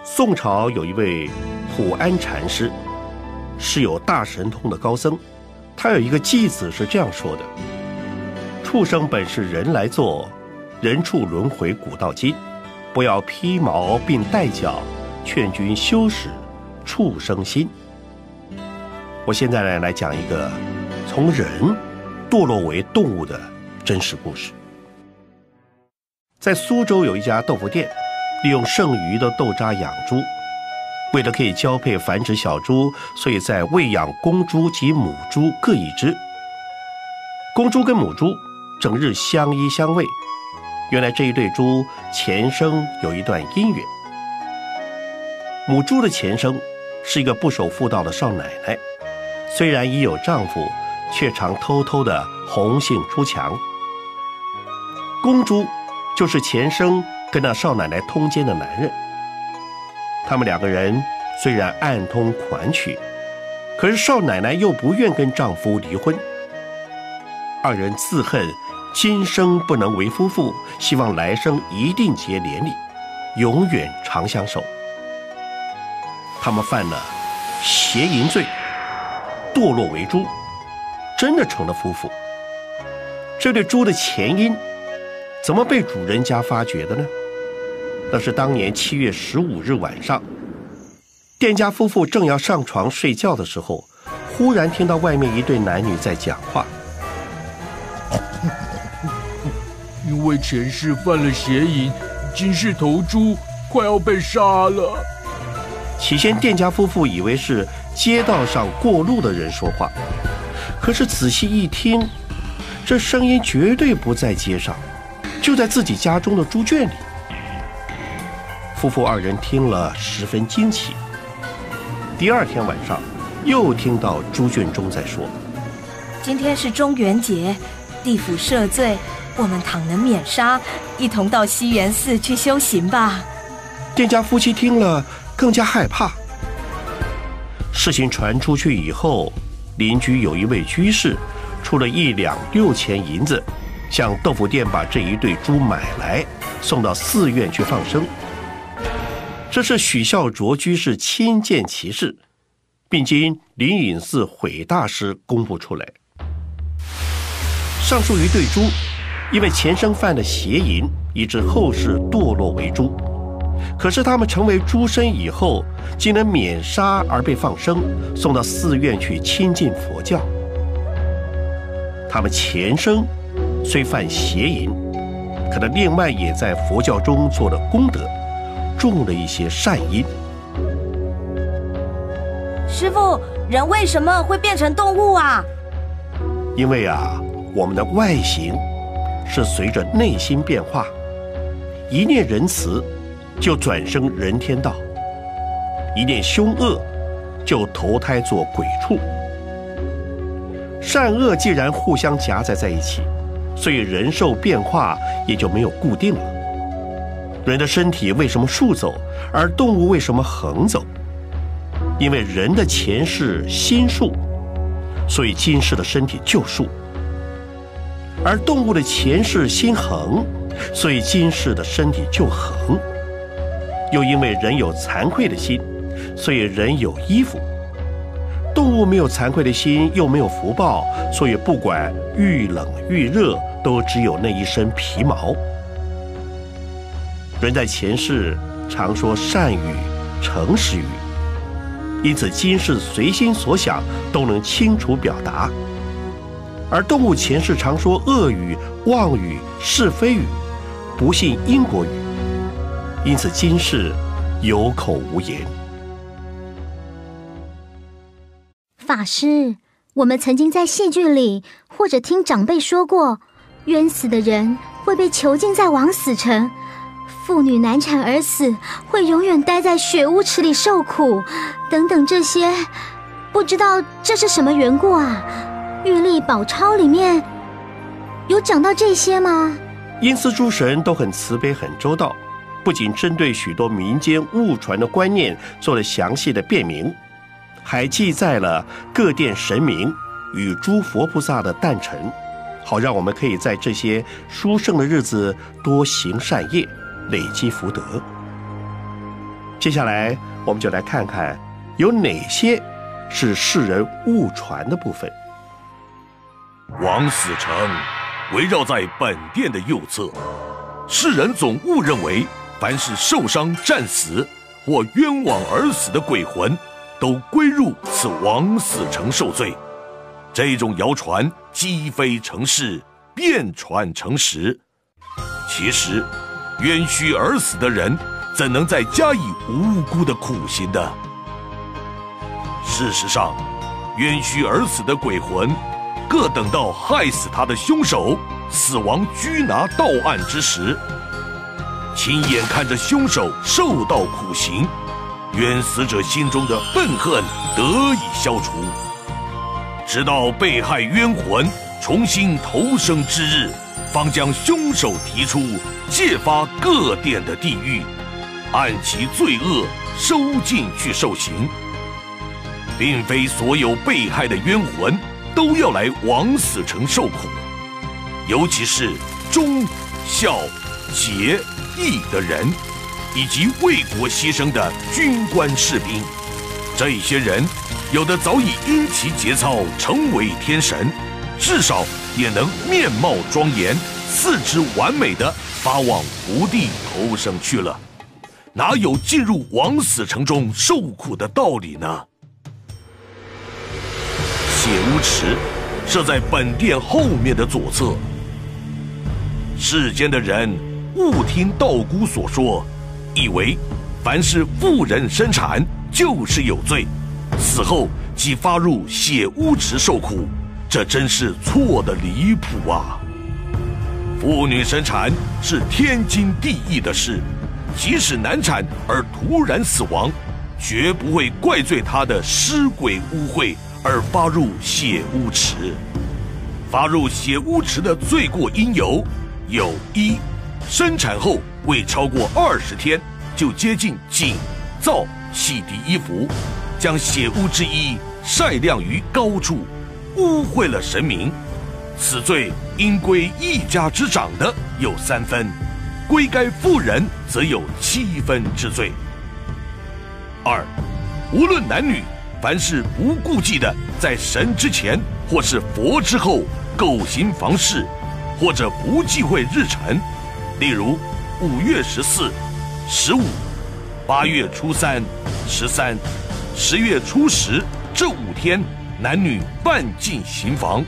F: 宋朝有一位普安禅师，是有大神通的高僧，他有一个偈子是这样说的：“畜生本是人来做，人畜轮回古到今，不要披毛并带角，劝君修使畜生心。”我现在呢来讲一个从人堕落为动物的真实故事。在苏州有一家豆腐店，利用剩余的豆渣养猪。为了可以交配繁殖小猪，所以在喂养公猪及母猪各一只。公猪跟母猪整日相依相偎。原来这一对猪前生有一段姻缘。母猪的前生是一个不守妇道的少奶奶，虽然已有丈夫，却常偷偷的红杏出墙。公猪。就是前生跟那少奶奶通奸的男人，他们两个人虽然暗通款曲，可是少奶奶又不愿跟丈夫离婚。二人自恨今生不能为夫妇，希望来生一定结连理，永远长相守。他们犯了邪淫罪，堕落为猪，真的成了夫妇。这对猪的前因，怎么被主人家发觉的呢？那是当年七月十五日晚上，店家夫妇正要上床睡觉的时候，忽然听到外面一对男女在讲话。
R: 因为前世犯了邪淫，今世头猪快要被杀了。
F: 起先，店家夫妇以为是街道上过路的人说话，可是仔细一听，这声音绝对不在街上，就在自己家中的猪圈里。夫妇二人听了十分惊奇。第二天晚上，又听到朱俊忠在说：“
P: 今天是中元节，地府赦罪，我们倘能免杀，一同到西园寺去修行吧。”
F: 店家夫妻听了。更加害怕。事情传出去以后，邻居有一位居士，出了一两六钱银子，向豆腐店把这一对猪买来，送到寺院去放生。这是许孝卓居士亲见其事，并经灵隐寺毁大师公布出来。上述一对猪，因为前生犯了邪淫，以致后世堕落为猪。可是他们成为猪身以后，竟能免杀而被放生，送到寺院去亲近佛教。他们前生虽犯邪淫，可能另外也在佛教中做了功德，种了一些善因。
P: 师傅，人为什么会变成动物啊？
F: 因为啊，我们的外形是随着内心变化，一念仁慈。就转生人天道，一念凶恶，就投胎做鬼畜。善恶既然互相夹杂在一起，所以人兽变化也就没有固定了。人的身体为什么竖走，而动物为什么横走？因为人的前世心竖，所以今世的身体就竖；而动物的前世心横，所以今世的身体就横。又因为人有惭愧的心，所以人有衣服；动物没有惭愧的心，又没有福报，所以不管遇冷遇热，都只有那一身皮毛。人在前世常说善语、诚实语，因此今世随心所想都能清楚表达；而动物前世常说恶语、妄语、是非语，不信因果语。因此，今世有口无言。
D: 法师，我们曾经在戏剧里或者听长辈说过，冤死的人会被囚禁在枉死城，妇女难产而死会永远待在血污池里受苦，等等这些，不知道这是什么缘故啊？《玉历宝钞》里面有讲到这些吗？
F: 阴司诸神都很慈悲，很周到。不仅针对许多民间误传的观念做了详细的辨明，还记载了各殿神明与诸佛菩萨的诞辰，好让我们可以在这些殊胜的日子多行善业，累积福德。接下来，我们就来看看有哪些是世人误传的部分。
J: 王死城围绕在本殿的右侧，世人总误认为。凡是受伤、战死或冤枉而死的鬼魂，都归入此枉死城受罪。这种谣传积非成是，变传成实。其实，冤屈而死的人，怎能再加以无辜的苦刑呢？事实上，冤屈而死的鬼魂，各等到害死他的凶手死亡拘拿到案之时。亲眼看着凶手受到苦刑，冤死者心中的愤恨得以消除。直到被害冤魂重新投生之日，方将凶手提出，借发各殿的地狱，按其罪恶收进去受刑。并非所有被害的冤魂都要来枉死城受苦，尤其是忠、孝、节。义的人，以及为国牺牲的军官士兵，这些人，有的早已因其节操成为天神，至少也能面貌庄严、四肢完美的发往福地投生去了，哪有进入枉死城中受苦的道理呢？血污池设在本殿后面的左侧。世间的人误听道姑所说，以为凡是妇人生产就是有罪，死后即发入血污池受苦，这真是错的离谱啊！妇女生产是天经地义的事，即使难产而突然死亡，绝不会怪罪她的尸鬼污秽而发入血污池。发入血污池的罪过因由。有一，生产后未超过二十天，就接近井、灶洗涤衣服，将血污之衣晒晾于高处，污秽了神明，此罪应归一家之长的有三分，归该妇人则有七分之罪。二，无论男女，凡是不顾忌的在神之前或是佛之后苟行房事。或者不忌讳日辰，例如五月十四、十五、八月初三、十三、十月初十这五天，男女半进行房。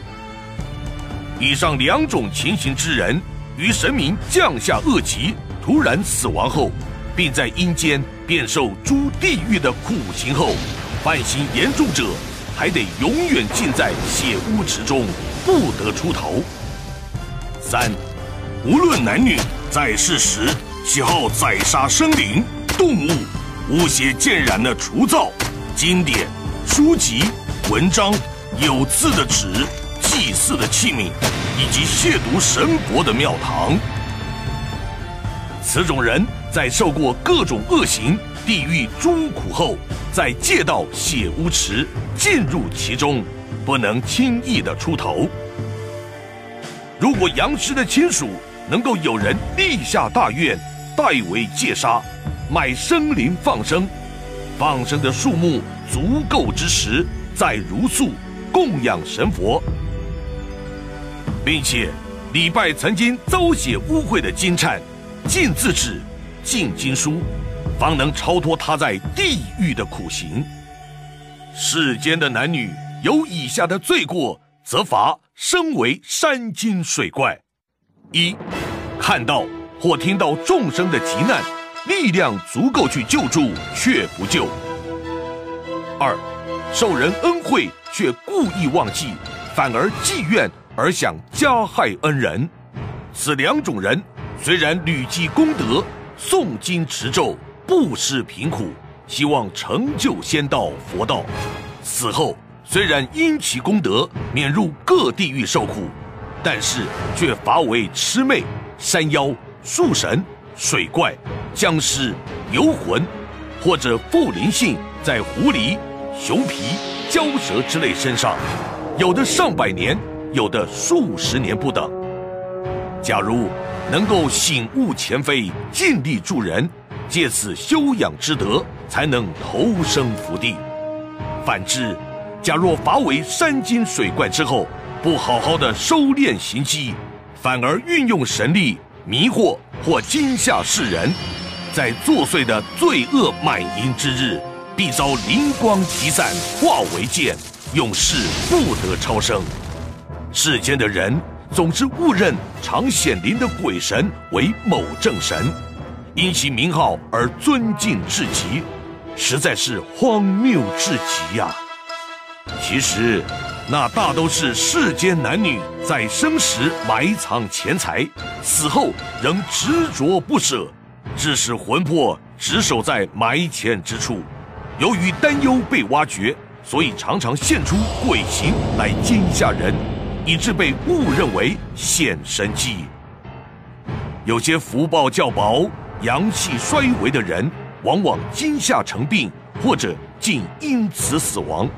J: 以上两种情形之人，于神明降下恶疾，突然死亡后，并在阴间便受诸地狱的苦刑后，犯行严重者，还得永远浸在血污池中，不得出头。三，无论男女，在世时喜好宰杀生灵、动物，污血浸染的除灶、经典、书籍、文章、有字的纸、祭祀的器皿，以及亵渎神佛的庙堂，此种人在受过各种恶行、地狱诸苦后，在借道血污池，进入其中，不能轻易的出头。如果杨氏的亲属能够有人立下大愿，代为戒杀，买生灵放生，放生的数目足够之时，再如素供养神佛，并且礼拜曾经遭血污秽的金忏，尽字纸，尽经书，方能超脱他在地狱的苦行。世间的男女有以下的罪过，则罚。身为山精水怪，一看到或听到众生的急难，力量足够去救助却不救；二受人恩惠却故意忘记，反而积怨而想加害恩人。此两种人虽然屡积功德，诵经持咒，不施贫苦，希望成就仙道佛道，死后。虽然因其功德免入各地狱受苦，但是却罚为魑魅、山妖、树神、水怪、僵尸、游魂，或者附灵性在狐狸、熊皮、蛟蛇之类身上，有的上百年，有的数十年不等。假如能够醒悟前非，尽力助人，借此修养之德，才能投生福地。反之，假若罚为山精水怪之后，不好好的收敛行机，反而运用神力迷惑或惊吓世人，在作祟的罪恶满盈之日，必遭灵光集散化为剑，永世不得超生。世间的人总是误认常显灵的鬼神为某正神，因其名号而尊敬至极，实在是荒谬至极呀！其实，那大都是世间男女在生时埋藏钱财，死后仍执着不舍，致使魂魄只守在埋钱之处。由于担忧被挖掘，所以常常现出鬼形来惊吓人，以致被误认为显神迹。有些福报较薄、阳气衰微的人，往往惊吓成病，或者竟因此死亡。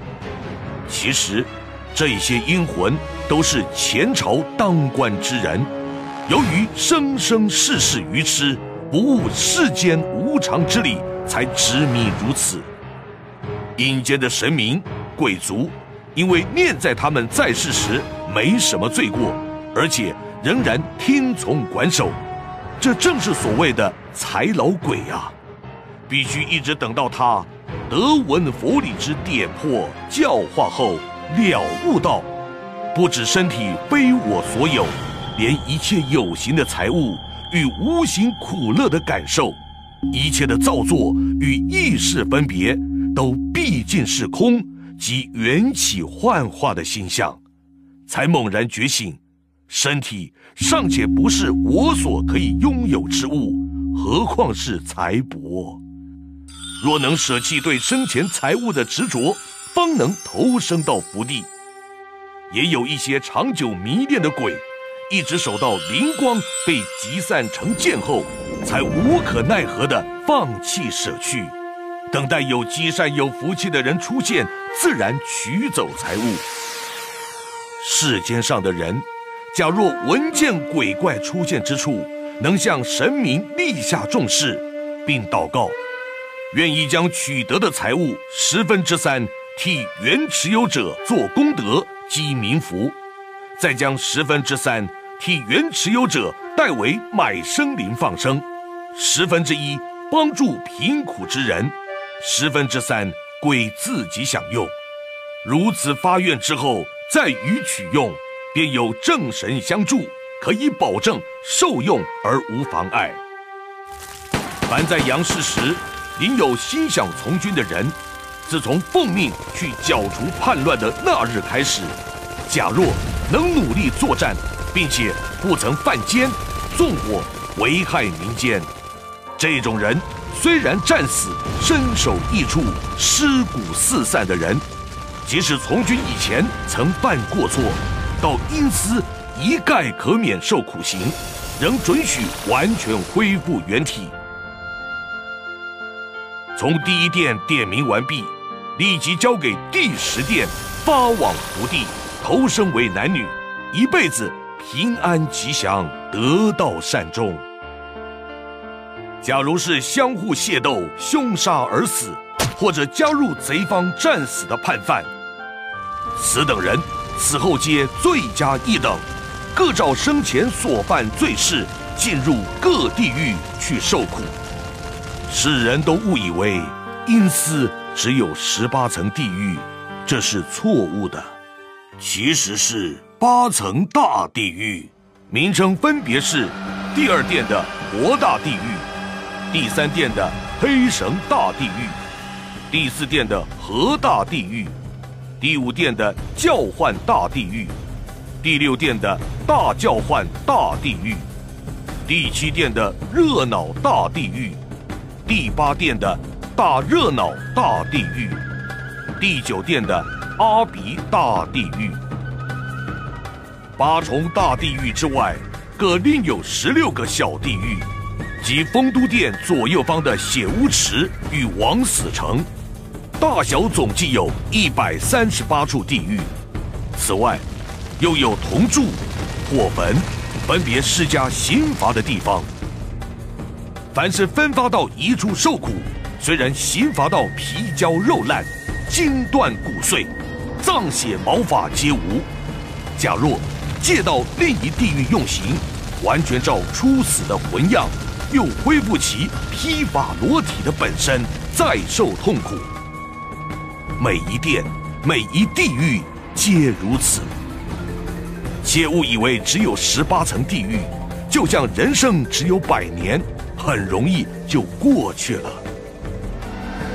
J: 其实，这些阴魂都是前朝当官之人，由于生生世世愚痴，不悟世间无常之理，才执迷如此。阴间的神明、鬼族，因为念在他们在世时没什么罪过，而且仍然听从管守，这正是所谓的财老鬼啊！必须一直等到他得闻佛理之点破教化后，了悟到，不止身体非我所有，连一切有形的财物与无形苦乐的感受，一切的造作与意识分别，都毕竟是空及缘起幻化的形象，才猛然觉醒，身体尚且不是我所可以拥有之物，何况是财帛？若能舍弃对生前财物的执着，方能投生到福地。也有一些长久迷恋的鬼，一直守到灵光被集散成剑后，才无可奈何的放弃舍去，等待有积善有福气的人出现，自然取走财物。世间上的人，假若闻见鬼怪出现之处，能向神明立下重誓，并祷告。愿意将取得的财物十分之三替原持有者做功德积民福，再将十分之三替原持有者代为买生灵放生，十分之一帮助贫苦之人，十分之三归自己享用。如此发愿之后再予取用，便有正神相助，可以保证受用而无妨碍。凡在阳世时。您有心想从军的人，自从奉命去剿除叛乱的那日开始，假若能努力作战，并且不曾犯奸、纵火、危害民间，这种人虽然战死身首异处、尸骨四散的人，即使从军以前曾犯过错，到因私一概可免受苦刑，仍准许完全恢复原体。从第一殿点名完毕，立即交给第十殿发往福地，投生为男女，一辈子平安吉祥，得道善终。假如是相互械斗、凶杀而死，或者加入贼方战死的叛犯，此等人死后皆罪加一等，各照生前所犯罪事，进入各地狱去受苦。世人都误以为阴司只有十八层地狱，这是错误的。其实是八层大地狱，名称分别是：第二殿的活大地狱，第三殿的黑绳大地狱，第四殿的河大地狱，第五殿的叫唤大地狱，第六殿的大叫唤大地狱，第七殿的热闹大地狱。第八殿的大热闹大地狱，第九殿的阿鼻大地狱，八重大地狱之外，各另有十六个小地狱，即丰都殿左右方的血污池与枉死城，大小总计有一百三十八处地狱。此外，又有铜柱、火坟，分别施加刑罚的地方。凡是分发到一处受苦，虽然刑罚到皮焦肉烂、筋断骨碎、脏血毛发皆无；假若借到另一地狱用刑，完全照初死的魂样，又恢复其披发裸体的本身，再受痛苦。每一殿、每一地狱皆如此。切勿以为只有十八层地狱，就像人生只有百年。很容易就过去了。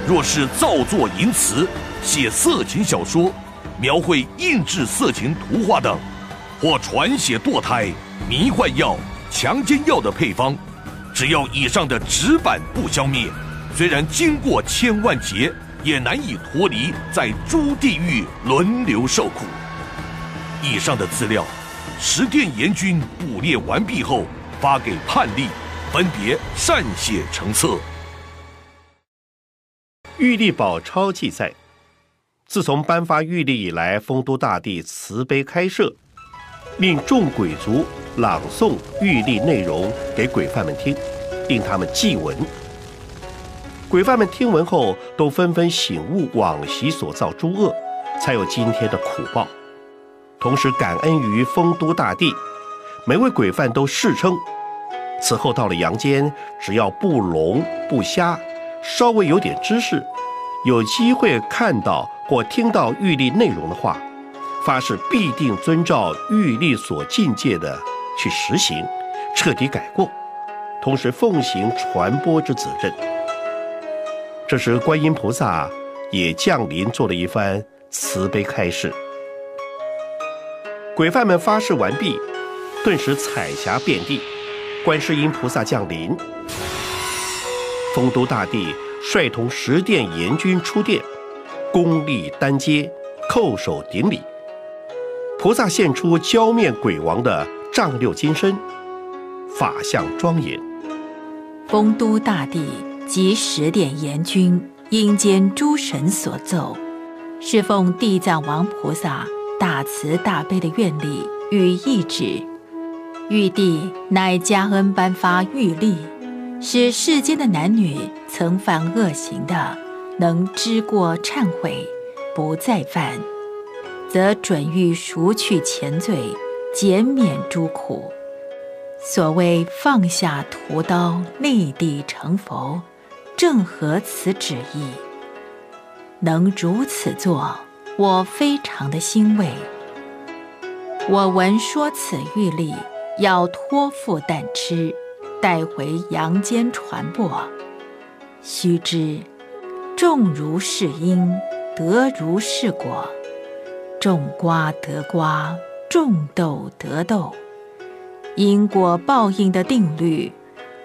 J: 若是造作淫词、写色情小说、描绘印制色情图画等，或传写堕胎、迷幻药、强奸药的配方，只要以上的纸板不消灭，虽然经过千万劫，也难以脱离在诸地狱轮流受苦。以上的资料，十殿阎君捕猎完毕后，发给判例。分别善写成册。
F: 玉历宝钞记载，自从颁发玉历以来，丰都大帝慈悲开设，令众鬼族朗诵玉历内容给鬼犯们听，令他们记闻。鬼犯们听闻后，都纷纷醒悟往昔所造诸恶，才有今天的苦报。同时感恩于丰都大帝，每位鬼犯都世称：此后到了阳间，只要不聋不瞎，稍微有点知识，有机会看到或听到玉历内容的话，发誓必定遵照玉历所禁戒的去实行，彻底改过，同时奉行传播之责任。这时，观音菩萨也降临，做了一番慈悲开示。鬼犯们发誓完毕，顿时彩霞遍地。观世音菩萨降临，丰都大帝率同十殿阎君出殿，恭立丹阶，叩首顶礼。菩萨现出娇面鬼王的丈六金身，法相庄严。
K: 丰都大帝。及十殿阎君、阴间诸神所奏，是奉地藏王菩萨大慈大悲的愿力与意志，玉帝乃加恩颁发玉历，使世间的男女曾犯恶行的，能知过忏悔，不再犯，则准欲赎去前罪，减免诸苦。所谓放下屠刀，立地成佛。正合此旨意，能如此做，我非常的欣慰。我闻说此玉历要托付旦吃，带回阳间传播。须知，种如是因，得如是果；种瓜得瓜，种豆得豆。因果报应的定律，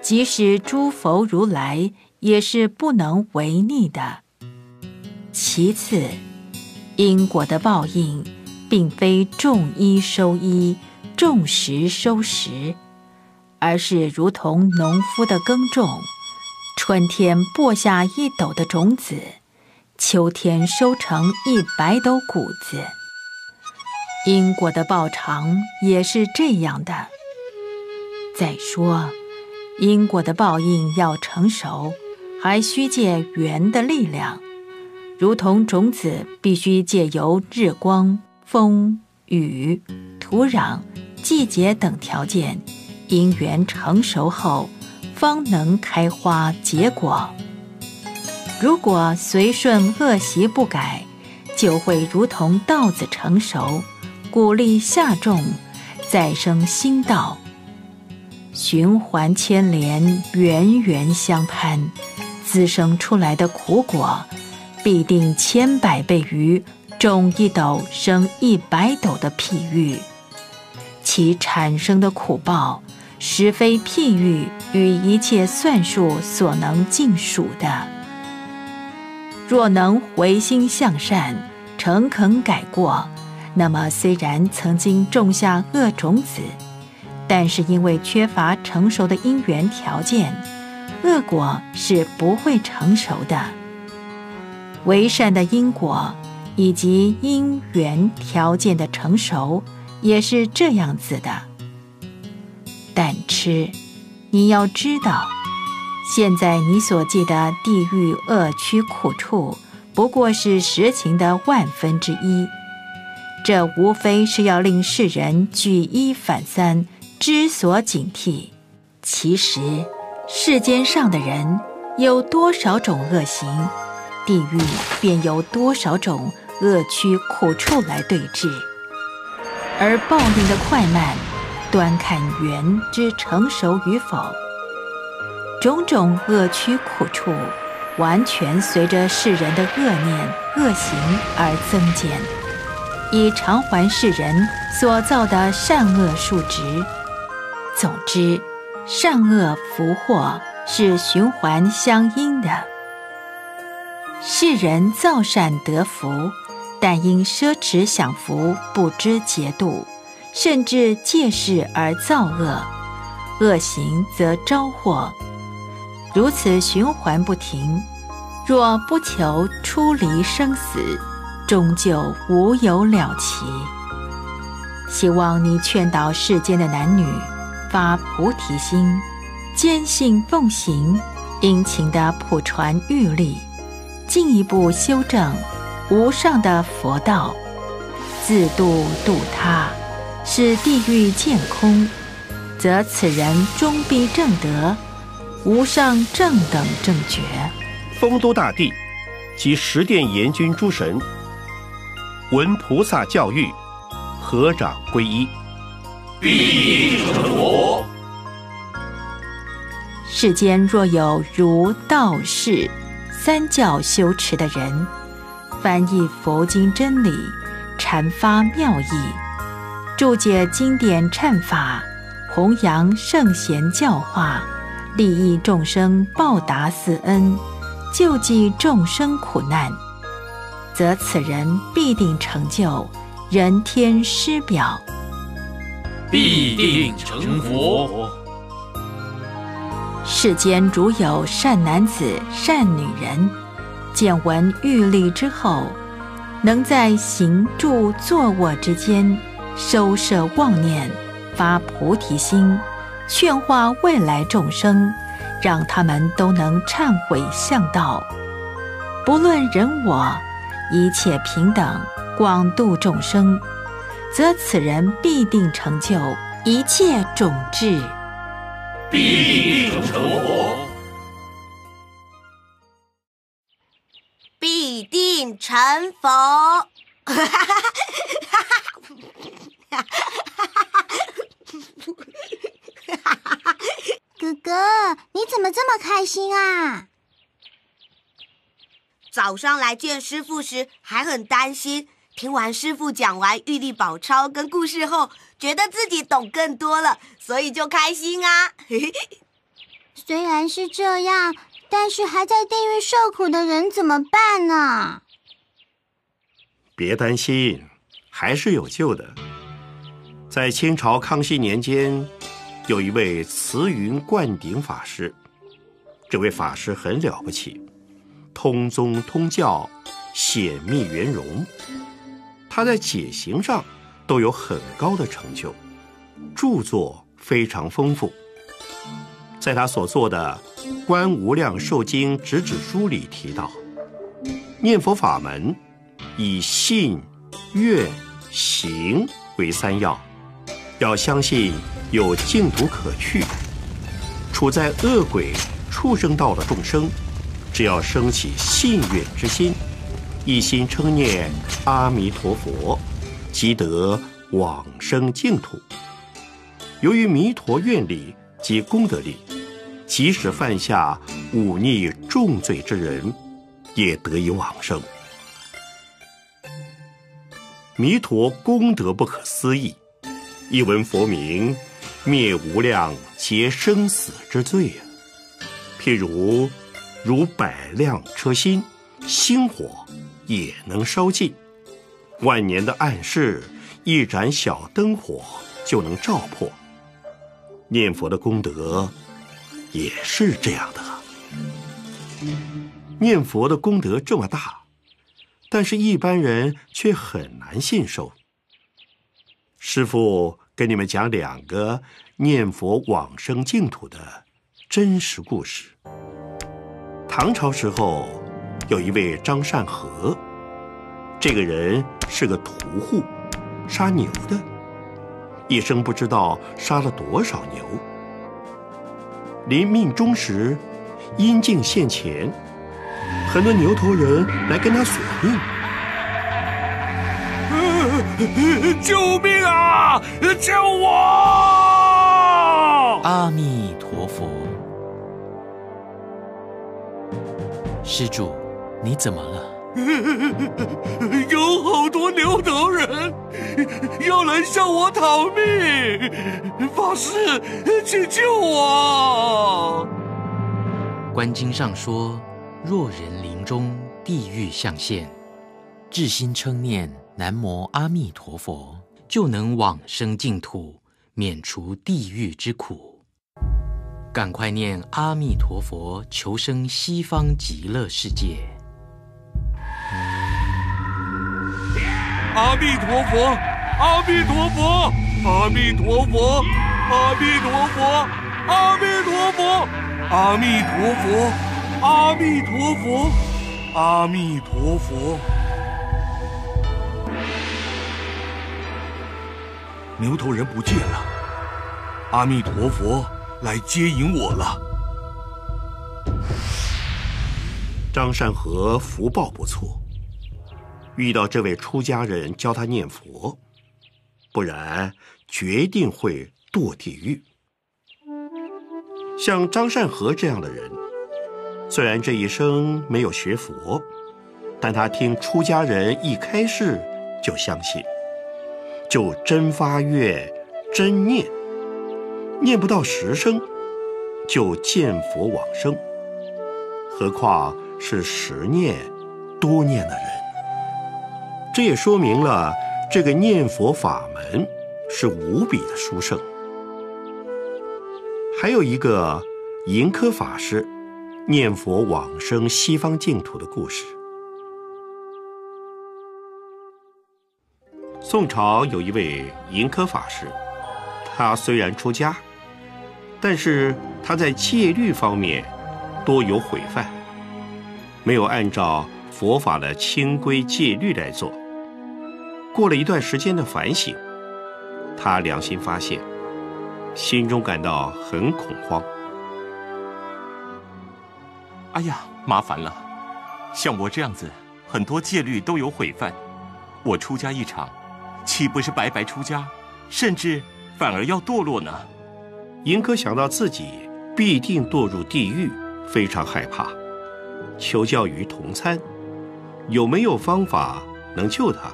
K: 即使诸佛如来。也是不能违逆的。其次，因果的报应，并非种一收一，种十收十，而是如同农夫的耕种，春天播下一斗的种子，秋天收成一百斗谷子。因果的报偿也是这样的。再说，因果的报应要成熟。还需借缘的力量，如同种子必须借由日光、风、雨、土壤、季节等条件，因缘成熟后，方能开花结果。如果随顺恶习不改，就会如同稻子成熟，谷粒下种，再生新稻，循环牵连，源源相攀。滋生出来的苦果，必定千百倍于种一斗生一百斗的譬喻，其产生的苦报，实非譬喻与一切算术所能尽数的。若能回心向善，诚恳改过，那么虽然曾经种下恶种子，但是因为缺乏成熟的因缘条件。恶果是不会成熟的，为善的因果以及因缘条件的成熟也是这样子的。但吃，你要知道，现在你所记的地狱恶趣苦处，不过是实情的万分之一。这无非是要令世人举一反三，之所警惕。其实。世间上的人有多少种恶行，地狱便有多少种恶趣苦处来对治。而报应的快慢，端看缘之成熟与否。种种恶趣苦处，完全随着世人的恶念恶行而增减，以偿还世人所造的善恶数值。总之。善恶福祸是循环相因的。世人造善得福，但因奢侈享福，不知节度，甚至借势而造恶，恶行则招祸，如此循环不停。若不求出离生死，终究无有了期。希望你劝导世间的男女。发菩提心，坚信奉行，殷勤的普传玉律，进一步修正无上的佛道，自度度他，使地狱见空，则此人终必正得无上正等正觉。
B: 丰都大帝及十殿阎君诸神闻菩萨教育，合掌皈依，
R: 必成佛。
K: 世间若有如道士三教修持的人，翻译佛经真理，阐发妙义，注解经典忏法，弘扬圣贤教化，利益众生，报答四恩，救济众生苦难，则此人必定成就人天师表，
R: 必定成佛。
K: 世间如有善男子、善女人，见闻欲力之后，能在行住坐卧之间收摄妄念，发菩提心，劝化未来众生，让他们都能忏悔向道，不论人我，一切平等，广度众生，则此人必定成就一切种智。
R: 必定成佛，
E: 必定成佛。
D: 哥哥，你怎么这么开心啊？
E: 早上来见师傅时还很担心，听完师傅讲完《玉帝宝钞》跟故事后。觉得自己懂更多了，所以就开心啊！
D: 虽然是这样，但是还在地狱受苦的人怎么办呢？
B: 别担心，还是有救的。在清朝康熙年间，有一位慈云灌顶法师，这位法师很了不起，通宗通教，显密圆融。他在解行上。都有很高的成就，著作非常丰富。在他所作的《观无量寿经直指书》里提到，念佛法门以信、愿、行为三要，要相信有净土可去。处在恶鬼、畜生道的众生，只要升起信愿之心，一心称念阿弥陀佛。即得往生净土。由于弥陀愿力及功德力，即使犯下忤逆重罪之人，也得以往生。弥陀功德不可思议，一闻佛名，灭无量劫生死之罪啊！譬如如百辆车薪，星火也能烧尽。万年的暗室，一盏小灯火就能照破。念佛的功德也是这样的。念佛的功德这么大，但是一般人却很难信受。师父给你们讲两个念佛往生净土的真实故事。唐朝时候，有一位张善和。这个人是个屠户，杀牛的，一生不知道杀了多少牛。临命终时，阴境现前，很多牛头人来跟他索命。
J: 救命啊！救我！
N: 阿弥陀佛，施主，你怎么了？
J: 有好多牛头人要来向我讨命，法师，请救我！
N: 观经上说，若人临终，地狱象现，至心称念南无阿弥陀佛，就能往生净土，免除地狱之苦。赶快念阿弥陀佛，求生西方极乐世界。
J: 阿弥陀佛，阿弥陀佛，阿弥陀佛，阿弥陀佛，阿弥陀佛，
U: 阿弥陀佛，阿弥陀佛，阿弥陀佛。牛头人不见了，阿弥陀佛来接引我了。
B: 张善和福报不错，遇到这位出家人教他念佛，不然决定会堕地狱。像张善和这样的人，虽然这一生没有学佛，但他听出家人一开示就相信，就真发愿、真念，念不到十声，就见佛往生。何况是十念、多念的人，这也说明了这个念佛法门是无比的殊胜。还有一个盈科法师念佛往生西方净土的故事。宋朝有一位盈科法师，他虽然出家，但是他在戒律方面多有毁犯，没有按照佛法的清规戒律来做。过了一段时间的反省，他良心发现。心中感到很恐慌。
C: 哎呀，麻烦了！像我这样子，很多戒律都有毁犯，我出家一场，岂不是白白出家，甚至反而要堕落呢？
B: 银哥想到自己必定堕入地狱，非常害怕，求教于同参，有没有方法能救他？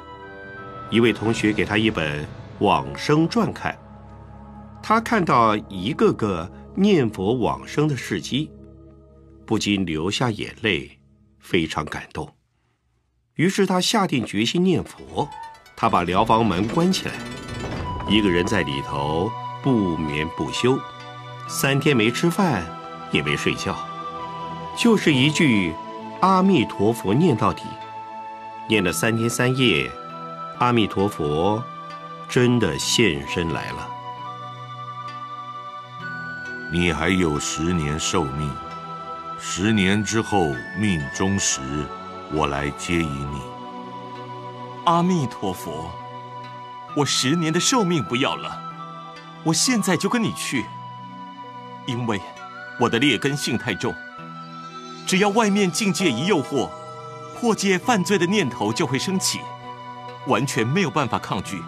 B: 一位同学给他一本《往生传》看。他看到一个个念佛往生的事迹，不禁流下眼泪，非常感动。于是他下定决心念佛。他把疗房门关起来，一个人在里头不眠不休，三天没吃饭，也没睡觉，就是一句“阿弥陀佛”念到底，念了三天三夜，阿弥陀佛真的现身来了。
J: 你还有十年寿命，十年之后命终时，我来接引你。
C: 阿弥陀佛，我十年的寿命不要了，我现在就跟你去。因为我的劣根性太重，只要外面境界一诱惑，破戒犯罪的念头就会升起，完全没有办法抗拒。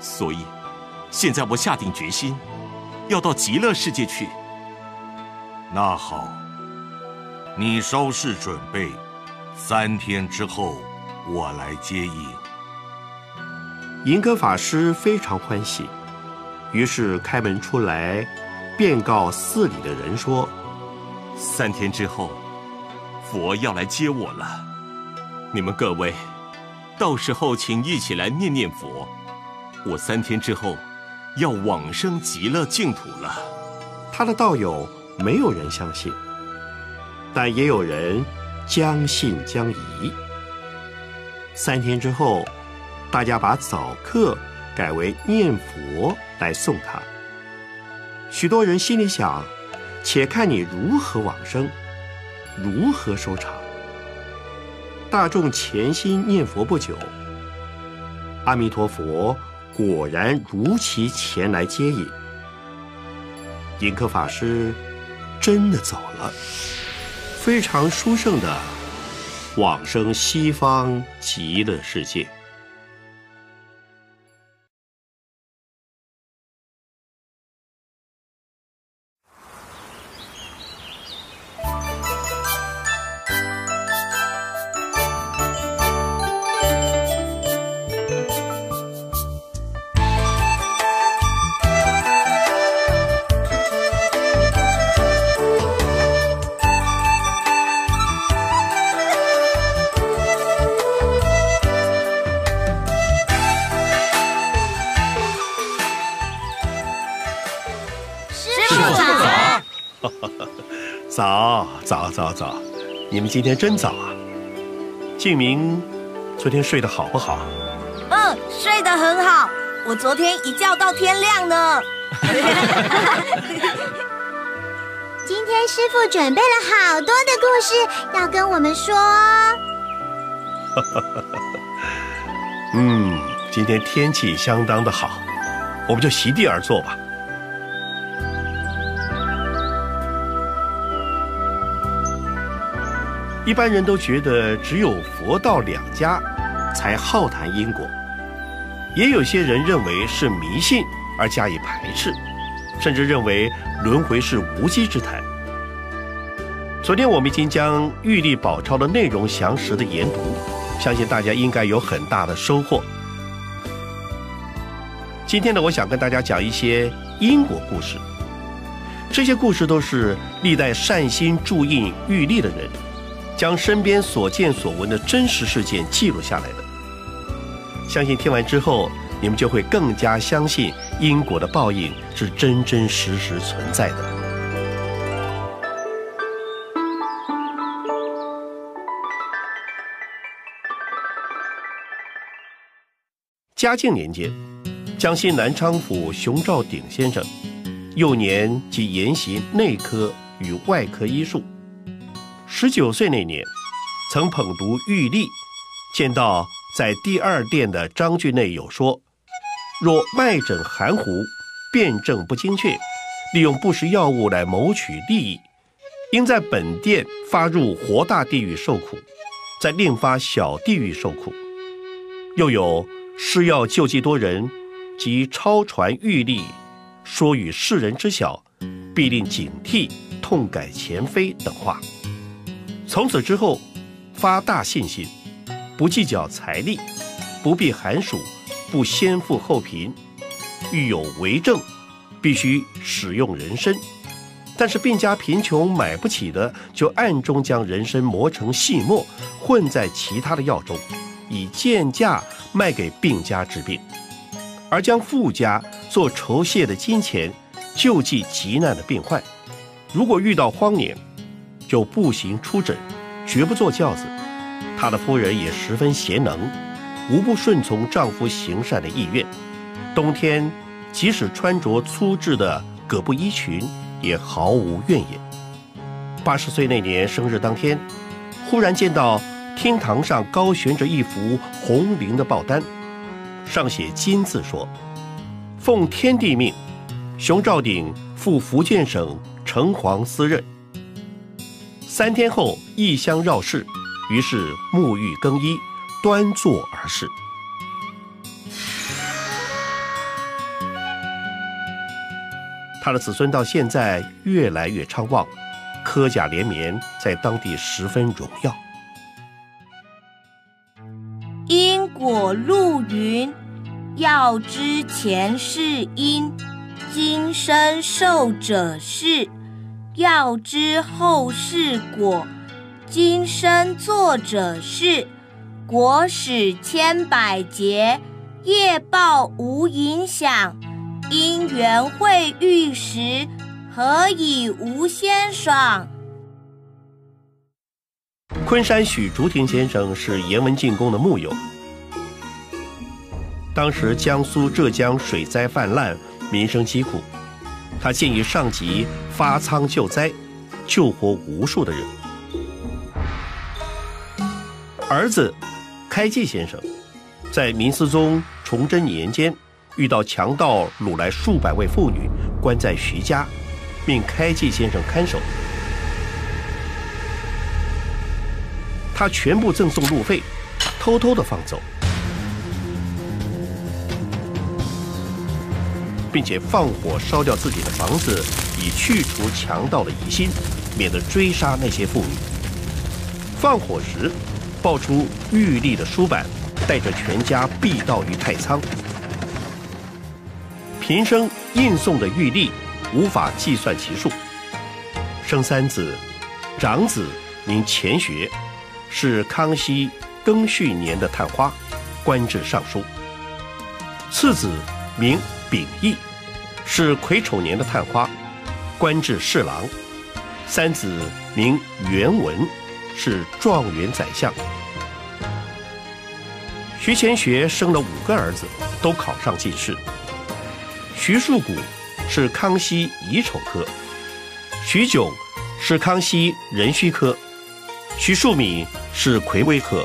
C: 所以，现在我下定决心。要到极乐世界去。
J: 那好，你稍事准备，三天之后我来接应。
B: 银戈法师非常欢喜，于是开门出来，便告寺里的人说：“
C: 三天之后，佛要来接我了。你们各位，到时候请一起来念念佛。我三天之后。”要往生极乐净土了，
B: 他的道友没有人相信，但也有人将信将疑。三天之后，大家把早课改为念佛来送他。许多人心里想：且看你如何往生，如何收场。大众潜心念佛不久，阿弥陀佛。果然如期前来接引，印克法师真的走了，非常殊胜的往生西方极乐世界。你们今天真早啊！静明，昨天睡得好不好？
E: 嗯，睡得很好。我昨天一觉到天亮呢。
D: 今天师傅准备了好多的故事要跟我们说。
F: 嗯，今天天气相当的好，我们就席地而坐吧。一般人都觉得只有佛道两家才好谈因果，也有些人认为是迷信而加以排斥，甚至认为轮回是无稽之谈。昨天我们已经将《玉历宝钞》的内容详实的研读，相信大家应该有很大的收获。今天呢，我想跟大家讲一些因果故事，这些故事都是历代善心注印玉历的人。将身边所见所闻的真实事件记录下来的，相信听完之后，你们就会更加相信因果的报应是真真实实存在的。嘉靖年间，江西南昌府熊兆鼎先生，幼年即研习内科与外科医术。十九岁那年，曾捧读《玉历》，见到在第二殿的章句内有说：若脉诊含糊，辩证不精确，利用不实药物来谋取利益，应在本殿发入活大地狱受苦，再另发小地狱受苦。又有施药救济多人，及超传玉历，说与世人知晓，必令警惕，痛改前非等话。从此之后，发大信心，不计较财力，不避寒暑，不先富后贫，欲有为政，必须使用人参。但是病家贫穷买不起的，就暗中将人参磨成细末，混在其他的药中，以贱价卖给病家治病，而将富家做酬谢的金钱，救济急难的病患。如果遇到荒年，就步行出诊，绝不坐轿子。他的夫人也十分贤能，无不顺从丈夫行善的意愿。冬天即使穿着粗制的葛布衣裙，也毫无怨言。八十岁那年生日当天，忽然见到厅堂上高悬着一幅红绫的报单，上写金字说：“奉天地命，熊兆鼎赴福建省城隍司任。”三天后，异香绕室，于是沐浴更衣，端坐而视。他的子孙到现在越来越昌旺，科甲连绵，在当地十分荣耀。
E: 因果录云：要知前世因，今生受者是。要知后世果，今生作者是，果使千百劫，业报无影响，因缘会遇时，何以无先爽？
F: 昆山许竹亭先生是严文进宫的幕友，当时江苏、浙江水灾泛滥，民生疾苦。他建议上级发仓救灾，救活无数的人。儿子开济先生在明思宗崇祯年间遇到强盗掳来数百位妇女，关在徐家，命开济先生看守。他全部赠送路费，偷偷的放走。并且放火烧掉自己的房子，以去除强盗的疑心，免得追杀那些妇女。放火时，爆出玉立的书板，带着全家避到于太仓。平生印送的玉立，无法计算其数。生三子，长子名钱学，是康熙庚戌年的探花，官至尚书。次子名。秉义是癸丑年的探花，官至侍郎；三子名元文，是状元宰相。徐乾学生了五个儿子，都考上进士。徐树谷是康熙乙丑科，
B: 徐炯是康熙壬戌科，徐树敏是癸未科，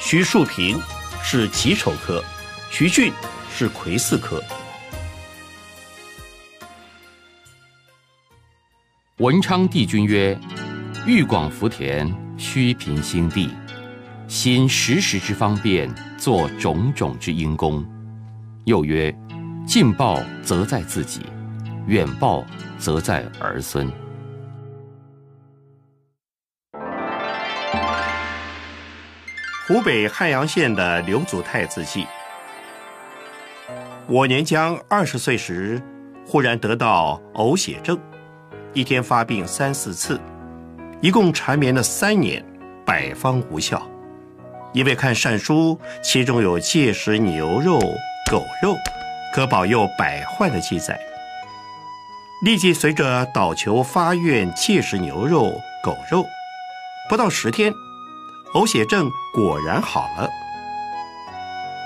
B: 徐树平是己丑科，徐俊是癸巳科。
G: 文昌帝君曰：“欲广福田，须平心地，心时时之方便，做种种之因功。”又曰：“近报则在自己，远报则在儿孙。”
B: 湖北汉阳县的刘祖太字记：我年将二十岁时，忽然得到呕血症。一天发病三四次，一共缠绵了三年，百方无效。因为看善书，其中有戒食牛肉、狗肉，可保佑百患的记载，立即随着祷求发愿戒食牛肉、狗肉，不到十天，呕血症果然好了。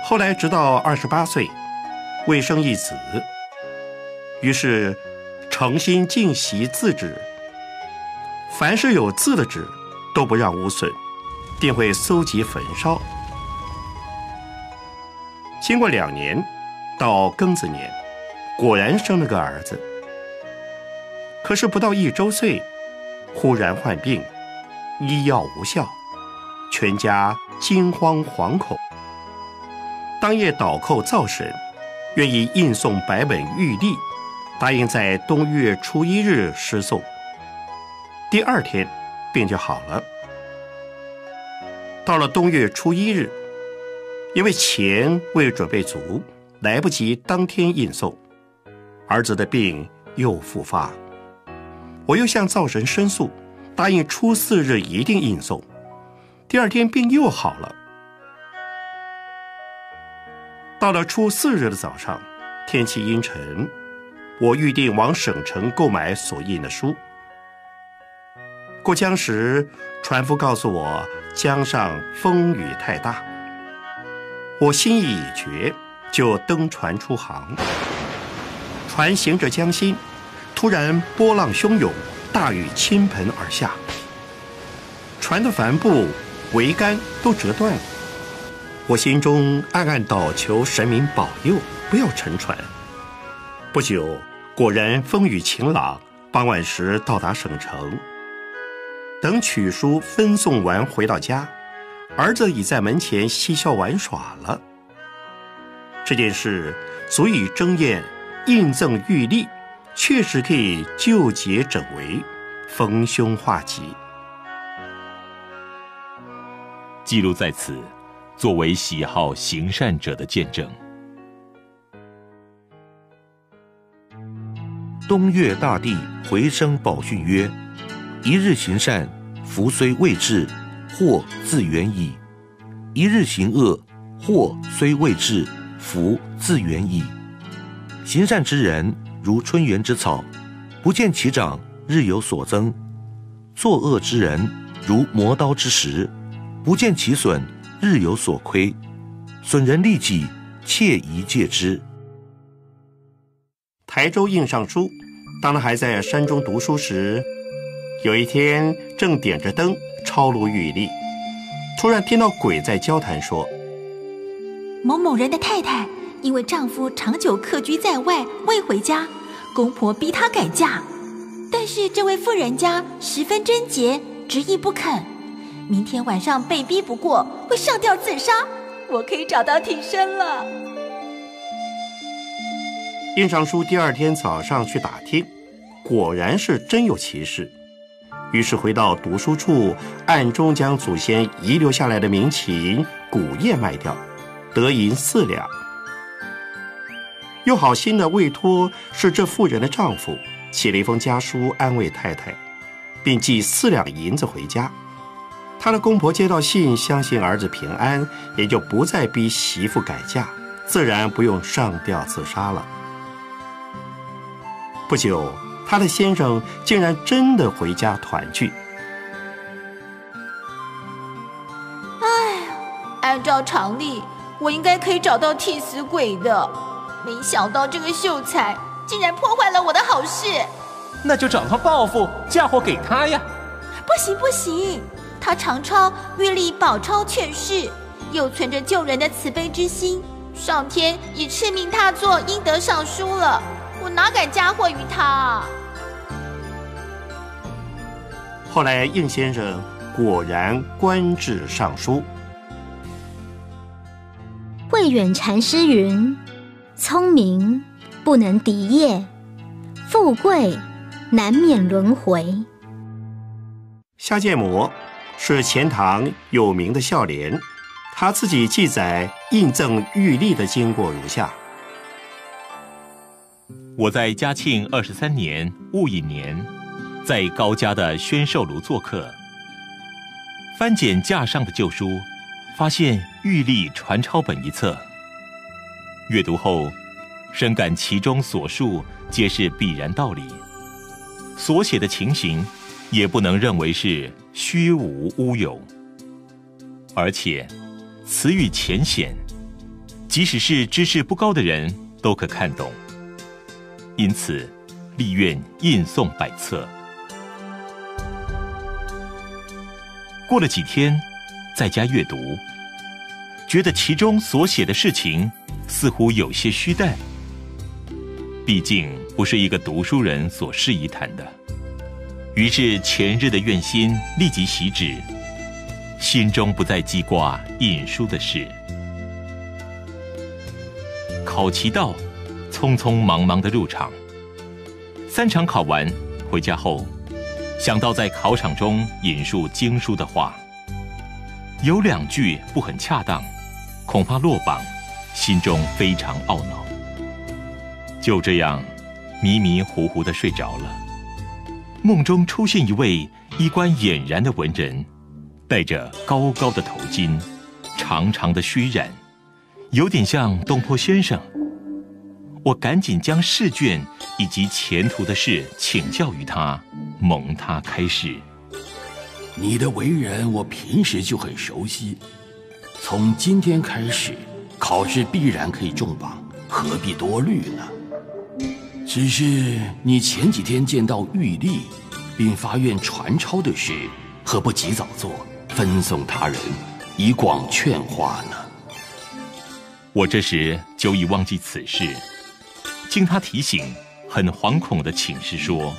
B: 后来直到二十八岁，未生一子，于是。诚心敬习字纸，凡是有字的纸，都不让污损，定会搜集焚烧。经过两年，到庚子年，果然生了个儿子。可是不到一周岁，忽然患病，医药无效，全家惊慌惶恐。当夜倒寇造神，愿意印送百本玉历。答应在冬月初一日施送。第二天，病就好了。到了冬月初一日，因为钱未准备足，来不及当天应送，儿子的病又复发。我又向灶神申诉，答应初四日一定应送。第二天病又好了。到了初四日的早上，天气阴沉。我预定往省城购买所印的书。过江时，船夫告诉我江上风雨太大。我心意已决，就登船出航。船行至江心，突然波浪汹涌，大雨倾盆而下，船的帆布、桅杆都折断了。我心中暗暗祷求神明保佑，不要沉船。不久，果然风雨晴朗。傍晚时到达省城，等取书分送完回到家，儿子已在门前嬉笑玩耍了。这件事足以争艳，印赠玉历确实可以救劫整围，逢凶化吉。
C: 记录在此，作为喜好行善者的见证。
S: 东岳大帝回声宝训曰：“一日行善，福虽未至，祸自远矣；一日行恶，祸虽未至，福自远矣。行善之人，如春园之草，不见其长，日有所增；作恶之人，如磨刀之石，不见其损，日有所亏。损人利己，切宜戒之。”
B: 台州印尚书，当他还在山中读书时，有一天正点着灯抄录玉历，突然听到鬼在交谈说：“
L: 某某人的太太因为丈夫长久客居在外未回家，公婆逼她改嫁，但是这位妇人家十分贞洁，执意不肯。明天晚上被逼不过，会上吊自杀。我可以找到替身了。”
B: 印尚书第二天早上去打听，果然是真有其事。于是回到读书处，暗中将祖先遗留下来的民琴、古砚卖掉，得银四两。又好心的委托是这妇人的丈夫，写了一封家书安慰太太，并寄四两银子回家。他的公婆接到信，相信儿子平安，也就不再逼媳妇改嫁，自然不用上吊自杀了。不久，他的先生竟然真的回家团聚。
L: 哎，按照常理，我应该可以找到替死鬼的，没想到这个秀才竟然破坏了我的好事。
C: 那就找他报复，嫁祸给他呀！
L: 不行不行，他常抄玉历宝钞劝世，又存着救人的慈悲之心，上天已赐命他做阴德尚书了，我哪敢嫁祸于他？
B: 后来应先生果然官至尚书。
D: 慧远禅师云：“聪明不能敌业，富贵难免轮回。”
B: 夏建模是钱塘有名的孝廉，他自己记载印赠玉历的经过如下：
C: 我在嘉庆二十三年戊寅年，在高家的宣寿炉做客，翻检架上的旧书。发现《玉历传抄本》一册，阅读后，深感其中所述皆是必然道理，所写的情形也不能认为是虚无乌有，而且词语浅显，即使是知识不高的人都可看懂，因此立愿印送百册。过了几天。在家阅读，觉得其中所写的事情似乎有些虚淡。毕竟不是一个读书人所适宜谈的。于是前日的愿心立即熄止，心中不再记挂印书的事。考其道，匆匆忙忙的入场。三场考完，回家后，想到在考场中引述经书的话。有两句不很恰当，恐怕落榜，心中非常懊恼。就这样，迷迷糊糊的睡着了。梦中出现一位衣冠俨然的文人，戴着高高的头巾，长长的须髯，有点像东坡先生。我赶紧将试卷以及前途的事请教于他，蒙他开示。
I: 你的为人，我平时就很熟悉。从今天开始，考试必然可以中榜，何必多虑呢？只是你前几天见到玉历，并发愿传抄的事，何不及早做，分送他人，以广劝化呢？
C: 我这时久已忘记此事，经他提醒，很惶恐的请示说：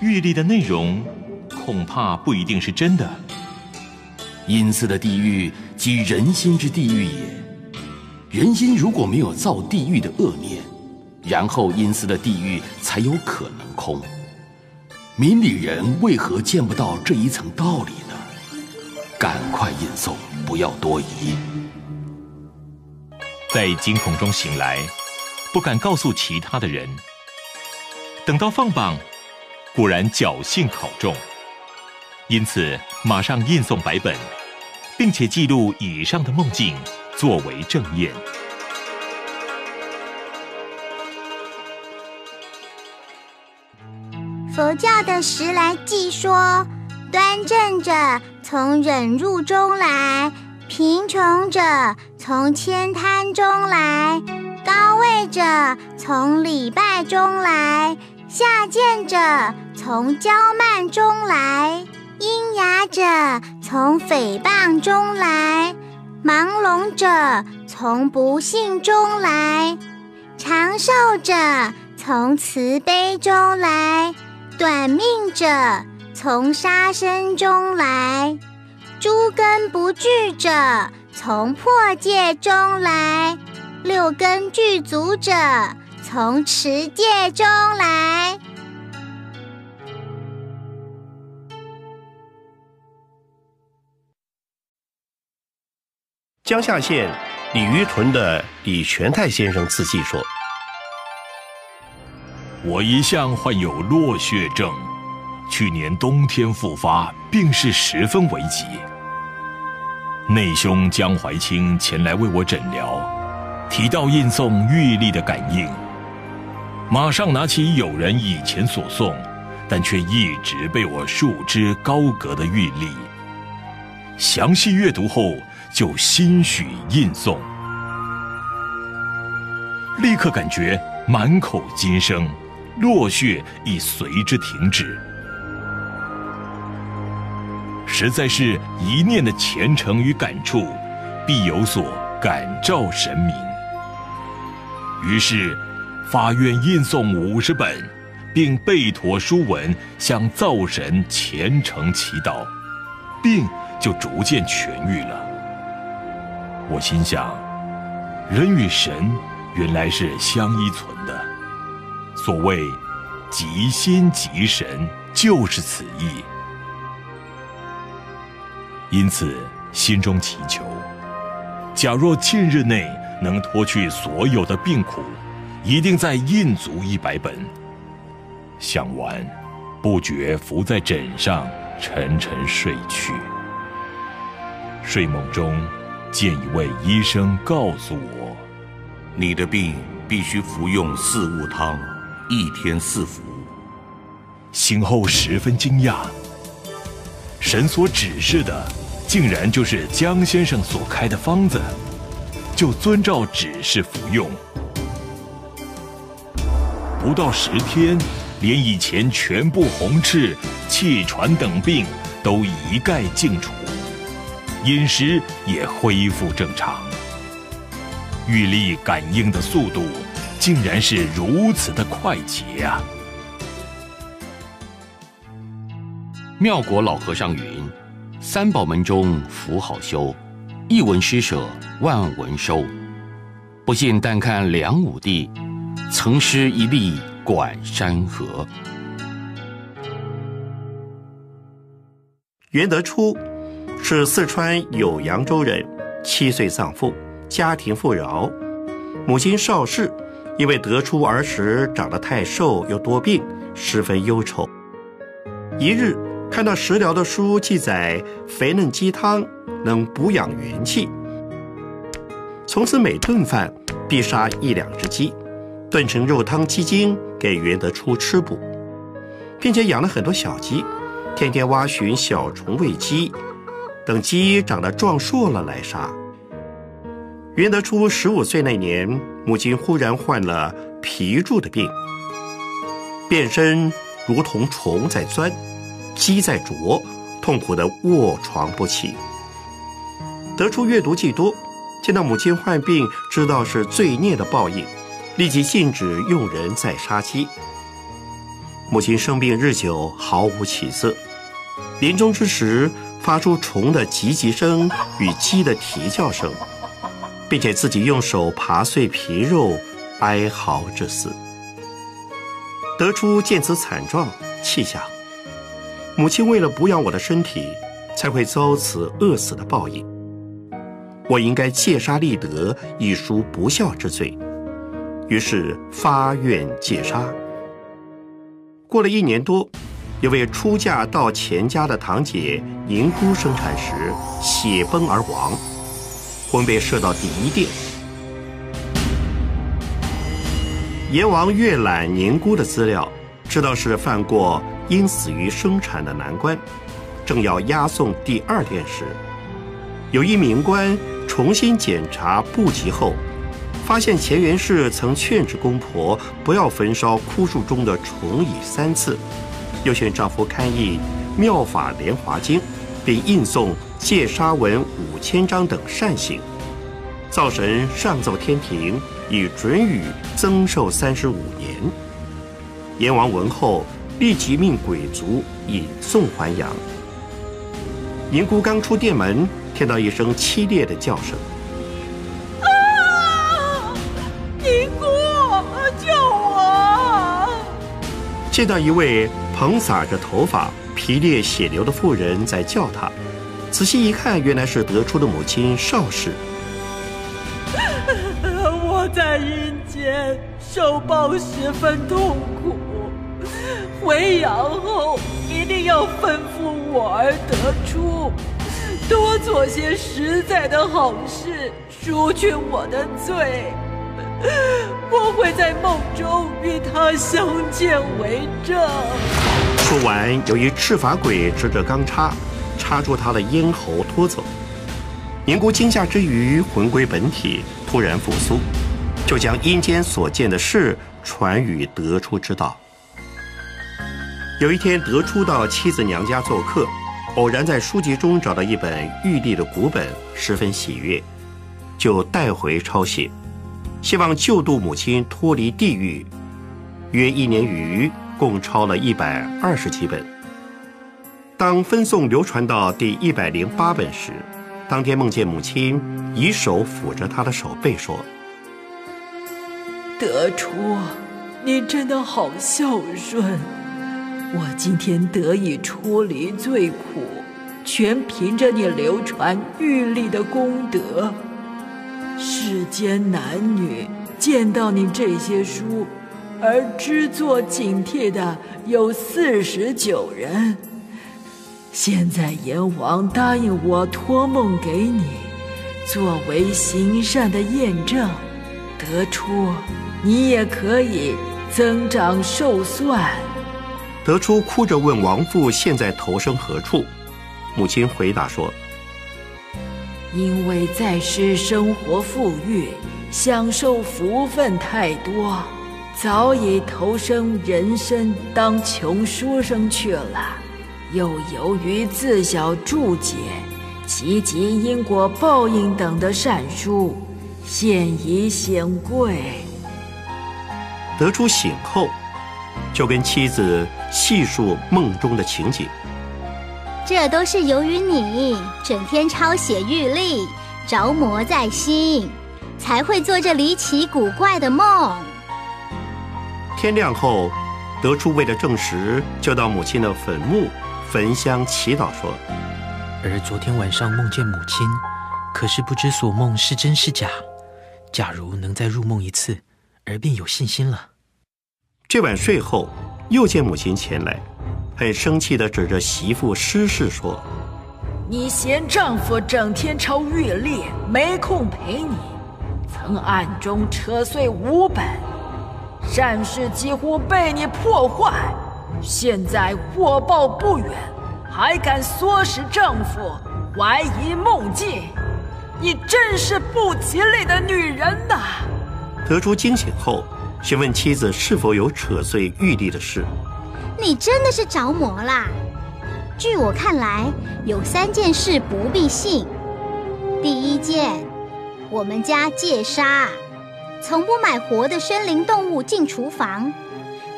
C: 玉历的内容。恐怕不一定是真的。
I: 阴司的地狱即人心之地狱也。人心如果没有造地狱的恶念，然后阴司的地狱才有可能空。明理人为何见不到这一层道理呢？赶快吟诵，不要多疑。
C: 在惊恐中醒来，不敢告诉其他的人。等到放榜，果然侥幸考中。因此，马上印送白本，并且记录以上的梦境，作为证验。
D: 佛教的时来记说：端正者从忍辱中来，贫穷者从悭贪中来，高位者从礼拜中来，下贱者从骄慢中来。阴哑者从诽谤中来，盲聋者从不幸中来，长寿者从慈悲中来，短命者从杀生中来，诸根不具者从破戒中来，六根具足者从持戒中来。
B: 江夏县鲤鱼屯的李全泰先生自记说：“
V: 我一向患有落血症，去年冬天复发，病势十分危急。内兄江怀清前来为我诊疗，提到印送玉历的感应，马上拿起友人以前所送，但却一直被我束之高阁的玉历，详细阅读后。”就心许印送，立刻感觉满口金声，
C: 落血亦随之停止。实在是一念的虔诚与感触，必有所感召神明。于是，发愿印诵五十本，并背妥书文，向灶神虔诚祈祷，病就逐渐痊愈了。我心想，人与神原来是相依存的。所谓“即心即神”，就是此意。因此，心中祈求：假若近日内能脱去所有的病苦，一定再印足一百本。想完，不觉伏在枕上，沉沉睡去。睡梦中，见一位医生告诉我：“
J: 你的病必须服用四物汤，一天四服。”
C: 醒后十分惊讶，神所指示的，竟然就是江先生所开的方子，就遵照指示服用。不到十天，连以前全部红赤、气喘等病都一概净除，饮食也恢复正常。玉力感应的速度，竟然是如此的快捷啊！
G: 妙果老和尚云：“三宝门中福好修，一文施舍万文收。不信但看梁武帝，曾施一粒管山河。”
B: 袁德初是四川酉阳州人，七岁丧父，家庭富饶。母亲邵氏因为德初儿时长得太瘦又多病，十分忧愁。一日。看到食疗的书记载，肥嫩鸡汤能补养元气。从此每顿饭必杀一两只鸡，炖成肉汤鸡精给袁德初吃补，并且养了很多小鸡，天天挖寻小虫喂鸡，等鸡长得壮硕了来杀。袁德初十五岁那年，母亲忽然患了皮柱的病，遍身如同虫在钻。鸡在啄，痛苦的卧床不起。得出阅读记多，见到母亲患病，知道是罪孽的报应，立即禁止用人再杀鸡。母亲生病日久，毫无起色，临终之时，发出虫的唧唧声与鸡的啼叫声，并且自己用手扒碎皮肉，哀嚎致死。得出见此惨状，气下。母亲为了补养我的身体，才会遭此饿死的报应。我应该戒杀立德，以赎不孝之罪。于是发愿戒杀。过了一年多，有位出嫁到钱家的堂姐宁姑生产时血崩而亡，魂被射到第一殿。阎王阅览宁姑的资料，知道是犯过。因死于生产的难关，正要押送第二殿时，有一名官重新检查布籍后，发现钱元氏曾劝止公婆不要焚烧枯树中的虫蚁三次，又劝丈夫刊译《妙法莲华经》，并印送戒杀文五千章等善行。灶神上奏天庭，以准予增寿三十五年。阎王闻后。立即命鬼卒引送还阳。宁姑刚出殿门，听到一声凄烈的叫声：“
W: 啊！宁姑，救我！”
B: 见到一位蓬撒着头发、皮裂血流的妇人在叫他，仔细一看，原来是得出的母亲邵氏。
W: 我在阴间受报十分痛苦。回阳后一定要吩咐我儿得出，多做些实在的好事，赎去我的罪。我会在梦中与他相见为证。
B: 说完，有一赤发鬼执着钢叉，插住他的咽喉拖走。宁姑惊吓之余，魂归本体，突然复苏，就将阴间所见的事传与德初知道。有一天，德初到妻子娘家做客，偶然在书籍中找到一本玉帝的古本，十分喜悦，就带回抄写，希望救度母亲脱离地狱。约一年余，共抄了一百二十几本。当分送流传到第一百零八本时，当天梦见母亲以手抚着他的手背，说：“
W: 德初，你真的好孝顺。我今天得以出离罪苦，全凭着你流传玉历的功德。世间男女见到你这些书，而知作警惕的有四十九人。”现在阎王答应我托梦给你，作为行善的验证，得出你也可以增长寿算。
B: 得出哭着问王父现在投生何处，母亲回答说：
W: 因为在世生活富裕，享受福分太多，早已投生人身当穷书生去了。又由于自小注解积极因果报应等的善书，现已显贵。
B: 得出醒后，就跟妻子细述梦中的情景。
D: 这都是由于你整天抄写玉历，着魔在心，才会做这离奇古怪的梦。
B: 天亮后，得出为了证实，就到母亲的坟墓。焚香祈祷说：“
N: 而昨天晚上梦见母亲，可是不知所梦是真是假。假如能再入梦一次，儿便有信心了。”
B: 这晚睡后，又见母亲前来，很生气地指着媳妇施氏说：“
W: 你嫌丈夫整天抄月历，没空陪你，曾暗中扯碎五本，善事几乎被你破坏。”现在祸报不远，还敢唆使丈夫怀疑梦境，你真是不吉利的女人呐！
B: 得出惊醒后，询问妻子是否有扯碎玉帝的事。
D: 你真的是着魔啦！据我看来，有三件事不必信。第一件，我们家戒杀，从不买活的生灵动物进厨房。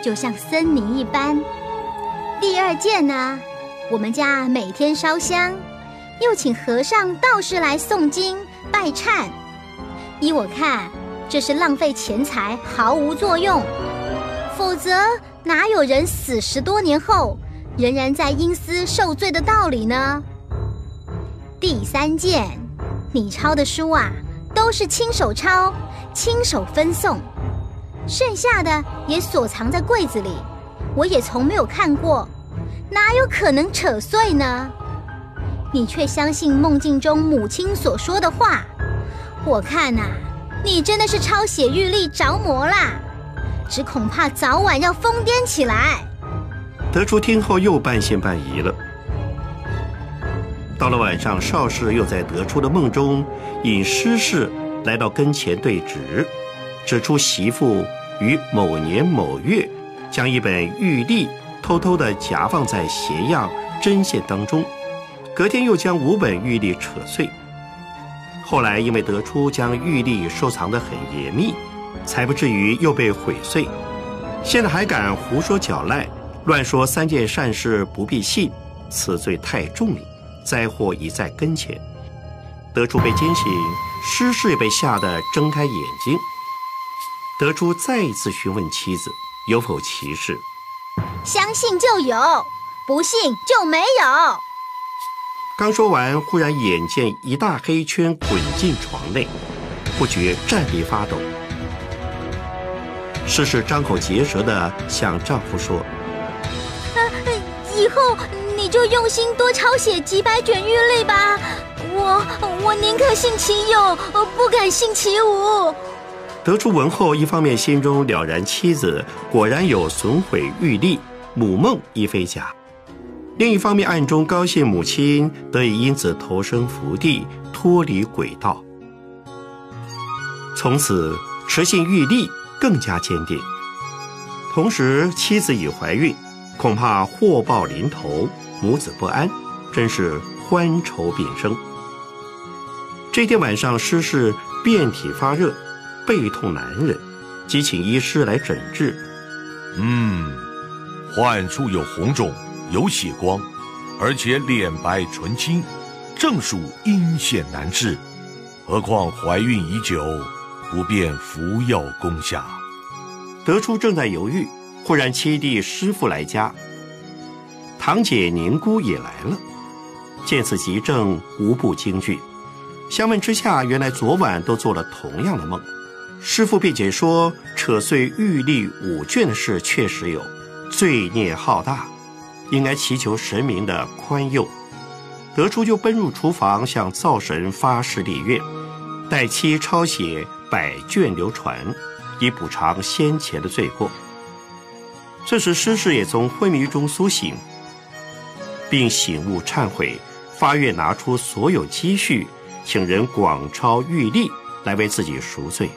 D: 就像森林一般。第二件呢，我们家每天烧香，又请和尚道士来诵经拜忏。依我看，这是浪费钱财，毫无作用。否则，哪有人死十多年后仍然在阴司受罪的道理呢？第三件，你抄的书啊，都是亲手抄，亲手分送。剩下的也锁藏在柜子里，我也从没有看过，哪有可能扯碎呢？你却相信梦境中母亲所说的话，我看呐，你真的是抄写玉历着魔啦，只恐怕早晚要疯癫起来。
B: 德初听后又半信半疑了。到了晚上，邵氏又在德初的梦中引诗事来到跟前对质。指出媳妇于某年某月将一本玉历偷偷地夹放在鞋样针线当中，隔天又将五本玉历扯碎。后来因为得出将玉历收藏得很严密，才不至于又被毁碎。现在还敢胡说搅赖，乱说三件善事不必信，此罪太重了，灾祸已在跟前。得出被惊醒，失势被吓得睁开眼睛。得出，再一次询问妻子有否歧视，
D: 相信就有，不信就没有。
B: 刚说完，忽然眼见一大黑圈滚进床内，不觉站立发抖。诗诗张口结舌的向丈夫说：“
D: 啊，以后你就用心多抄写几百卷玉历吧，我我宁可信其有，不敢信其无。”
B: 得出文后，一方面心中了然，妻子果然有损毁玉历，母梦亦非假；另一方面暗中高兴母亲得以因此投生福地，脱离轨道。从此持信玉历更加坚定，同时妻子已怀孕，恐怕祸报临头，母子不安，真是欢愁并生。这天晚上，施氏遍体发热，背痛难忍，即请医师来诊治。
J: 嗯，患处有红肿，有血光，而且脸白唇青，正属阴险难治。何况怀孕已久，不便服药攻下。
B: 德初正在犹豫，忽然七弟师傅来家，堂姐宁姑也来了。见此急症，无不惊惧。相问之下，原来昨晚都做了同样的梦。师傅便解说，扯碎玉历五卷的事确实有，罪孽浩大，应该祈求神明的宽宥。德初就奔入厨房，向灶神发誓立愿，待妻抄写百卷流传，以补偿先前的罪过。这时，施氏也从昏迷中苏醒，并醒悟忏悔，发愿拿出所有积蓄。请人广抄玉历来为自己赎罪。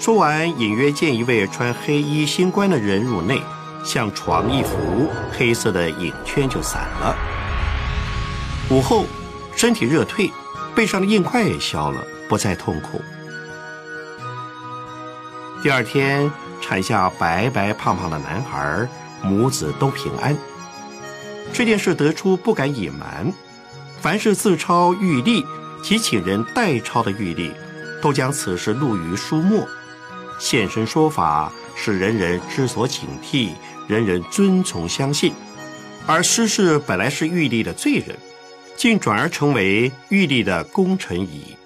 B: 说完，隐约见一位穿黑衣新官的人入内，向床一扶，黑色的影圈就散了。午后，身体热退，背上的硬块也消了，不再痛苦。第二天，产下白白胖胖的男孩，母子都平安。这件事得出不敢隐瞒，凡是自抄玉历。即请人代抄的玉历，都将此事录于书末，现身说法，使人人知所警惕，人人遵从相信。而施氏本来是玉帝的罪人，竟转而成为玉帝的功臣矣。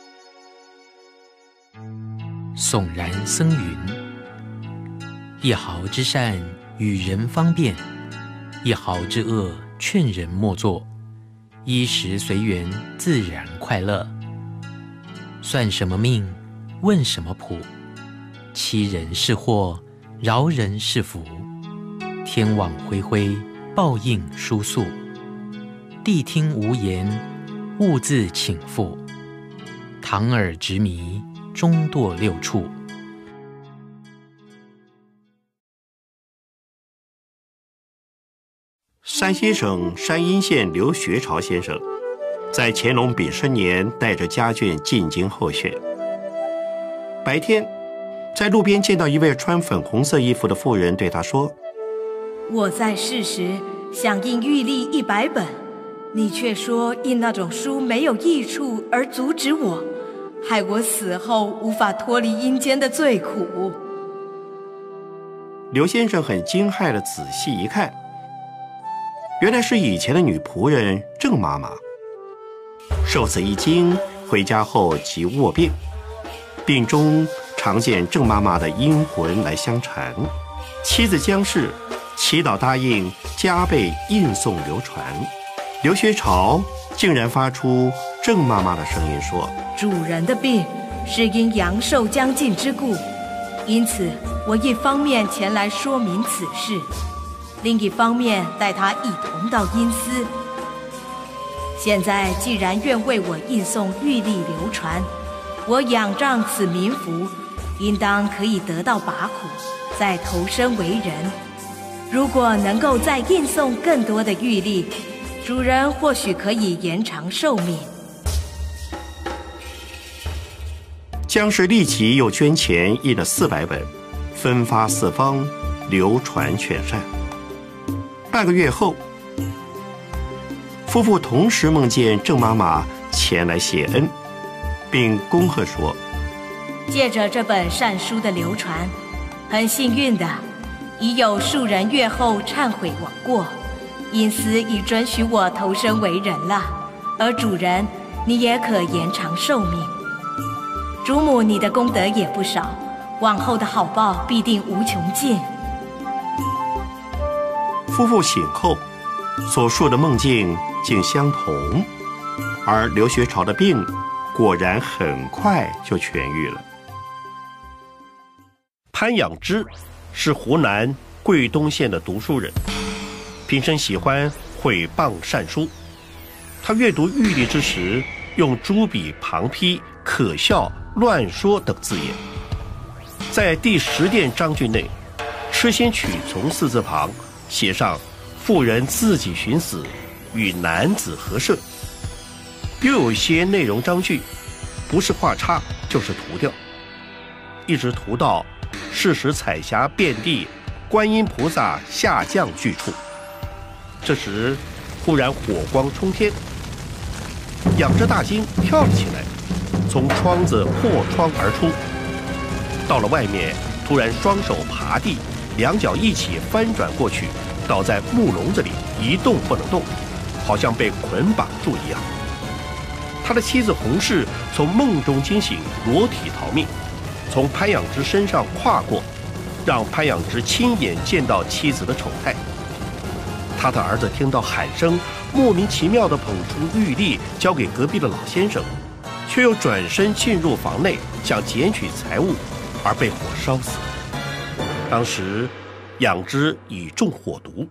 N: 悚然僧云：一毫之善与人方便，一毫之恶劝人莫做。衣食随缘，自然快乐。算什么命？问什么谱？欺人是祸，饶人是福。天网恢恢，报应疏肃。谛听无言，勿自请复。堂耳执迷，终堕六处。
B: 山西省山阴县刘学潮先生，在乾隆丙申年带着家眷进京候选。白天，在路边见到一位穿粉红色衣服的妇人，对他说：“
P: 我在世时想印玉历一百本，你却说印那种书没有益处，而阻止我，害我死后无法脱离阴间的罪苦。”
B: 刘先生很惊骇的仔细一看。原来是以前的女仆人郑妈妈。受此一惊，回家后即卧病，病中常见郑妈妈的阴魂来相缠。妻子江氏祈祷答应，加倍印送流传。刘学潮竟然发出郑妈妈的声音说：“
P: 主人的病是因阳寿将尽之故，因此我一方面前来说明此事。”另一方面，带他一同到阴司。现在既然愿为我印送玉历流传，我仰仗此民福，应当可以得到拔苦，再投身为人。如果能够再印送更多的玉历，主人或许可以延长寿命。
B: 江氏立即又捐钱印了四百本，分发四方，流传全善。半个月后，夫妇同时梦见郑妈妈前来谢恩，并恭贺说：“
P: 借着这本善书的流传，很幸运的，已有数人月后忏悔枉过，因此已准许我投身为人了。而主人，你也可延长寿命。主母，你的功德也不少，往后的好报必定无穷尽。”
B: 夫妇醒后，所述的梦境竟相同，而刘学潮的病果然很快就痊愈了。潘养之是湖南桂东县的读书人，平生喜欢毁谤善书。他阅读玉历之时，用朱笔旁批“可笑”“乱说”等字眼，在第十殿章句内。痴心曲从四字旁写上“妇人自己寻死，与男子合射”。又有些内容章句，不是画叉就是涂掉，一直涂到“是时彩霞遍地，观音菩萨下降”句处。这时，忽然火光冲天，仰着大惊跳了起来，从窗子破窗而出。到了外面，突然双手爬地，两脚一起翻转过去，倒在木笼子里一动不能动，好像被捆绑住一样。他的妻子洪氏从梦中惊醒，裸体逃命，从潘养之身上跨过，让潘养之亲眼见到妻子的丑态。他的儿子听到喊声，莫名其妙地捧出玉粒交给隔壁的老先生，却又转身进入房内想捡取财物，而被火烧死。当时养之已中火毒，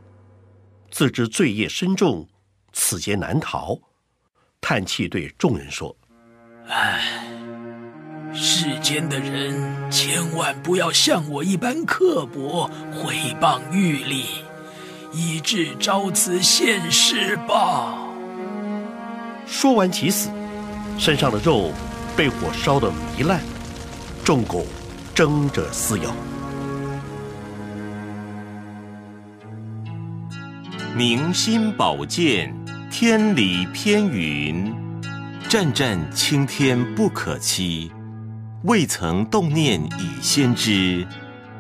B: 自知罪业深重，此劫难逃。叹气，对众人说：“
F: 唉，世间的人千万不要像我一般刻薄，毁谤玉立，以致招此现世报。”
B: 说完即死，身上的肉被火烧得糜烂，众狗争着撕咬。
C: 明心宝剑。天理偏云，阵阵青天不可欺。未曾动念已先知，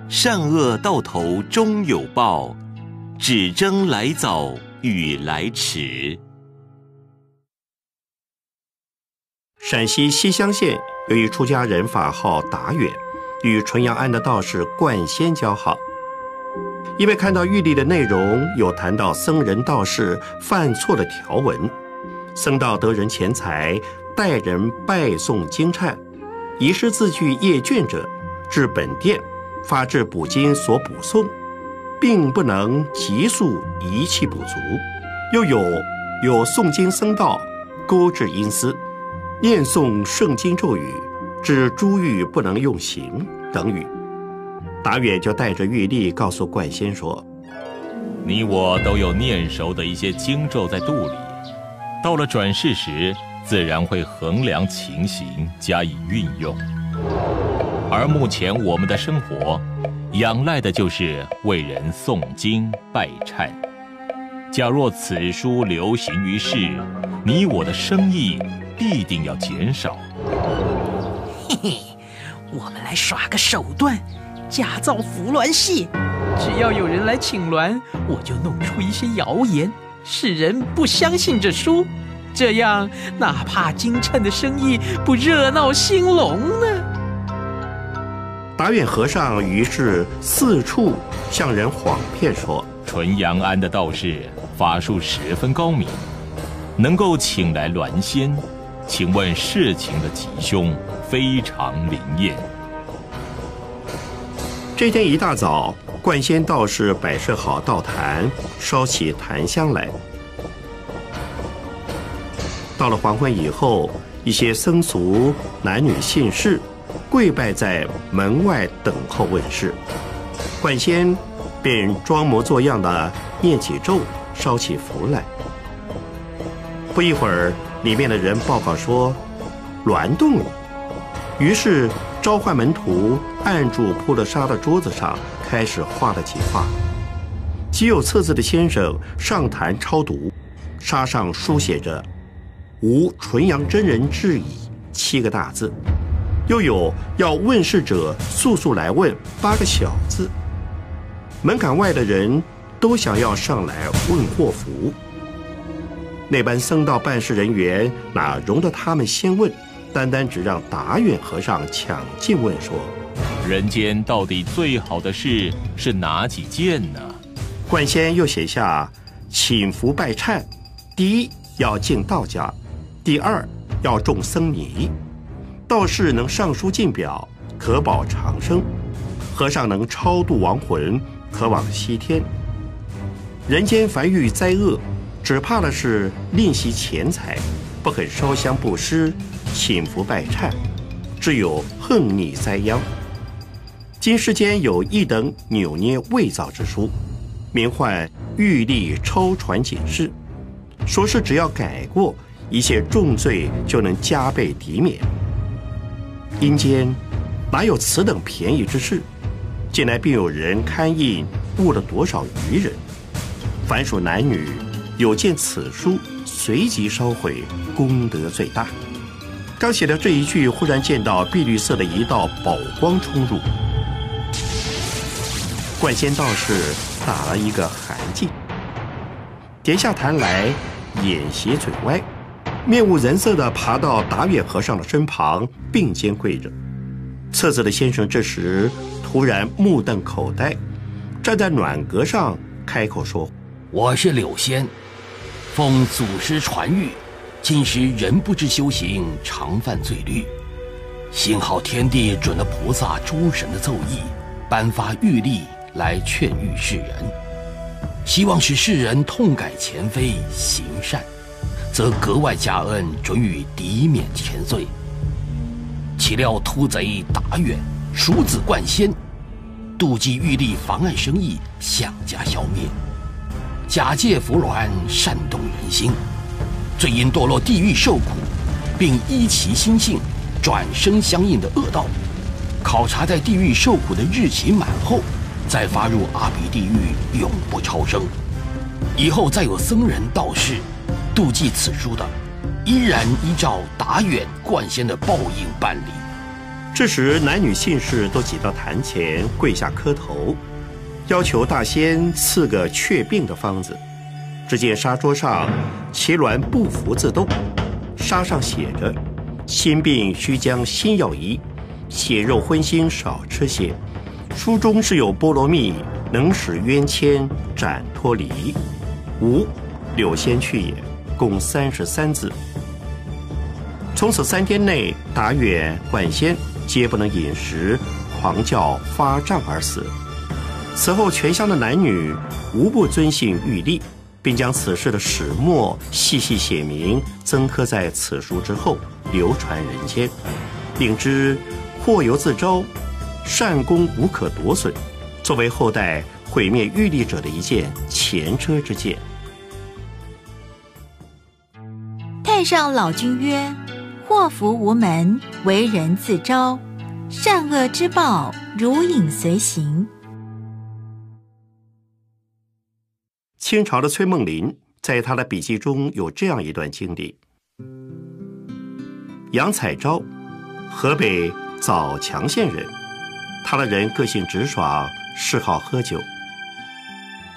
C: 善恶到头终有报，只争来早与来迟。
B: 陕西西乡县有一出家人，法号达远，与纯阳庵的道士冠仙交好。因为看到玉历的内容有谈到僧人道士犯错的条文，僧道得人钱财，待人拜诵经忏，遗失字句页卷者，至本殿发至补经所补诵，并不能急速遗弃补足。又有有诵经僧道勾至阴司，念诵圣经咒语，致珠玉不能用刑等语。达远就带着玉历告诉冠仙说：“
C: 你我都有念熟的一些经咒在肚里，到了转世时，自然会衡量情形加以运用。而目前我们的生活，仰赖的就是为人诵经拜忏。假若此书流行于世，你我的生意必定要减少。
X: 嘿嘿，我们来耍个手段。”假造服鸾戏，只要有人来请鸾，我就弄出一些谣言，使人不相信这书。这样，哪怕京城的生意不热闹兴隆呢？
B: 达远和尚于是四处向人谎骗说，
C: 纯阳庵的道士法术十分高明，能够请来鸾仙，请问事情的吉凶非常灵验。
B: 这天一大早，冠仙道士摆设好道坛，烧起檀香来。到了黄昏以后，一些僧俗、男女信士，跪拜在门外等候问世。冠仙便装模作样的念起咒，烧起符来。不一会儿，里面的人报告说，鸾动了。于是。召唤门徒，按住铺了沙的桌子上，开始画了几画。极有册字的先生上坛抄读，沙上书写着“无纯阳真人质疑”七个大字，又有要问世者速速来问八个小字。门槛外的人都想要上来问祸福。那般僧道办事人员哪容得他们先问？单单只让达远和尚抢进问说：“
C: 人间到底最好的事是哪几件呢？”
B: 冠仙又写下：“请福拜忏，第一要敬道家，第二要种僧尼。道士能上书进表，可保长生；和尚能超度亡魂，可往西天。人间凡遇灾厄，只怕的是吝惜钱财，不肯烧香布施。”请福拜忏，只有横逆灾殃。今世间有一等扭捏伪造之书，名唤玉历抽传解释，说是只要改过，一切重罪就能加倍抵免。阴间哪有此等便宜之事？近来并有人刊印误了多少愚人？凡属男女有见此书，随即烧毁，功德最大。刚写的这一句，忽然见到碧绿色的一道宝光冲入。冠仙道士打了一个寒噤，跌下坛来，眼斜嘴歪，面无人色地爬到达远和尚的身旁，并肩跪着。册子的先生这时突然目瞪口呆，站在暖阁上开口说：“
I: 我是柳仙，奉祖师传谕，今时人不知修行，常犯罪律。幸好天地准了菩萨诸神的奏议，颁发玉历。”来劝喻世人，希望使世人痛改前非，行善，则格外加恩，准予抵免前罪。岂料突贼达远，鼠子冠仙，妒忌玉帝妨碍生意，想加消灭，假借伏鸾煽动人心，最因堕落地狱受苦，并依其心性转生相应的恶道。考察在地狱受苦的日期满后。再发入阿鼻地狱，永不超生。以后再有僧人道士妒忌此书的，依然依照达远冠仙的报应办理。
B: 这时，男女信士都挤到坛前跪下磕头，要求大仙赐个却病的方子。只见沙桌上奇鸾不服自动，沙上写着：“心病须将心药医，血肉荤腥少吃些。”书中是有菠萝蜜，能使冤签斩脱离。无柳仙去也，共三十三字。从此三天内，达远、冠仙皆不能饮食，狂叫发胀而死。此后，全乡的男女无不遵信玉历，并将此事的始末细细写明，增刻在此书之后，流传人间，并知祸由自招。善功无可夺损，作为后代毁灭玉历者的一件前车之鉴。
K: 太上老君曰：“祸福无门，为人自招；善恶之报，如影随形。”
B: 清朝的崔梦麟在他的笔记中有这样一段经历：杨彩昭，河北枣强县人。他的人个性直爽，嗜好喝酒。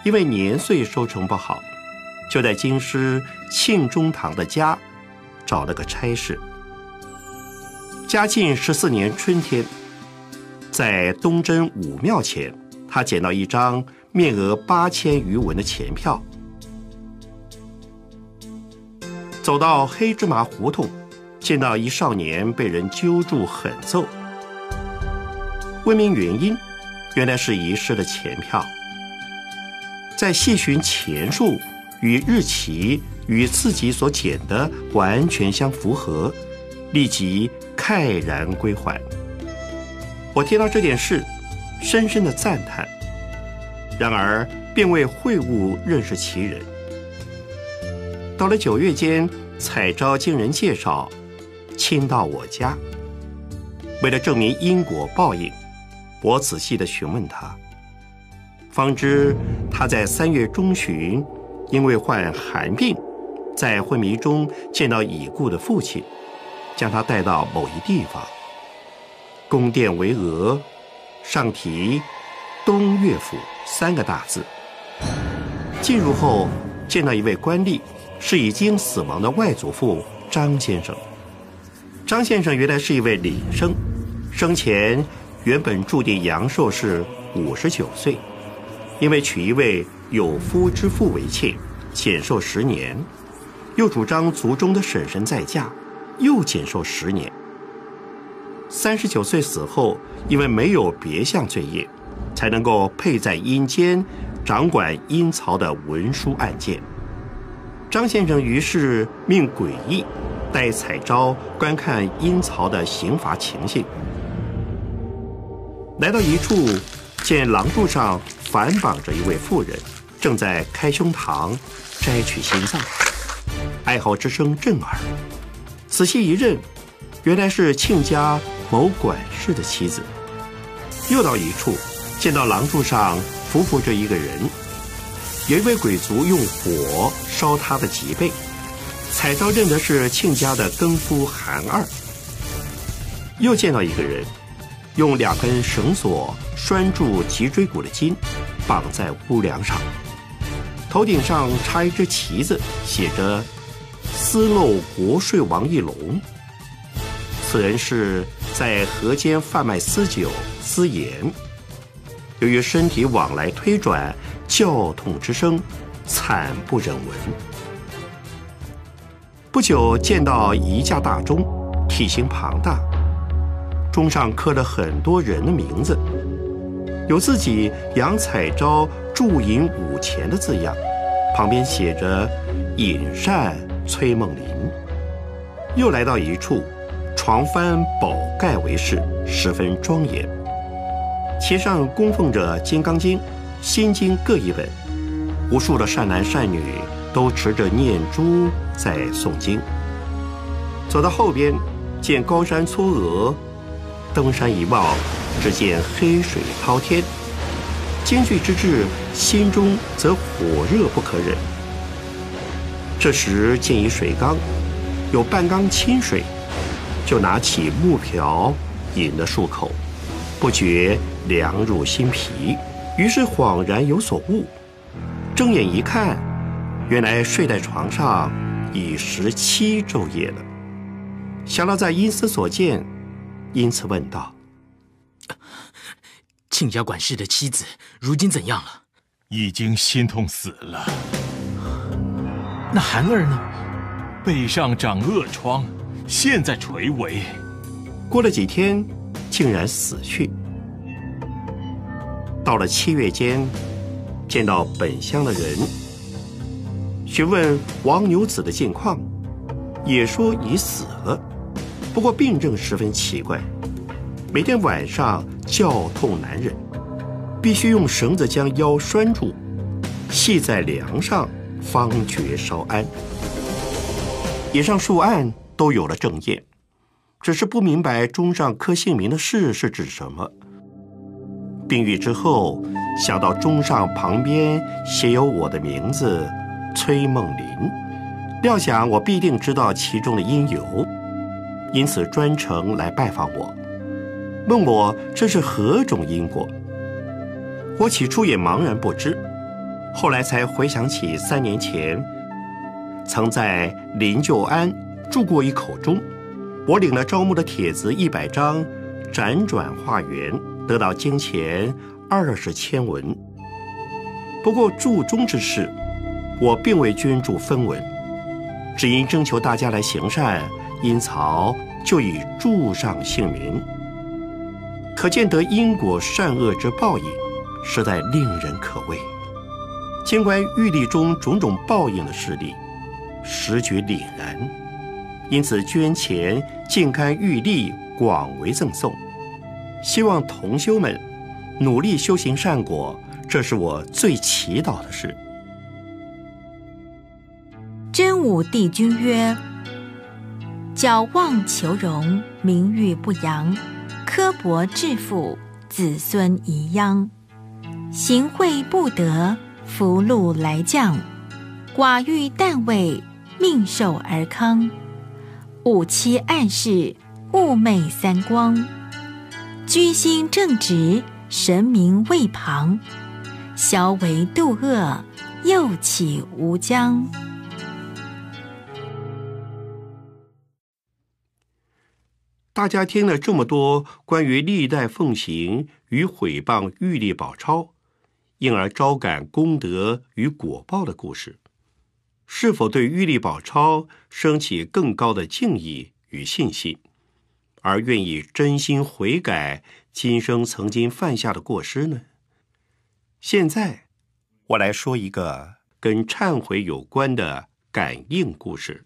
B: 因为年岁收成不好，就在京师庆中堂的家找了个差事。嘉靖十四年春天，在东真武庙前，他捡到一张面额八千余文的钱票。走到黑芝麻胡同，见到一少年被人揪住狠揍。问明原因，原来是遗失的钱票。在细寻钱数与日期与自己所捡的完全相符合，立即慨然归还。我听到这件事，深深的赞叹。然而，并未会晤认识其人。到了九月间，彩昭经人介绍，亲到我家，为了证明因果报应。我仔细的询问他，方知他在三月中旬，因为患寒病，在昏迷中见到已故的父亲，将他带到某一地方。宫殿巍峨，上题“东岳府”三个大字。进入后，见到一位官吏，是已经死亡的外祖父张先生。张先生原来是一位领生，生前。原本注定阳寿是五十九岁，因为娶一位有夫之妇为妾，减寿十年；又主张族中的婶婶再嫁，又减寿十年。三十九岁死后，因为没有别项罪业，才能够配在阴间掌管阴曹的文书案件。张先生于是命诡异带彩昭观看阴曹的刑罚情形。来到一处，见廊柱上反绑着一位妇人，正在开胸膛摘取心脏，哀嚎之声震耳。仔细一认，原来是亲家某管事的妻子。又到一处，见到廊柱上伏伏着一个人，有一位鬼卒用火烧他的脊背，彩昭认得是亲家的更夫韩二。又见到一个人，用两根绳索拴住脊椎骨的筋，绑在屋梁上，头顶上插一只旗子，写着“私漏国税王一龙”。此人是在河间贩卖私酒。私盐，由于身体往来推转，叫痛之声惨不忍闻。不久见到一架大钟，体型庞大，钟上刻了很多人的名字，有自己杨彩昭铸银五钱的字样，旁边写着尹善、崔梦林。又来到一处，床幡宝盖为饰，十分庄严。其上供奉着《金刚经》《心经》各一本，无数的善男善女都持着念珠在诵经。走到后边，见高山粗峨，登山一望，只见黑水滔天。惊惧之至，心中则火热不可忍。这时见一水缸，有半缸清水，就拿起木瓢饮了数口，不觉。凉入心脾，于是恍然有所悟。睁眼一看，原来睡在床上已十七昼夜了。想到在阴司所见，因此问道：“
N: 亲家管事的妻子如今怎样了？”
C: 已经心痛死了。
N: 那韩儿呢？
C: 背上长恶疮，现在垂危。
B: 过了几天，竟然死去。到了七月间，见到本乡的人，询问王牛子的近况，也说已死了，不过病症十分奇怪，每天晚上叫痛难忍，必须用绳子将腰拴住，系在梁上，方觉稍安。以上数案都有了证验，只是不明白钟上刻姓名的事是指什么。病愈之后，想到钟上旁边写有我的名字崔梦林，料想我必定知道其中的因由，因此专程来拜访我，问我这是何种因果。我起初也茫然不知，后来才回想起三年前曾在林旧庵住过一口钟，我领了招募的帖子一百张，辗转化缘。得到金钱二十千文，不过铸钟之事，我并未捐助分文，只因征求大家来行善，因曹就以铸上姓名。可见得因果善恶之报应，实在令人可畏。见观玉历中种种报应的事例，实觉凛然，因此捐钱尽刊玉历，广为赠送。希望同修们努力修行善果，这是我最祈祷的事。
K: 真武帝君曰：“矫妄求荣，名誉不扬；刻薄致富，子孙遗殃。行贿不得，福禄来降；寡欲淡味，命寿而康。五七暗示，寤寐三光。”居心正直，神明位旁，消为度恶，又起无疆。
B: 大家听了这么多关于历代奉行与毁谤玉历宝钞，因而招感功德与果报的故事，是否对玉历宝钞升起更高的敬意与信心？而愿意真心悔改今生曾经犯下的过失呢？现在，我来说一个跟忏悔有关的感应故事。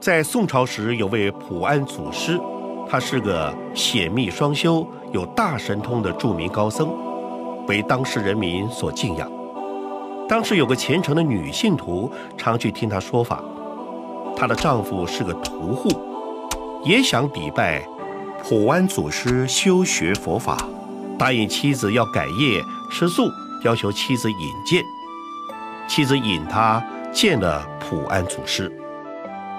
B: 在宋朝时，有位普安祖师，他是个显密双修、有大神通的著名高僧，为当时人民所敬仰。当时有个虔诚的女信徒，常去听他说法。她的丈夫是个屠户，也想礼拜普安祖师修学佛法，答应妻子要改业吃素，要求妻子引荐。妻子引他见了普安祖师。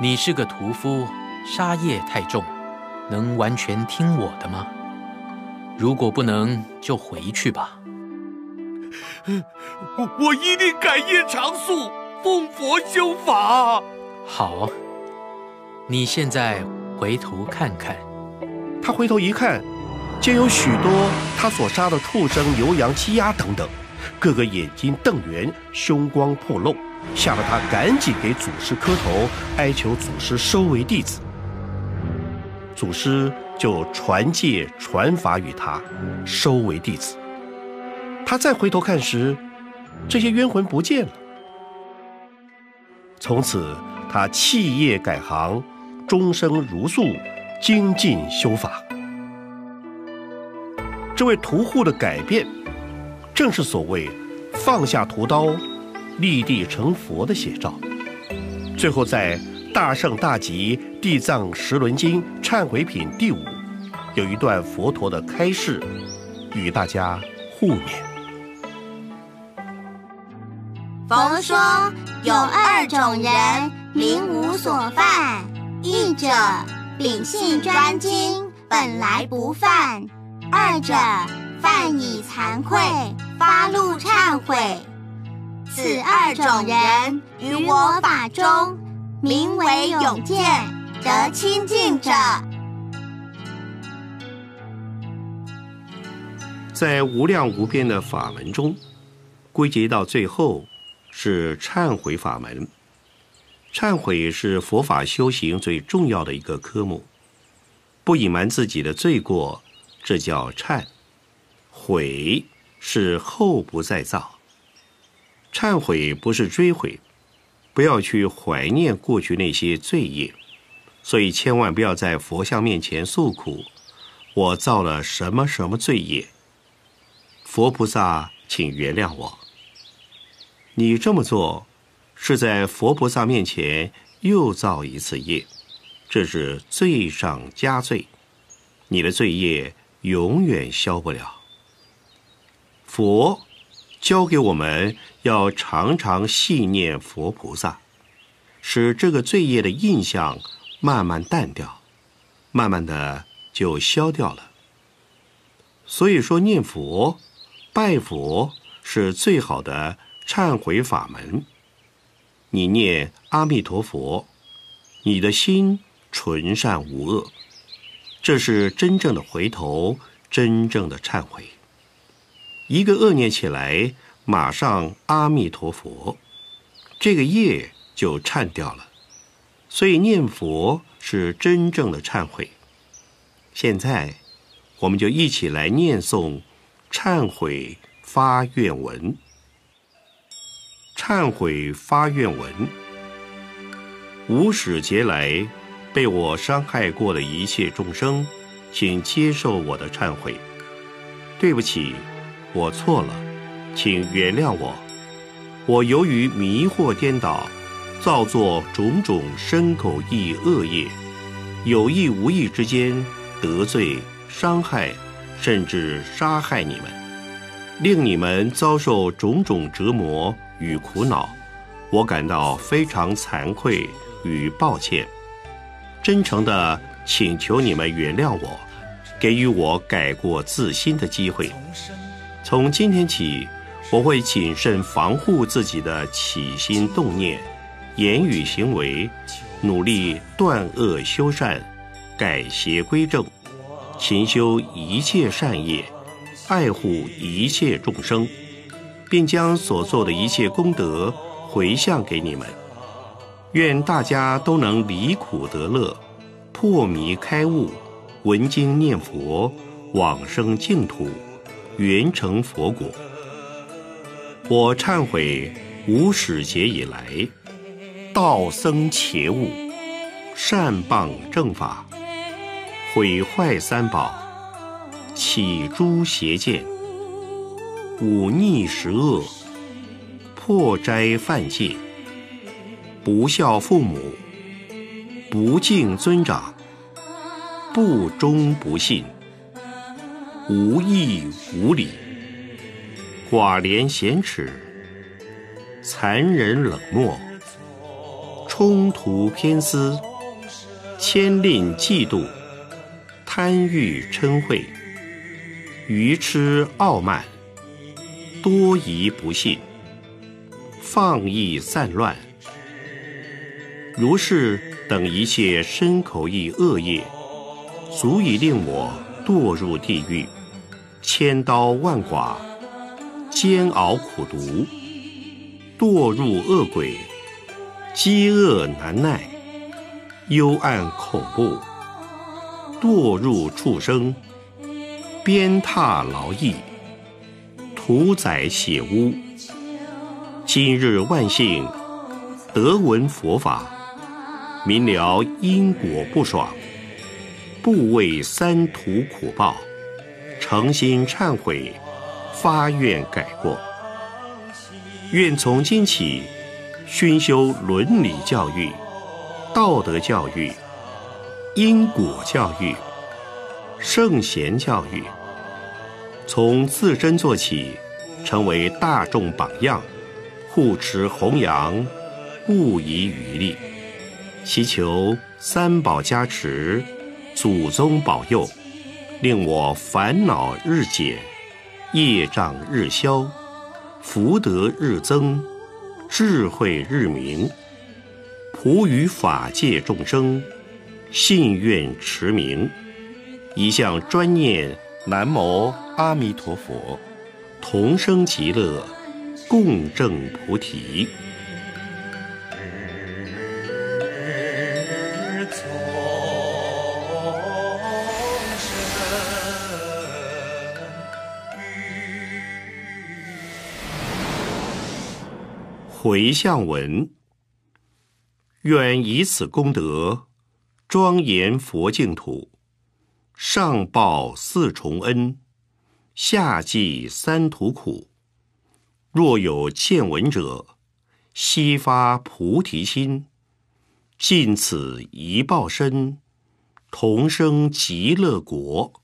N: 你是个屠夫，杀业太重，能完全听我的吗？如果不能，就回去吧。
Y: 我我一定改业长素，奉佛修法。
N: 好，你现在回头看看。
B: 他回头一看，见有许多他所杀的畜生、牛羊、鸡鸭等等，个个眼睛瞪圆，凶光破露，吓得他赶紧给祖师磕头，哀求祖师收为弟子。祖师就传戒传法与他，收为弟子。他再回头看时，这些冤魂不见了。从此，他弃业改行，终生如素，精进修法。这位屠户的改变，正是所谓放下屠刀，立地成佛的写照。最后，在《大圣大吉地藏十轮经忏悔品》第五，有一段佛陀的开示，与大家互勉。
D: 佛说有二种人，名无所犯。一者秉性专精，本来不犯；二者犯以惭愧，发露忏悔。此二种人于我法中，名为永见，得清净者。
B: 在无量无边的法门中，归结到最后。是忏悔法门。忏悔是佛法修行最重要的一个科目。不隐瞒自己的罪过，这叫忏；悔是后不再造。忏悔不是追悔，不要去怀念过去那些罪业，所以千万不要在佛像面前诉苦：“我造了什么什么罪业？”佛菩萨，请原谅我。你这么做，是在佛菩萨面前又造一次业，这是罪上加罪，你的罪业永远消不了。佛教给我们要常常细念佛菩萨，使这个罪业的印象慢慢淡掉，慢慢的就消掉了。所以说，念佛、拜佛是最好的。忏悔法门，你念阿弥陀佛，你的心纯善无恶，这是真正的回头，真正的忏悔。一个恶念起来，马上阿弥陀佛，这个业就忏掉了。所以念佛是真正的忏悔。现在，我们就一起来念诵忏悔发愿文。忏悔发愿文：无始劫来被我伤害过的一切众生，请接受我的忏悔。对不起，我错了，请原谅我。我由于迷惑颠倒，造作种种身口意恶业，有意无意之间得罪、伤害，甚至杀害你们，令你们遭受种种折磨。与苦恼，我感到非常惭愧与抱歉，真诚的请求你们原谅我，给予我改过自新的机会。从今天起，我会谨慎防护自己的起心动念、言语行为，努力断恶修善，改邪归正，勤修一切善业，爱护一切众生。并将所做的一切功德回向给你们。愿大家都能离苦得乐，破迷开悟，闻经念佛，往生净土，圆成佛果。我忏悔无始劫以来，道僧邪物，善谤正法，毁坏三宝，起诸邪见，忤逆十恶，破斋犯戒，不孝父母，不敬尊长，不忠不信，无义无礼，寡廉鲜耻，残忍冷漠，冲突偏私，牵令嫉妒。贪欲嗔恚，愚痴傲慢，多疑不信，放逸散乱，如是等一切身口意恶业，足以令我堕入地狱，千刀万剐，煎熬苦毒，堕入恶鬼，饥饿难耐，幽暗恐怖。堕入畜生，鞭挞劳役，屠宰血污。今日万幸，得闻佛法，明了因果不爽，不畏三途苦报，诚心忏悔，发愿改过。愿从今起，熏修伦理教育、道德教育。因果教育、圣贤教育，从自身做起，成为大众榜样，护持弘扬，不遗余力，祈求三宝加持，祖宗保佑，令我烦恼日减，业障日消，福德日增，智慧日明，普与法界众生。信愿持名，一向专念南无阿弥陀佛，同生极乐，共证菩提。回向文，愿以此功德。庄严佛净土，上报四重恩，下济三途苦。若有见闻者，悉发菩提心，尽此一报身，同生极乐国。